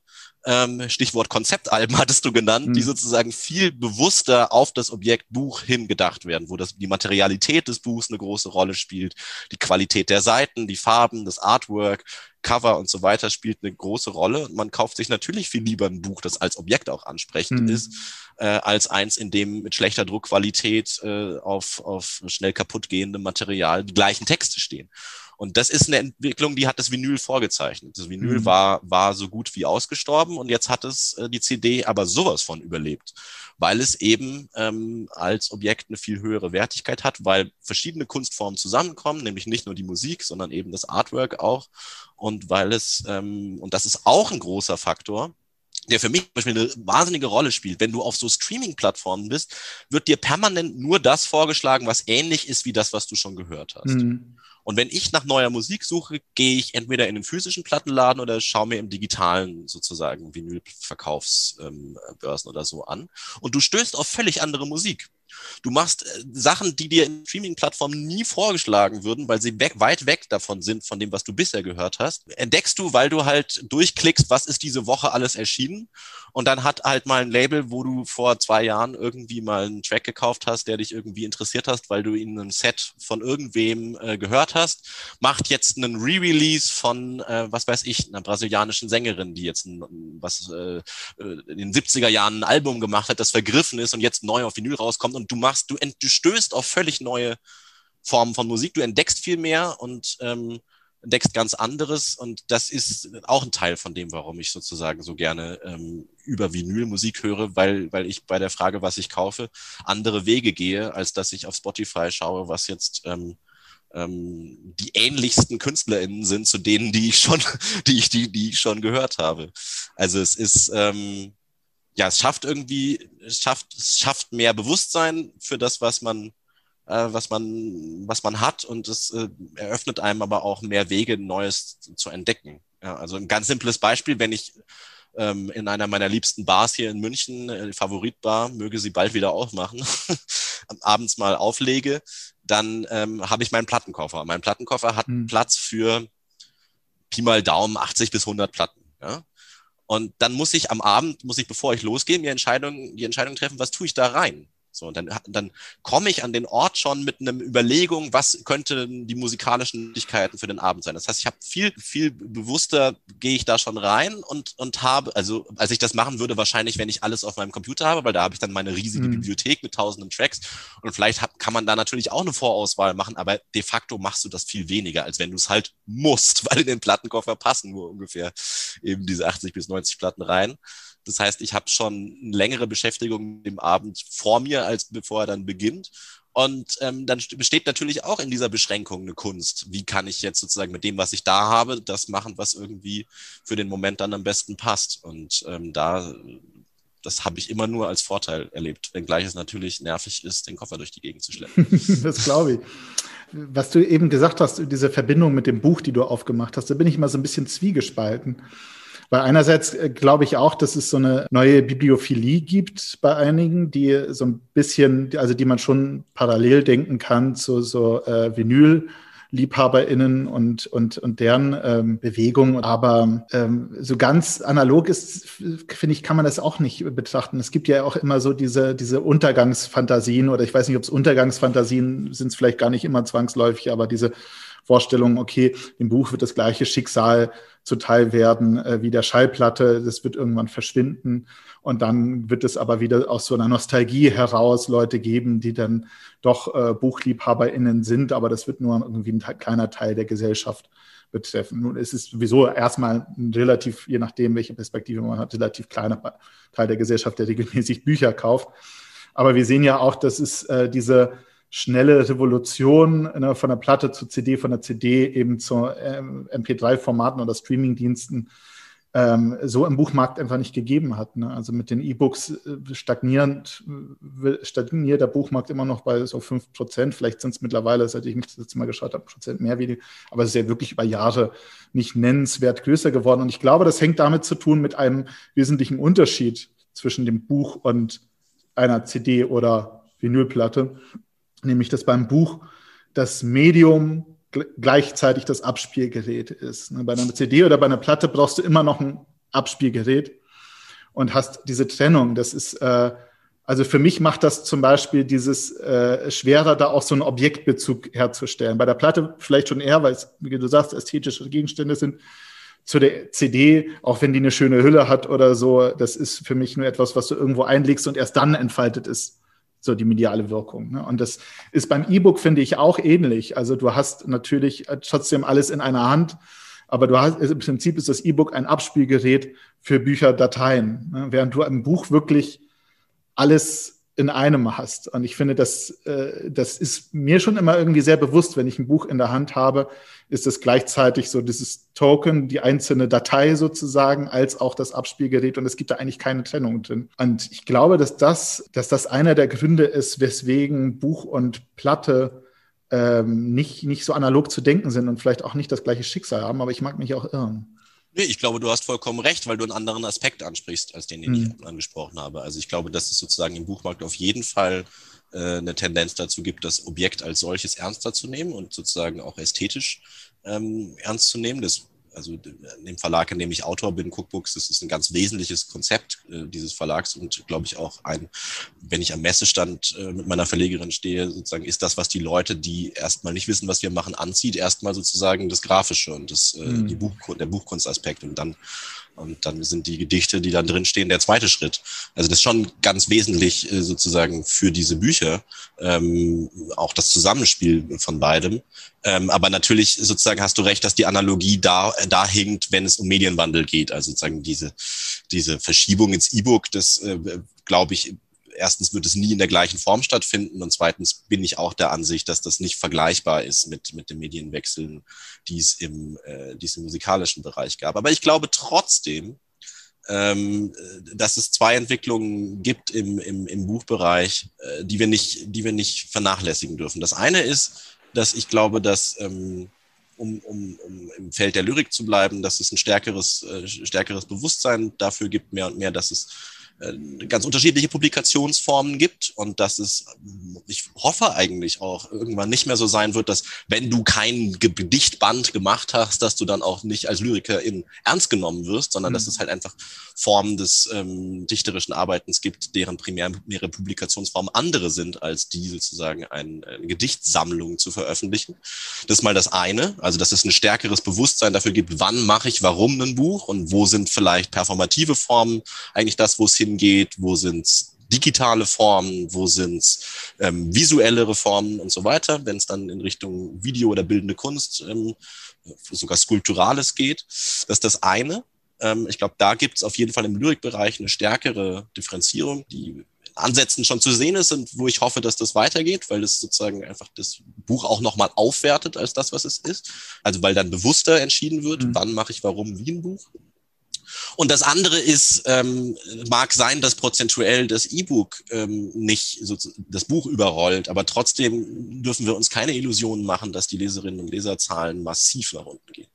ähm, Stichwort Konzeptalben hattest du genannt, mhm. die sozusagen viel bewusster auf das Objekt Buch hingedacht werden, wo das, die Materialität des Buchs eine große Rolle spielt, die Qualität der Seiten, die Farben, das Artwork, Cover und so weiter spielt eine große Rolle. Und man kauft sich natürlich viel lieber ein Buch, das als Objekt auch ansprechend mhm. ist, äh, als eins, in dem mit schlechter Druckqualität äh, auf, auf schnell kaputt gehendem Material die gleichen Texte stehen. Und das ist eine Entwicklung, die hat das Vinyl vorgezeichnet. Das Vinyl mhm. war, war so gut wie ausgestorben und jetzt hat es äh, die CD aber sowas von überlebt, weil es eben ähm, als Objekt eine viel höhere Wertigkeit hat, weil verschiedene Kunstformen zusammenkommen, nämlich nicht nur die Musik, sondern eben das Artwork auch. Und weil es, ähm, und das ist auch ein großer Faktor, der für mich zum Beispiel eine wahnsinnige Rolle spielt. Wenn du auf so Streaming-Plattformen bist, wird dir permanent nur das vorgeschlagen, was ähnlich ist wie das, was du schon gehört hast. Mhm. Und wenn ich nach neuer Musik suche, gehe ich entweder in den physischen Plattenladen oder schaue mir im digitalen sozusagen Vinylverkaufsbörsen ähm, oder so an. Und du stößt auf völlig andere Musik. Du machst äh, Sachen, die dir in Streaming-Plattformen nie vorgeschlagen würden, weil sie weg, weit weg davon sind, von dem, was du bisher gehört hast. Entdeckst du, weil du halt durchklickst, was ist diese Woche alles erschienen. Und dann hat halt mal ein Label, wo du vor zwei Jahren irgendwie mal einen Track gekauft hast, der dich irgendwie interessiert hast, weil du in einem Set von irgendwem äh, gehört hast, macht jetzt einen Re-Release von, äh, was weiß ich, einer brasilianischen Sängerin, die jetzt ein, was äh, äh in den 70er Jahren ein Album gemacht hat, das vergriffen ist und jetzt neu auf Vinyl rauskommt und du machst, du, du stößt auf völlig neue Formen von Musik, du entdeckst viel mehr und ähm, entdeckst ganz anderes und das ist auch ein Teil von dem, warum ich sozusagen so gerne ähm, über Vinyl Musik höre, weil, weil ich bei der Frage, was ich kaufe, andere Wege gehe, als dass ich auf Spotify schaue, was jetzt ähm, ähm, die ähnlichsten KünstlerInnen sind zu denen, die ich schon, die ich, die, die ich schon gehört habe. Also es ist, ähm, ja, es schafft irgendwie, es schafft, es schafft mehr Bewusstsein für das, was man, äh, was man, was man hat und es äh, eröffnet einem aber auch mehr Wege, Neues zu entdecken. Ja, also ein ganz simples Beispiel, wenn ich ähm, in einer meiner liebsten Bars hier in München, äh, Favoritbar, möge sie bald wieder aufmachen, abends mal auflege, dann ähm, habe ich meinen Plattenkoffer. Mein Plattenkoffer hat hm. Platz für Pi mal Daumen 80 bis 100 Platten. Ja? Und dann muss ich am Abend, muss ich, bevor ich losgehe, mir Entscheidung, die Entscheidung treffen, was tue ich da rein? So, und dann, dann komme ich an den Ort schon mit einem Überlegung, was könnten die musikalischen Möglichkeiten für den Abend sein. Das heißt, ich habe viel, viel bewusster gehe ich da schon rein und, und habe, also als ich das machen würde, wahrscheinlich, wenn ich alles auf meinem Computer habe, weil da habe ich dann meine riesige mhm. Bibliothek mit tausenden Tracks und vielleicht hab, kann man da natürlich auch eine Vorauswahl machen, aber de facto machst du das viel weniger, als wenn du es halt musst, weil in den Plattenkoffer passen nur ungefähr eben diese 80 bis 90 Platten rein. Das heißt, ich habe schon eine längere Beschäftigung im Abend vor mir, als bevor er dann beginnt. Und ähm, dann besteht natürlich auch in dieser Beschränkung eine Kunst. Wie kann ich jetzt sozusagen mit dem, was ich da habe, das machen, was irgendwie für den Moment dann am besten passt? Und ähm, da, das habe ich immer nur als Vorteil erlebt, wenngleich es natürlich nervig ist, den Koffer durch die Gegend zu schleppen. das glaube ich. Was du eben gesagt hast, diese Verbindung mit dem Buch, die du aufgemacht hast, da bin ich immer so ein bisschen zwiegespalten. Weil einerseits äh, glaube ich auch, dass es so eine neue Bibliophilie gibt bei einigen, die so ein bisschen, also die man schon parallel denken kann zu so äh, Vinyl. LiebhaberInnen und, und, und deren ähm, Bewegung. Aber ähm, so ganz analog ist, finde ich, kann man das auch nicht betrachten. Es gibt ja auch immer so diese, diese Untergangsfantasien oder ich weiß nicht, ob es Untergangsfantasien sind, vielleicht gar nicht immer zwangsläufig, aber diese Vorstellung, okay, dem Buch wird das gleiche Schicksal zuteil werden äh, wie der Schallplatte, das wird irgendwann verschwinden und dann wird es aber wieder aus so einer Nostalgie heraus Leute geben, die dann doch äh, BuchliebhaberInnen sind, aber das wird nur irgendwie ein kleiner Teil der Gesellschaft betreffen. Nun ist es sowieso erstmal ein relativ, je nachdem, welche Perspektive man hat, relativ kleiner Teil der Gesellschaft, der regelmäßig Bücher kauft. Aber wir sehen ja auch, dass es äh, diese schnelle Revolution ne, von der Platte zu CD, von der CD eben zu ähm, MP3-Formaten oder Streaming-Diensten ähm, so im Buchmarkt einfach nicht gegeben hat. Ne? Also mit den E-Books äh, stagnierend, äh, stagniert der Buchmarkt immer noch bei so 5 Prozent. Vielleicht sind es mittlerweile, seit ich mich das letzte Mal geschaut habe, Prozent mehr wie die, aber es ist ja wirklich über Jahre nicht nennenswert größer geworden. Und ich glaube, das hängt damit zu tun mit einem wesentlichen Unterschied zwischen dem Buch und einer CD oder Vinylplatte, nämlich dass beim Buch das Medium gleichzeitig das Abspielgerät ist. Ne, bei einer CD oder bei einer Platte brauchst du immer noch ein Abspielgerät und hast diese Trennung. Das ist, äh, also für mich macht das zum Beispiel dieses äh, schwerer, da auch so einen Objektbezug herzustellen. Bei der Platte vielleicht schon eher, weil es, wie du sagst, ästhetische Gegenstände sind. Zu der CD, auch wenn die eine schöne Hülle hat oder so, das ist für mich nur etwas, was du irgendwo einlegst und erst dann entfaltet ist so die mediale Wirkung. Ne? Und das ist beim E-Book, finde ich, auch ähnlich. Also du hast natürlich äh, trotzdem alles in einer Hand, aber du hast, im Prinzip ist das E-Book ein Abspielgerät für Bücher, Dateien, ne? während du im Buch wirklich alles in einem hast. Und ich finde, das, äh, das ist mir schon immer irgendwie sehr bewusst, wenn ich ein Buch in der Hand habe, ist es gleichzeitig so dieses Token, die einzelne Datei sozusagen, als auch das Abspielgerät. Und es gibt da eigentlich keine Trennung drin. Und ich glaube, dass das, dass das einer der Gründe ist, weswegen Buch und Platte ähm, nicht, nicht so analog zu denken sind und vielleicht auch nicht das gleiche Schicksal haben. Aber ich mag mich auch irren. Nee, ich glaube, du hast vollkommen recht, weil du einen anderen Aspekt ansprichst, als den, den mhm. ich angesprochen habe. Also ich glaube, dass es sozusagen im Buchmarkt auf jeden Fall äh, eine Tendenz dazu gibt, das Objekt als solches ernster zu nehmen und sozusagen auch ästhetisch ähm, ernst zu nehmen. Das also in dem Verlag, in dem ich Autor bin, Cookbooks, das ist ein ganz wesentliches Konzept äh, dieses Verlags und glaube ich auch ein, wenn ich am Messestand äh, mit meiner Verlegerin stehe, sozusagen ist das, was die Leute, die erstmal nicht wissen, was wir machen, anzieht, erstmal sozusagen das Grafische und das, äh, mhm. Buch, der Buchkunstaspekt und dann und dann sind die Gedichte, die dann drinstehen, der zweite Schritt. Also das ist schon ganz wesentlich äh, sozusagen für diese Bücher, ähm, auch das Zusammenspiel von beidem. Ähm, aber natürlich sozusagen hast du recht, dass die Analogie da, da hinkt, wenn es um Medienwandel geht. Also sozusagen diese, diese Verschiebung ins E-Book, das äh, glaube ich, erstens wird es nie in der gleichen Form stattfinden und zweitens bin ich auch der Ansicht, dass das nicht vergleichbar ist mit, mit den Medienwechseln, die es im, äh, die es im musikalischen Bereich gab. Aber ich glaube trotzdem, ähm, dass es zwei Entwicklungen gibt im, im, im Buchbereich, äh, die, wir nicht, die wir nicht vernachlässigen dürfen. Das eine ist, dass ich glaube, dass ähm, um, um, um im Feld der Lyrik zu bleiben, dass es ein stärkeres, äh, stärkeres Bewusstsein dafür gibt, mehr und mehr, dass es ganz unterschiedliche Publikationsformen gibt und dass es, ich hoffe eigentlich auch irgendwann nicht mehr so sein wird, dass wenn du kein Gedichtband gemacht hast, dass du dann auch nicht als Lyrikerin ernst genommen wirst, sondern mhm. dass es halt einfach Formen des ähm, dichterischen Arbeitens gibt, deren primäre Publikationsformen andere sind, als die sozusagen ein, eine Gedichtsammlung zu veröffentlichen. Das ist mal das eine, also dass es ein stärkeres Bewusstsein dafür gibt, wann mache ich warum ein Buch und wo sind vielleicht performative Formen eigentlich das, wo es hin hingeht, wo sind digitale Formen, wo sind ähm, visuelle Reformen und so weiter, wenn es dann in Richtung Video oder bildende Kunst, ähm, sogar Skulpturales geht. Das ist das eine. Ähm, ich glaube, da gibt es auf jeden Fall im Lyrikbereich eine stärkere Differenzierung, die Ansätzen schon zu sehen ist und wo ich hoffe, dass das weitergeht, weil es sozusagen einfach das Buch auch nochmal aufwertet als das, was es ist. Also weil dann bewusster entschieden wird, mhm. wann mache ich warum wie ein Buch. Und das andere ist, ähm, mag sein, dass prozentuell das E-Book ähm, nicht so, das Buch überrollt, aber trotzdem dürfen wir uns keine Illusionen machen, dass die Leserinnen und Leserzahlen massiv nach unten gehen.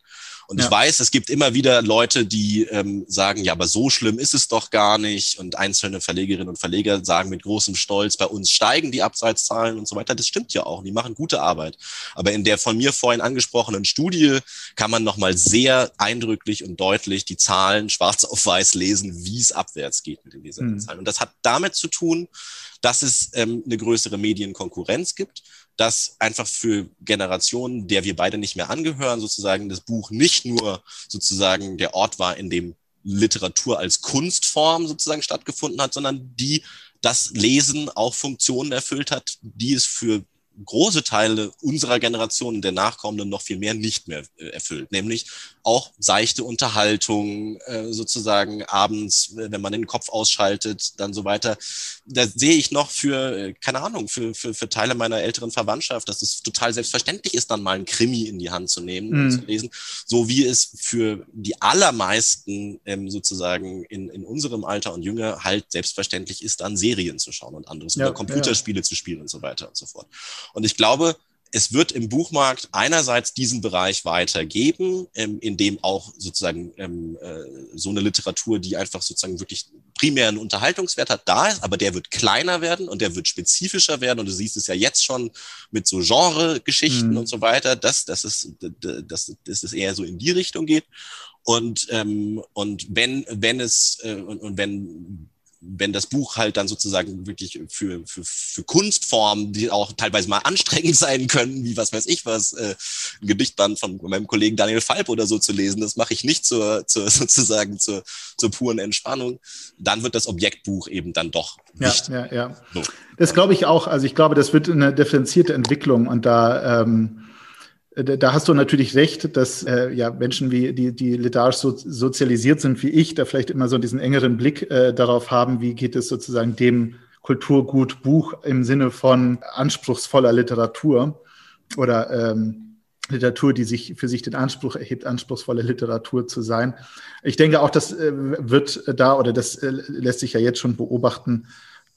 Und ja. ich weiß, es gibt immer wieder Leute, die ähm, sagen, ja, aber so schlimm ist es doch gar nicht. Und einzelne Verlegerinnen und Verleger sagen mit großem Stolz, bei uns steigen die Abseitszahlen und so weiter. Das stimmt ja auch. Die machen gute Arbeit. Aber in der von mir vorhin angesprochenen Studie kann man nochmal sehr eindrücklich und deutlich die Zahlen schwarz auf weiß lesen, wie es abwärts geht mit den Leserinnenzahlen. Mhm. Und das hat damit zu tun, dass es ähm, eine größere Medienkonkurrenz gibt, dass einfach für Generationen, der wir beide nicht mehr angehören, sozusagen das Buch nicht nur sozusagen der Ort war, in dem Literatur als Kunstform sozusagen stattgefunden hat, sondern die das Lesen auch Funktionen erfüllt hat, die es für große Teile unserer Generation und der Nachkommenden noch viel mehr nicht mehr äh, erfüllt, nämlich auch seichte Unterhaltung, äh, sozusagen abends, wenn man den Kopf ausschaltet, dann so weiter. Da sehe ich noch für, äh, keine Ahnung, für, für, für Teile meiner älteren Verwandtschaft, dass es total selbstverständlich ist, dann mal ein Krimi in die Hand zu nehmen mhm. und zu lesen, so wie es für die allermeisten ähm, sozusagen in, in unserem Alter und jünger halt selbstverständlich ist, dann Serien zu schauen und anderes ja, oder Computerspiele ja. zu spielen und so weiter und so fort. Und ich glaube, es wird im Buchmarkt einerseits diesen Bereich weitergeben, ähm, in dem auch sozusagen ähm, äh, so eine Literatur, die einfach sozusagen wirklich primär einen Unterhaltungswert hat, da ist, aber der wird kleiner werden und der wird spezifischer werden. Und du siehst es ja jetzt schon mit so Genre-Geschichten mhm. und so weiter, dass, dass, es, dass, dass es eher so in die Richtung geht. Und, ähm, und wenn, wenn es äh, und, und wenn wenn das Buch halt dann sozusagen wirklich für, für, für Kunstformen, die auch teilweise mal anstrengend sein können, wie was weiß ich was, äh, ein Gedichtband von meinem Kollegen Daniel Falb oder so zu lesen, das mache ich nicht zur, zur sozusagen zur, zur puren Entspannung, dann wird das Objektbuch eben dann doch nicht. Ja, ja, ja. So. Das glaube ich auch. Also ich glaube, das wird eine differenzierte Entwicklung und da ähm, äh, da hast du natürlich recht, dass äh, ja Menschen wie die, die literarisch so, sozialisiert sind wie ich, da vielleicht immer so diesen engeren Blick äh, darauf haben, wie geht es sozusagen dem Kulturgut Buch im Sinne von anspruchsvoller Literatur oder ähm, Literatur, die sich für sich den Anspruch erhebt, anspruchsvolle Literatur zu sein. Ich denke auch, das äh, wird da oder das äh, lässt sich ja jetzt schon beobachten,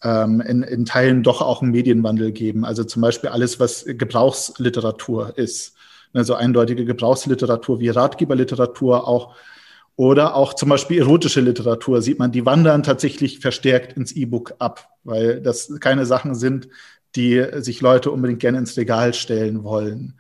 ähm, in, in Teilen doch auch einen Medienwandel geben. Also zum Beispiel alles, was Gebrauchsliteratur ist also eindeutige Gebrauchsliteratur wie Ratgeberliteratur auch oder auch zum Beispiel erotische Literatur sieht man, die wandern tatsächlich verstärkt ins E-Book ab, weil das keine Sachen sind, die sich Leute unbedingt gerne ins Regal stellen wollen.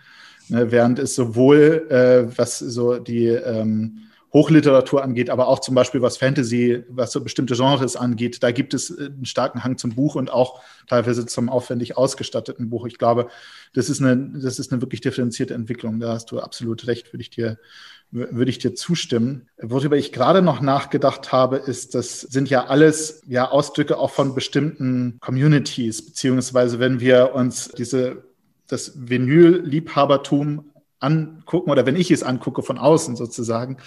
Ne, während es sowohl, äh, was so die ähm, Hochliteratur angeht, aber auch zum Beispiel was Fantasy, was so bestimmte Genres angeht, da gibt es äh, einen starken Hang zum Buch und auch teilweise zum aufwendig ausgestatteten Buch. Ich glaube, das ist eine, das ist eine wirklich differenzierte Entwicklung. Da hast du absolut recht, würde ich dir, würde ich dir zustimmen. Worüber ich gerade noch nachgedacht habe, ist, das sind ja alles ja Ausdrücke auch von bestimmten Communities, beziehungsweise wenn wir uns diese, das Vinyl-Liebhabertum angucken oder wenn ich es angucke von außen sozusagen,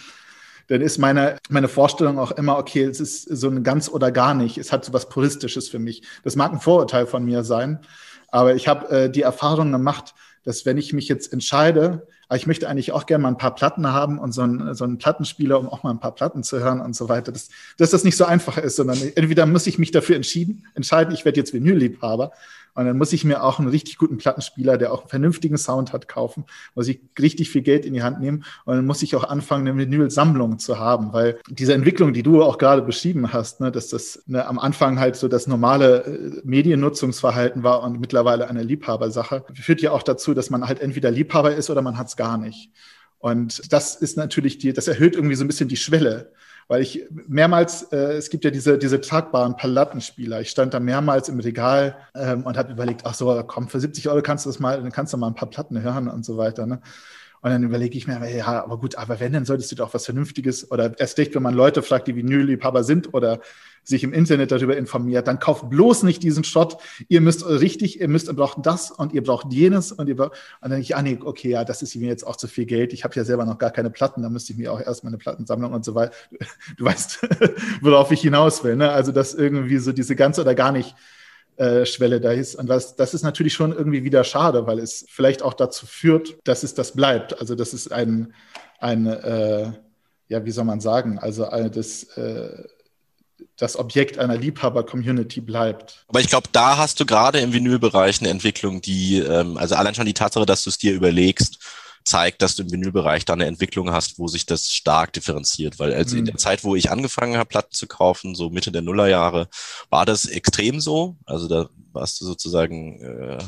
dann ist meine, meine Vorstellung auch immer, okay, es ist so ein ganz oder gar nicht. Es hat so was Puristisches für mich. Das mag ein Vorurteil von mir sein, aber ich habe äh, die Erfahrung gemacht, dass wenn ich mich jetzt entscheide, aber ich möchte eigentlich auch gerne mal ein paar Platten haben und so einen, so einen Plattenspieler, um auch mal ein paar Platten zu hören und so weiter, dass, dass das nicht so einfach ist, sondern entweder muss ich mich dafür entschieden, entscheiden, ich werde jetzt Vinylliebhaber und dann muss ich mir auch einen richtig guten Plattenspieler, der auch einen vernünftigen Sound hat, kaufen. Muss ich richtig viel Geld in die Hand nehmen. Und dann muss ich auch anfangen, eine Vinyl-Sammlung zu haben. Weil diese Entwicklung, die du auch gerade beschrieben hast, ne, dass das ne, am Anfang halt so das normale äh, Mediennutzungsverhalten war und mittlerweile eine Liebhabersache, führt ja auch dazu, dass man halt entweder Liebhaber ist oder man hat es gar nicht. Und das ist natürlich die, das erhöht irgendwie so ein bisschen die Schwelle weil ich mehrmals, äh, es gibt ja diese, diese tragbaren Palattenspieler. Ich stand da mehrmals im Regal ähm, und habe überlegt, ach so, komm, für 70 Euro kannst du das mal, dann kannst du mal ein paar Platten hören und so weiter. Ne? Und dann überlege ich mir, ja, aber gut, aber wenn, dann solltest du doch was Vernünftiges oder erst recht, wenn man Leute fragt, die Vinylliebhaber sind oder sich im Internet darüber informiert, dann kauft bloß nicht diesen Schrott. Ihr müsst richtig, ihr müsst, ihr braucht das und ihr braucht jenes und ihr braucht, und dann denke ich, ah nee, okay, ja, das ist mir jetzt auch zu viel Geld. Ich habe ja selber noch gar keine Platten, da müsste ich mir auch erstmal eine Plattensammlung und so weiter. Du weißt, worauf ich hinaus will, ne? Also, dass irgendwie so diese ganze oder gar nicht äh, Schwelle da ist. Und das, das ist natürlich schon irgendwie wieder schade, weil es vielleicht auch dazu führt, dass es das bleibt. Also, das ist ein, ein äh, ja, wie soll man sagen, also das, äh, das Objekt einer Liebhaber-Community bleibt. Aber ich glaube, da hast du gerade im Vinylbereich eine Entwicklung, die, ähm, also allein schon die Tatsache, dass du es dir überlegst, zeigt, dass du im Vinylbereich da eine Entwicklung hast, wo sich das stark differenziert. Weil also mhm. in der Zeit, wo ich angefangen habe, Platten zu kaufen, so Mitte der Nullerjahre, war das extrem so. Also da warst du sozusagen äh,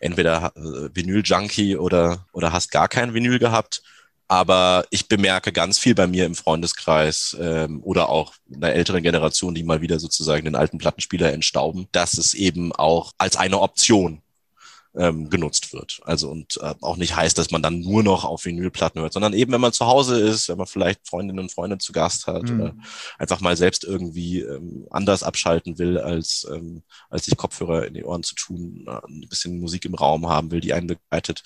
entweder äh, Vinyl-Junkie oder, oder hast gar kein Vinyl gehabt. Aber ich bemerke ganz viel bei mir im Freundeskreis ähm, oder auch in der älteren Generation, die mal wieder sozusagen den alten Plattenspieler entstauben, dass es eben auch als eine Option ähm, genutzt wird. Also und äh, auch nicht heißt, dass man dann nur noch auf Vinylplatten hört, sondern eben, wenn man zu Hause ist, wenn man vielleicht Freundinnen und Freunde zu Gast hat mhm. oder einfach mal selbst irgendwie ähm, anders abschalten will, als, ähm, als sich Kopfhörer in die Ohren zu tun, äh, ein bisschen Musik im Raum haben will, die einen begleitet.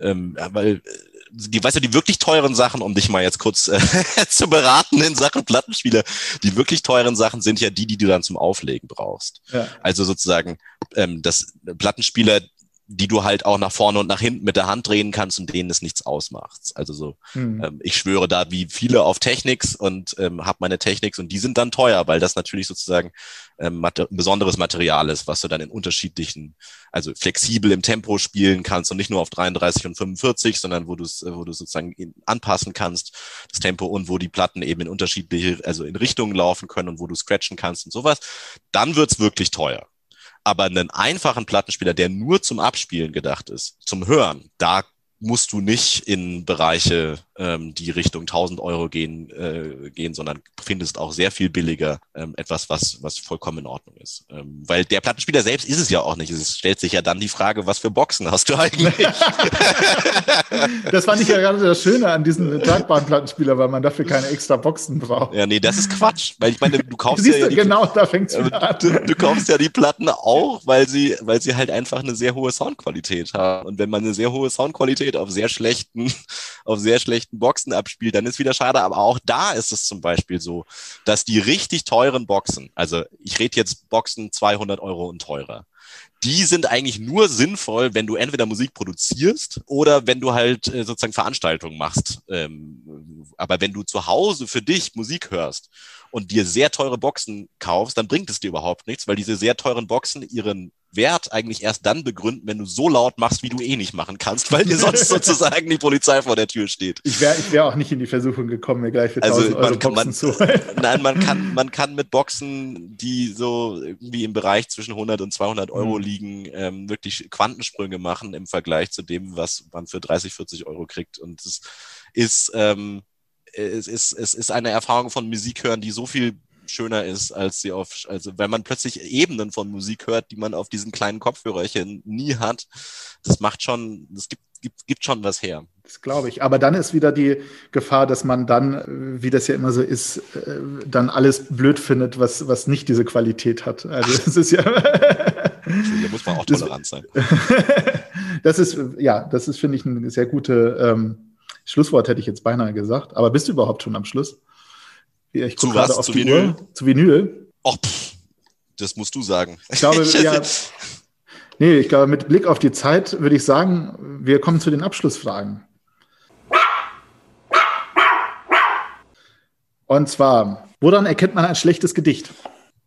Ähm, weil äh, die, weißt du, die wirklich teuren Sachen, um dich mal jetzt kurz äh, zu beraten in Sachen Plattenspieler, die wirklich teuren Sachen sind ja die, die du dann zum Auflegen brauchst. Ja. Also sozusagen ähm, das Plattenspieler, die du halt auch nach vorne und nach hinten mit der Hand drehen kannst und denen es nichts ausmacht. Also so, hm. ähm, ich schwöre da wie viele auf Technics und ähm, habe meine Technics und die sind dann teuer, weil das natürlich sozusagen ähm, mater besonderes Material ist, was du dann in unterschiedlichen, also flexibel im Tempo spielen kannst und nicht nur auf 33 und 45, sondern wo du es, wo du sozusagen anpassen kannst, das Tempo und wo die Platten eben in unterschiedliche, also in Richtungen laufen können und wo du scratchen kannst und sowas, dann wird's wirklich teuer. Aber einen einfachen Plattenspieler, der nur zum Abspielen gedacht ist, zum Hören, da musst du nicht in Bereiche, ähm, die Richtung 1000 Euro gehen, äh, gehen, sondern findest auch sehr viel billiger ähm, etwas, was, was vollkommen in Ordnung ist. Ähm, weil der Plattenspieler selbst ist es ja auch nicht. Es stellt sich ja dann die Frage, was für Boxen hast du eigentlich? das fand ich ja gerade das Schöne an diesem tragbaren Plattenspieler, weil man dafür keine extra Boxen braucht. Ja, nee, das ist Quatsch. Weil ich meine, du kaufst ja, ja die, genau, da fängt's wieder an. Du, du kaufst ja die Platten auch, weil sie, weil sie halt einfach eine sehr hohe Soundqualität haben. Und wenn man eine sehr hohe Soundqualität Qualität auf sehr schlechten, auf sehr schlechten Boxen abspielt, dann ist wieder schade. Aber auch da ist es zum Beispiel so, dass die richtig teuren Boxen, also ich rede jetzt Boxen 200 Euro und teurer, die sind eigentlich nur sinnvoll, wenn du entweder Musik produzierst oder wenn du halt äh, sozusagen Veranstaltungen machst. Ähm, aber wenn du zu Hause für dich Musik hörst und dir sehr teure Boxen kaufst, dann bringt es dir überhaupt nichts, weil diese sehr teuren Boxen ihren Wert eigentlich erst dann begründen, wenn du so laut machst, wie du eh nicht machen kannst, weil dir sonst sozusagen die Polizei vor der Tür steht. Ich wäre ich wär auch nicht in die Versuchung gekommen, mir gleich für 1000 also Euro kann, Boxen man, zu Nein, man kann, man kann mit Boxen, die so irgendwie im Bereich zwischen 100 und 200 Euro mhm. liegen, ähm, wirklich Quantensprünge machen im Vergleich zu dem, was man für 30, 40 Euro kriegt. Und es ist, ähm, es ist, es ist eine Erfahrung von Musik hören, die so viel schöner ist, als sie auf, also wenn man plötzlich Ebenen von Musik hört, die man auf diesen kleinen Kopfhörerchen nie hat, das macht schon, das gibt, gibt, gibt schon was her. Das glaube ich. Aber dann ist wieder die Gefahr, dass man dann, wie das ja immer so ist, äh, dann alles blöd findet, was, was nicht diese Qualität hat. Also es ist ja. da muss man auch tolerant sein. das ist, ja, das ist, finde ich, ein sehr gute ähm, Schlusswort, hätte ich jetzt beinahe gesagt. Aber bist du überhaupt schon am Schluss? Ich zu was? Auf zu Vinyl? Uhr. Zu Vinyl? Och, pff, das musst du sagen. Ich glaube, ja, nee, ich glaube, mit Blick auf die Zeit würde ich sagen, wir kommen zu den Abschlussfragen. Und zwar, woran erkennt man ein schlechtes Gedicht?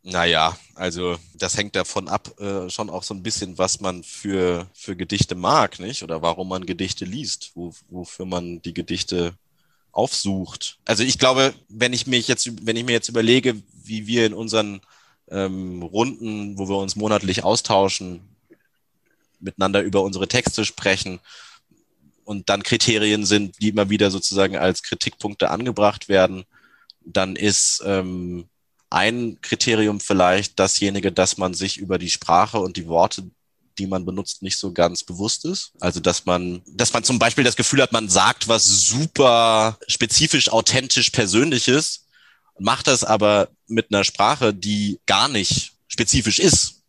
Naja, also das hängt davon ab, äh, schon auch so ein bisschen, was man für, für Gedichte mag, nicht? Oder warum man Gedichte liest, wo, wofür man die Gedichte aufsucht. Also ich glaube, wenn ich mich jetzt, wenn ich mir jetzt überlege, wie wir in unseren ähm, Runden, wo wir uns monatlich austauschen, miteinander über unsere Texte sprechen und dann Kriterien sind, die immer wieder sozusagen als Kritikpunkte angebracht werden, dann ist ähm, ein Kriterium vielleicht dasjenige, dass man sich über die Sprache und die Worte die man benutzt, nicht so ganz bewusst ist. Also dass man, dass man zum Beispiel das Gefühl hat, man sagt was super spezifisch, authentisch, persönliches, macht das aber mit einer Sprache, die gar nicht spezifisch ist.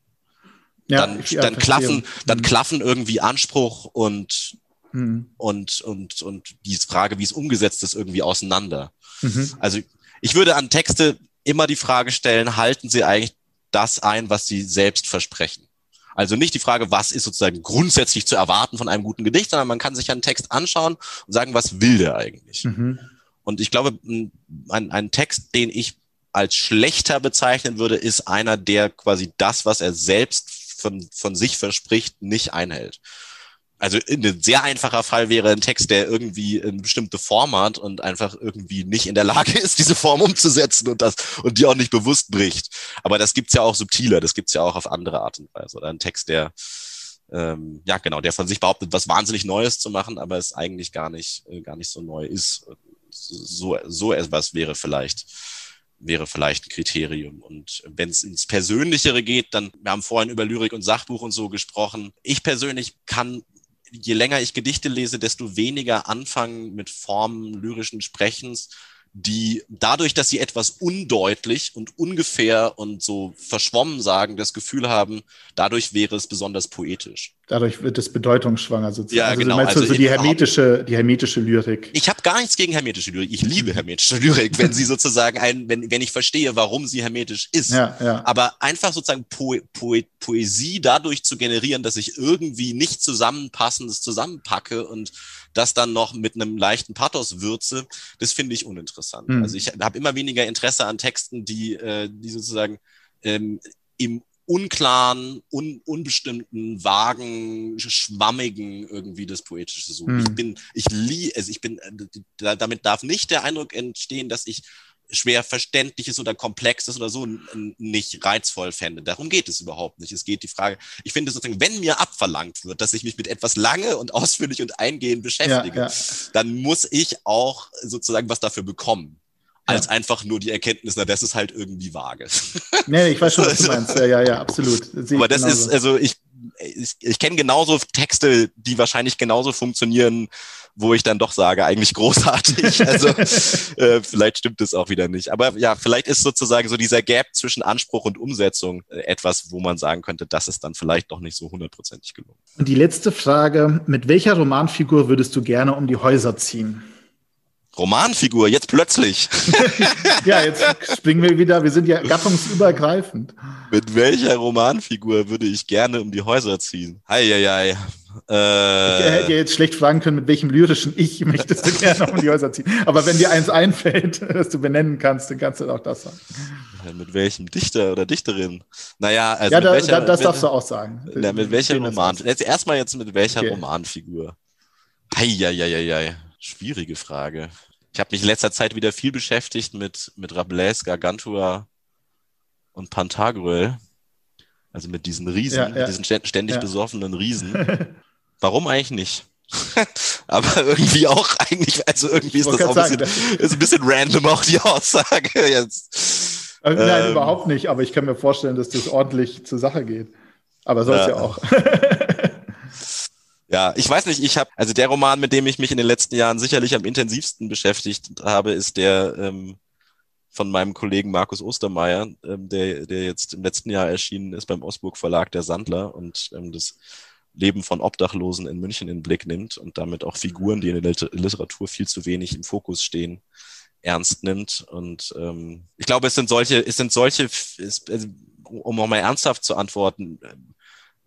Ja, dann, ja, dann klaffen, dann mhm. klaffen irgendwie Anspruch und mhm. und und und die Frage, wie es umgesetzt ist, irgendwie auseinander. Mhm. Also ich würde an Texte immer die Frage stellen: Halten Sie eigentlich das ein, was Sie selbst versprechen? Also nicht die Frage, was ist sozusagen grundsätzlich zu erwarten von einem guten Gedicht, sondern man kann sich einen Text anschauen und sagen, was will der eigentlich? Mhm. Und ich glaube, ein, ein Text, den ich als schlechter bezeichnen würde, ist einer, der quasi das, was er selbst von, von sich verspricht, nicht einhält also ein sehr einfacher Fall wäre ein Text, der irgendwie eine bestimmte Form hat und einfach irgendwie nicht in der Lage ist, diese Form umzusetzen und das und die auch nicht bewusst bricht. Aber das gibt's ja auch subtiler, das gibt's ja auch auf andere Art und Weise. Oder ein Text, der ähm, ja genau, der von sich behauptet, was wahnsinnig Neues zu machen, aber es eigentlich gar nicht, äh, gar nicht so neu ist. So, so etwas wäre vielleicht wäre vielleicht ein Kriterium. Und wenn es ins Persönlichere geht, dann, wir haben vorhin über Lyrik und Sachbuch und so gesprochen. Ich persönlich kann, je länger ich Gedichte lese, desto weniger anfangen mit Formen lyrischen Sprechens, die dadurch, dass sie etwas undeutlich und ungefähr und so verschwommen sagen, das Gefühl haben, dadurch wäre es besonders poetisch. Dadurch wird es bedeutungsschwanger sozusagen. Ja, also, genau. Du meinst also, so die hermetische, die hermetische Lyrik. Ich habe gar nichts gegen hermetische Lyrik. Ich liebe hermetische Lyrik, wenn sie sozusagen ein, wenn, wenn ich verstehe, warum sie hermetisch ist. Ja, ja. Aber einfach sozusagen po, po, Poesie dadurch zu generieren, dass ich irgendwie nicht zusammenpassendes zusammenpacke und das dann noch mit einem leichten Pathos würze, das finde ich uninteressant. Mhm. Also ich habe immer weniger Interesse an Texten, die, äh, die sozusagen ähm, im unklaren, un, unbestimmten, vagen, schwammigen irgendwie das Poetische suchen. Mhm. Ich bin, ich liebe, also ich bin, äh, damit darf nicht der Eindruck entstehen, dass ich schwer verständliches oder komplexes oder so nicht reizvoll fände. Darum geht es überhaupt nicht. Es geht die Frage, ich finde sozusagen, wenn mir abverlangt wird, dass ich mich mit etwas lange und ausführlich und eingehend beschäftige, ja, ja. dann muss ich auch sozusagen was dafür bekommen als ja. einfach nur die Erkenntnis, na, das ist halt irgendwie vage. Nee, ich weiß schon, was du meinst. Ja, ja, ja, absolut. Aber das genauso. ist, also ich, ich, ich kenne genauso Texte, die wahrscheinlich genauso funktionieren, wo ich dann doch sage, eigentlich großartig. Also äh, vielleicht stimmt es auch wieder nicht. Aber ja, vielleicht ist sozusagen so dieser Gap zwischen Anspruch und Umsetzung äh, etwas, wo man sagen könnte, das ist dann vielleicht doch nicht so hundertprozentig gelungen. Und die letzte Frage, mit welcher Romanfigur würdest du gerne um die Häuser ziehen? Romanfigur, jetzt plötzlich. ja, jetzt springen wir wieder, wir sind ja gattungsübergreifend. Mit welcher Romanfigur würde ich gerne um die Häuser ziehen? Heieiei. Äh, ich hätte jetzt schlecht fragen können, mit welchem lyrischen Ich möchtest du gerne um die Häuser ziehen. Aber wenn dir eins einfällt, das du benennen kannst, dann kannst du auch das sagen. Mit welchem Dichter oder Dichterin? Naja, also. Ja, da, welcher, da, das darfst du auch sagen. Na, mit welcher Roman? Jetzt erstmal jetzt mit welcher okay. Romanfigur? Heieiei. Schwierige Frage. Ich habe mich in letzter Zeit wieder viel beschäftigt mit, mit Rabelais, Gargantua und Pantagruel. Also mit diesen Riesen, ja, ja. mit diesen ständig ja. besoffenen Riesen. Warum eigentlich nicht? Aber irgendwie auch eigentlich, also irgendwie ist das auch ein bisschen, ist ein bisschen random auch die Aussage jetzt. Also nein, ähm, überhaupt nicht, aber ich kann mir vorstellen, dass das ordentlich zur Sache geht. Aber soll es ja. ja auch. Ja, ich weiß nicht, ich habe, also der Roman, mit dem ich mich in den letzten Jahren sicherlich am intensivsten beschäftigt habe, ist der ähm, von meinem Kollegen Markus Ostermeier, ähm, der, der jetzt im letzten Jahr erschienen ist beim Osburg Verlag, der Sandler, und ähm, das Leben von Obdachlosen in München in den Blick nimmt und damit auch Figuren, die in der Literatur viel zu wenig im Fokus stehen, ernst nimmt. Und ähm, ich glaube, es sind solche, es sind solche, es, also, um auch mal ernsthaft zu antworten,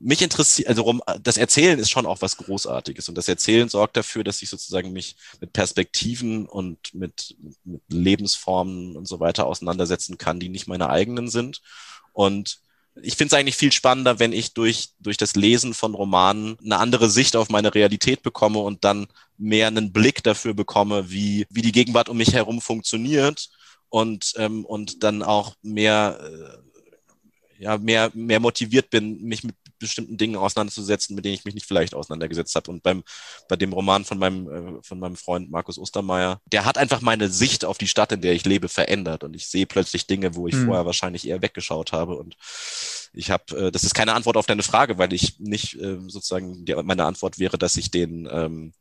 mich interessiert, also das Erzählen ist schon auch was Großartiges und das Erzählen sorgt dafür, dass ich sozusagen mich mit Perspektiven und mit, mit Lebensformen und so weiter auseinandersetzen kann, die nicht meine eigenen sind. Und ich finde es eigentlich viel spannender, wenn ich durch, durch das Lesen von Romanen eine andere Sicht auf meine Realität bekomme und dann mehr einen Blick dafür bekomme, wie, wie die Gegenwart um mich herum funktioniert und, ähm, und dann auch mehr, äh, ja, mehr, mehr motiviert bin, mich mit bestimmten Dingen auseinanderzusetzen, mit denen ich mich nicht vielleicht auseinandergesetzt habe. Und beim, bei dem Roman von meinem, äh, von meinem Freund Markus Ostermeier, der hat einfach meine Sicht auf die Stadt, in der ich lebe, verändert. Und ich sehe plötzlich Dinge, wo ich mhm. vorher wahrscheinlich eher weggeschaut habe. Und ich habe, äh, das ist keine Antwort auf deine Frage, weil ich nicht äh, sozusagen, die, meine Antwort wäre, dass ich den, ähm,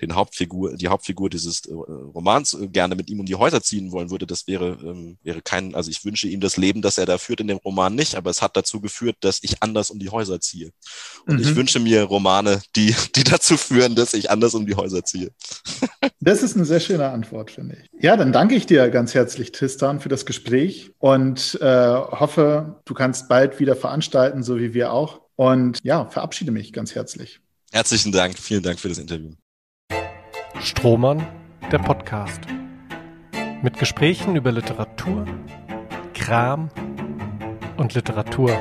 den Hauptfigur, die Hauptfigur dieses äh, Romans äh, gerne mit ihm um die Häuser ziehen wollen würde. Das wäre, ähm, wäre kein, also ich wünsche ihm das Leben, das er da führt in dem Roman nicht, aber es hat dazu geführt, dass ich anders um die Häuser ziehe. Und mhm. ich wünsche mir Romane, die, die dazu führen, dass ich anders um die Häuser ziehe. Das ist eine sehr schöne Antwort, finde ich. Ja, dann danke ich dir ganz herzlich, Tristan, für das Gespräch und äh, hoffe, du kannst bald wieder veranstalten, so wie wir auch. Und ja, verabschiede mich ganz herzlich. Herzlichen Dank. Vielen Dank für das Interview. Strohmann, der Podcast. Mit Gesprächen über Literatur, Kram und Literatur.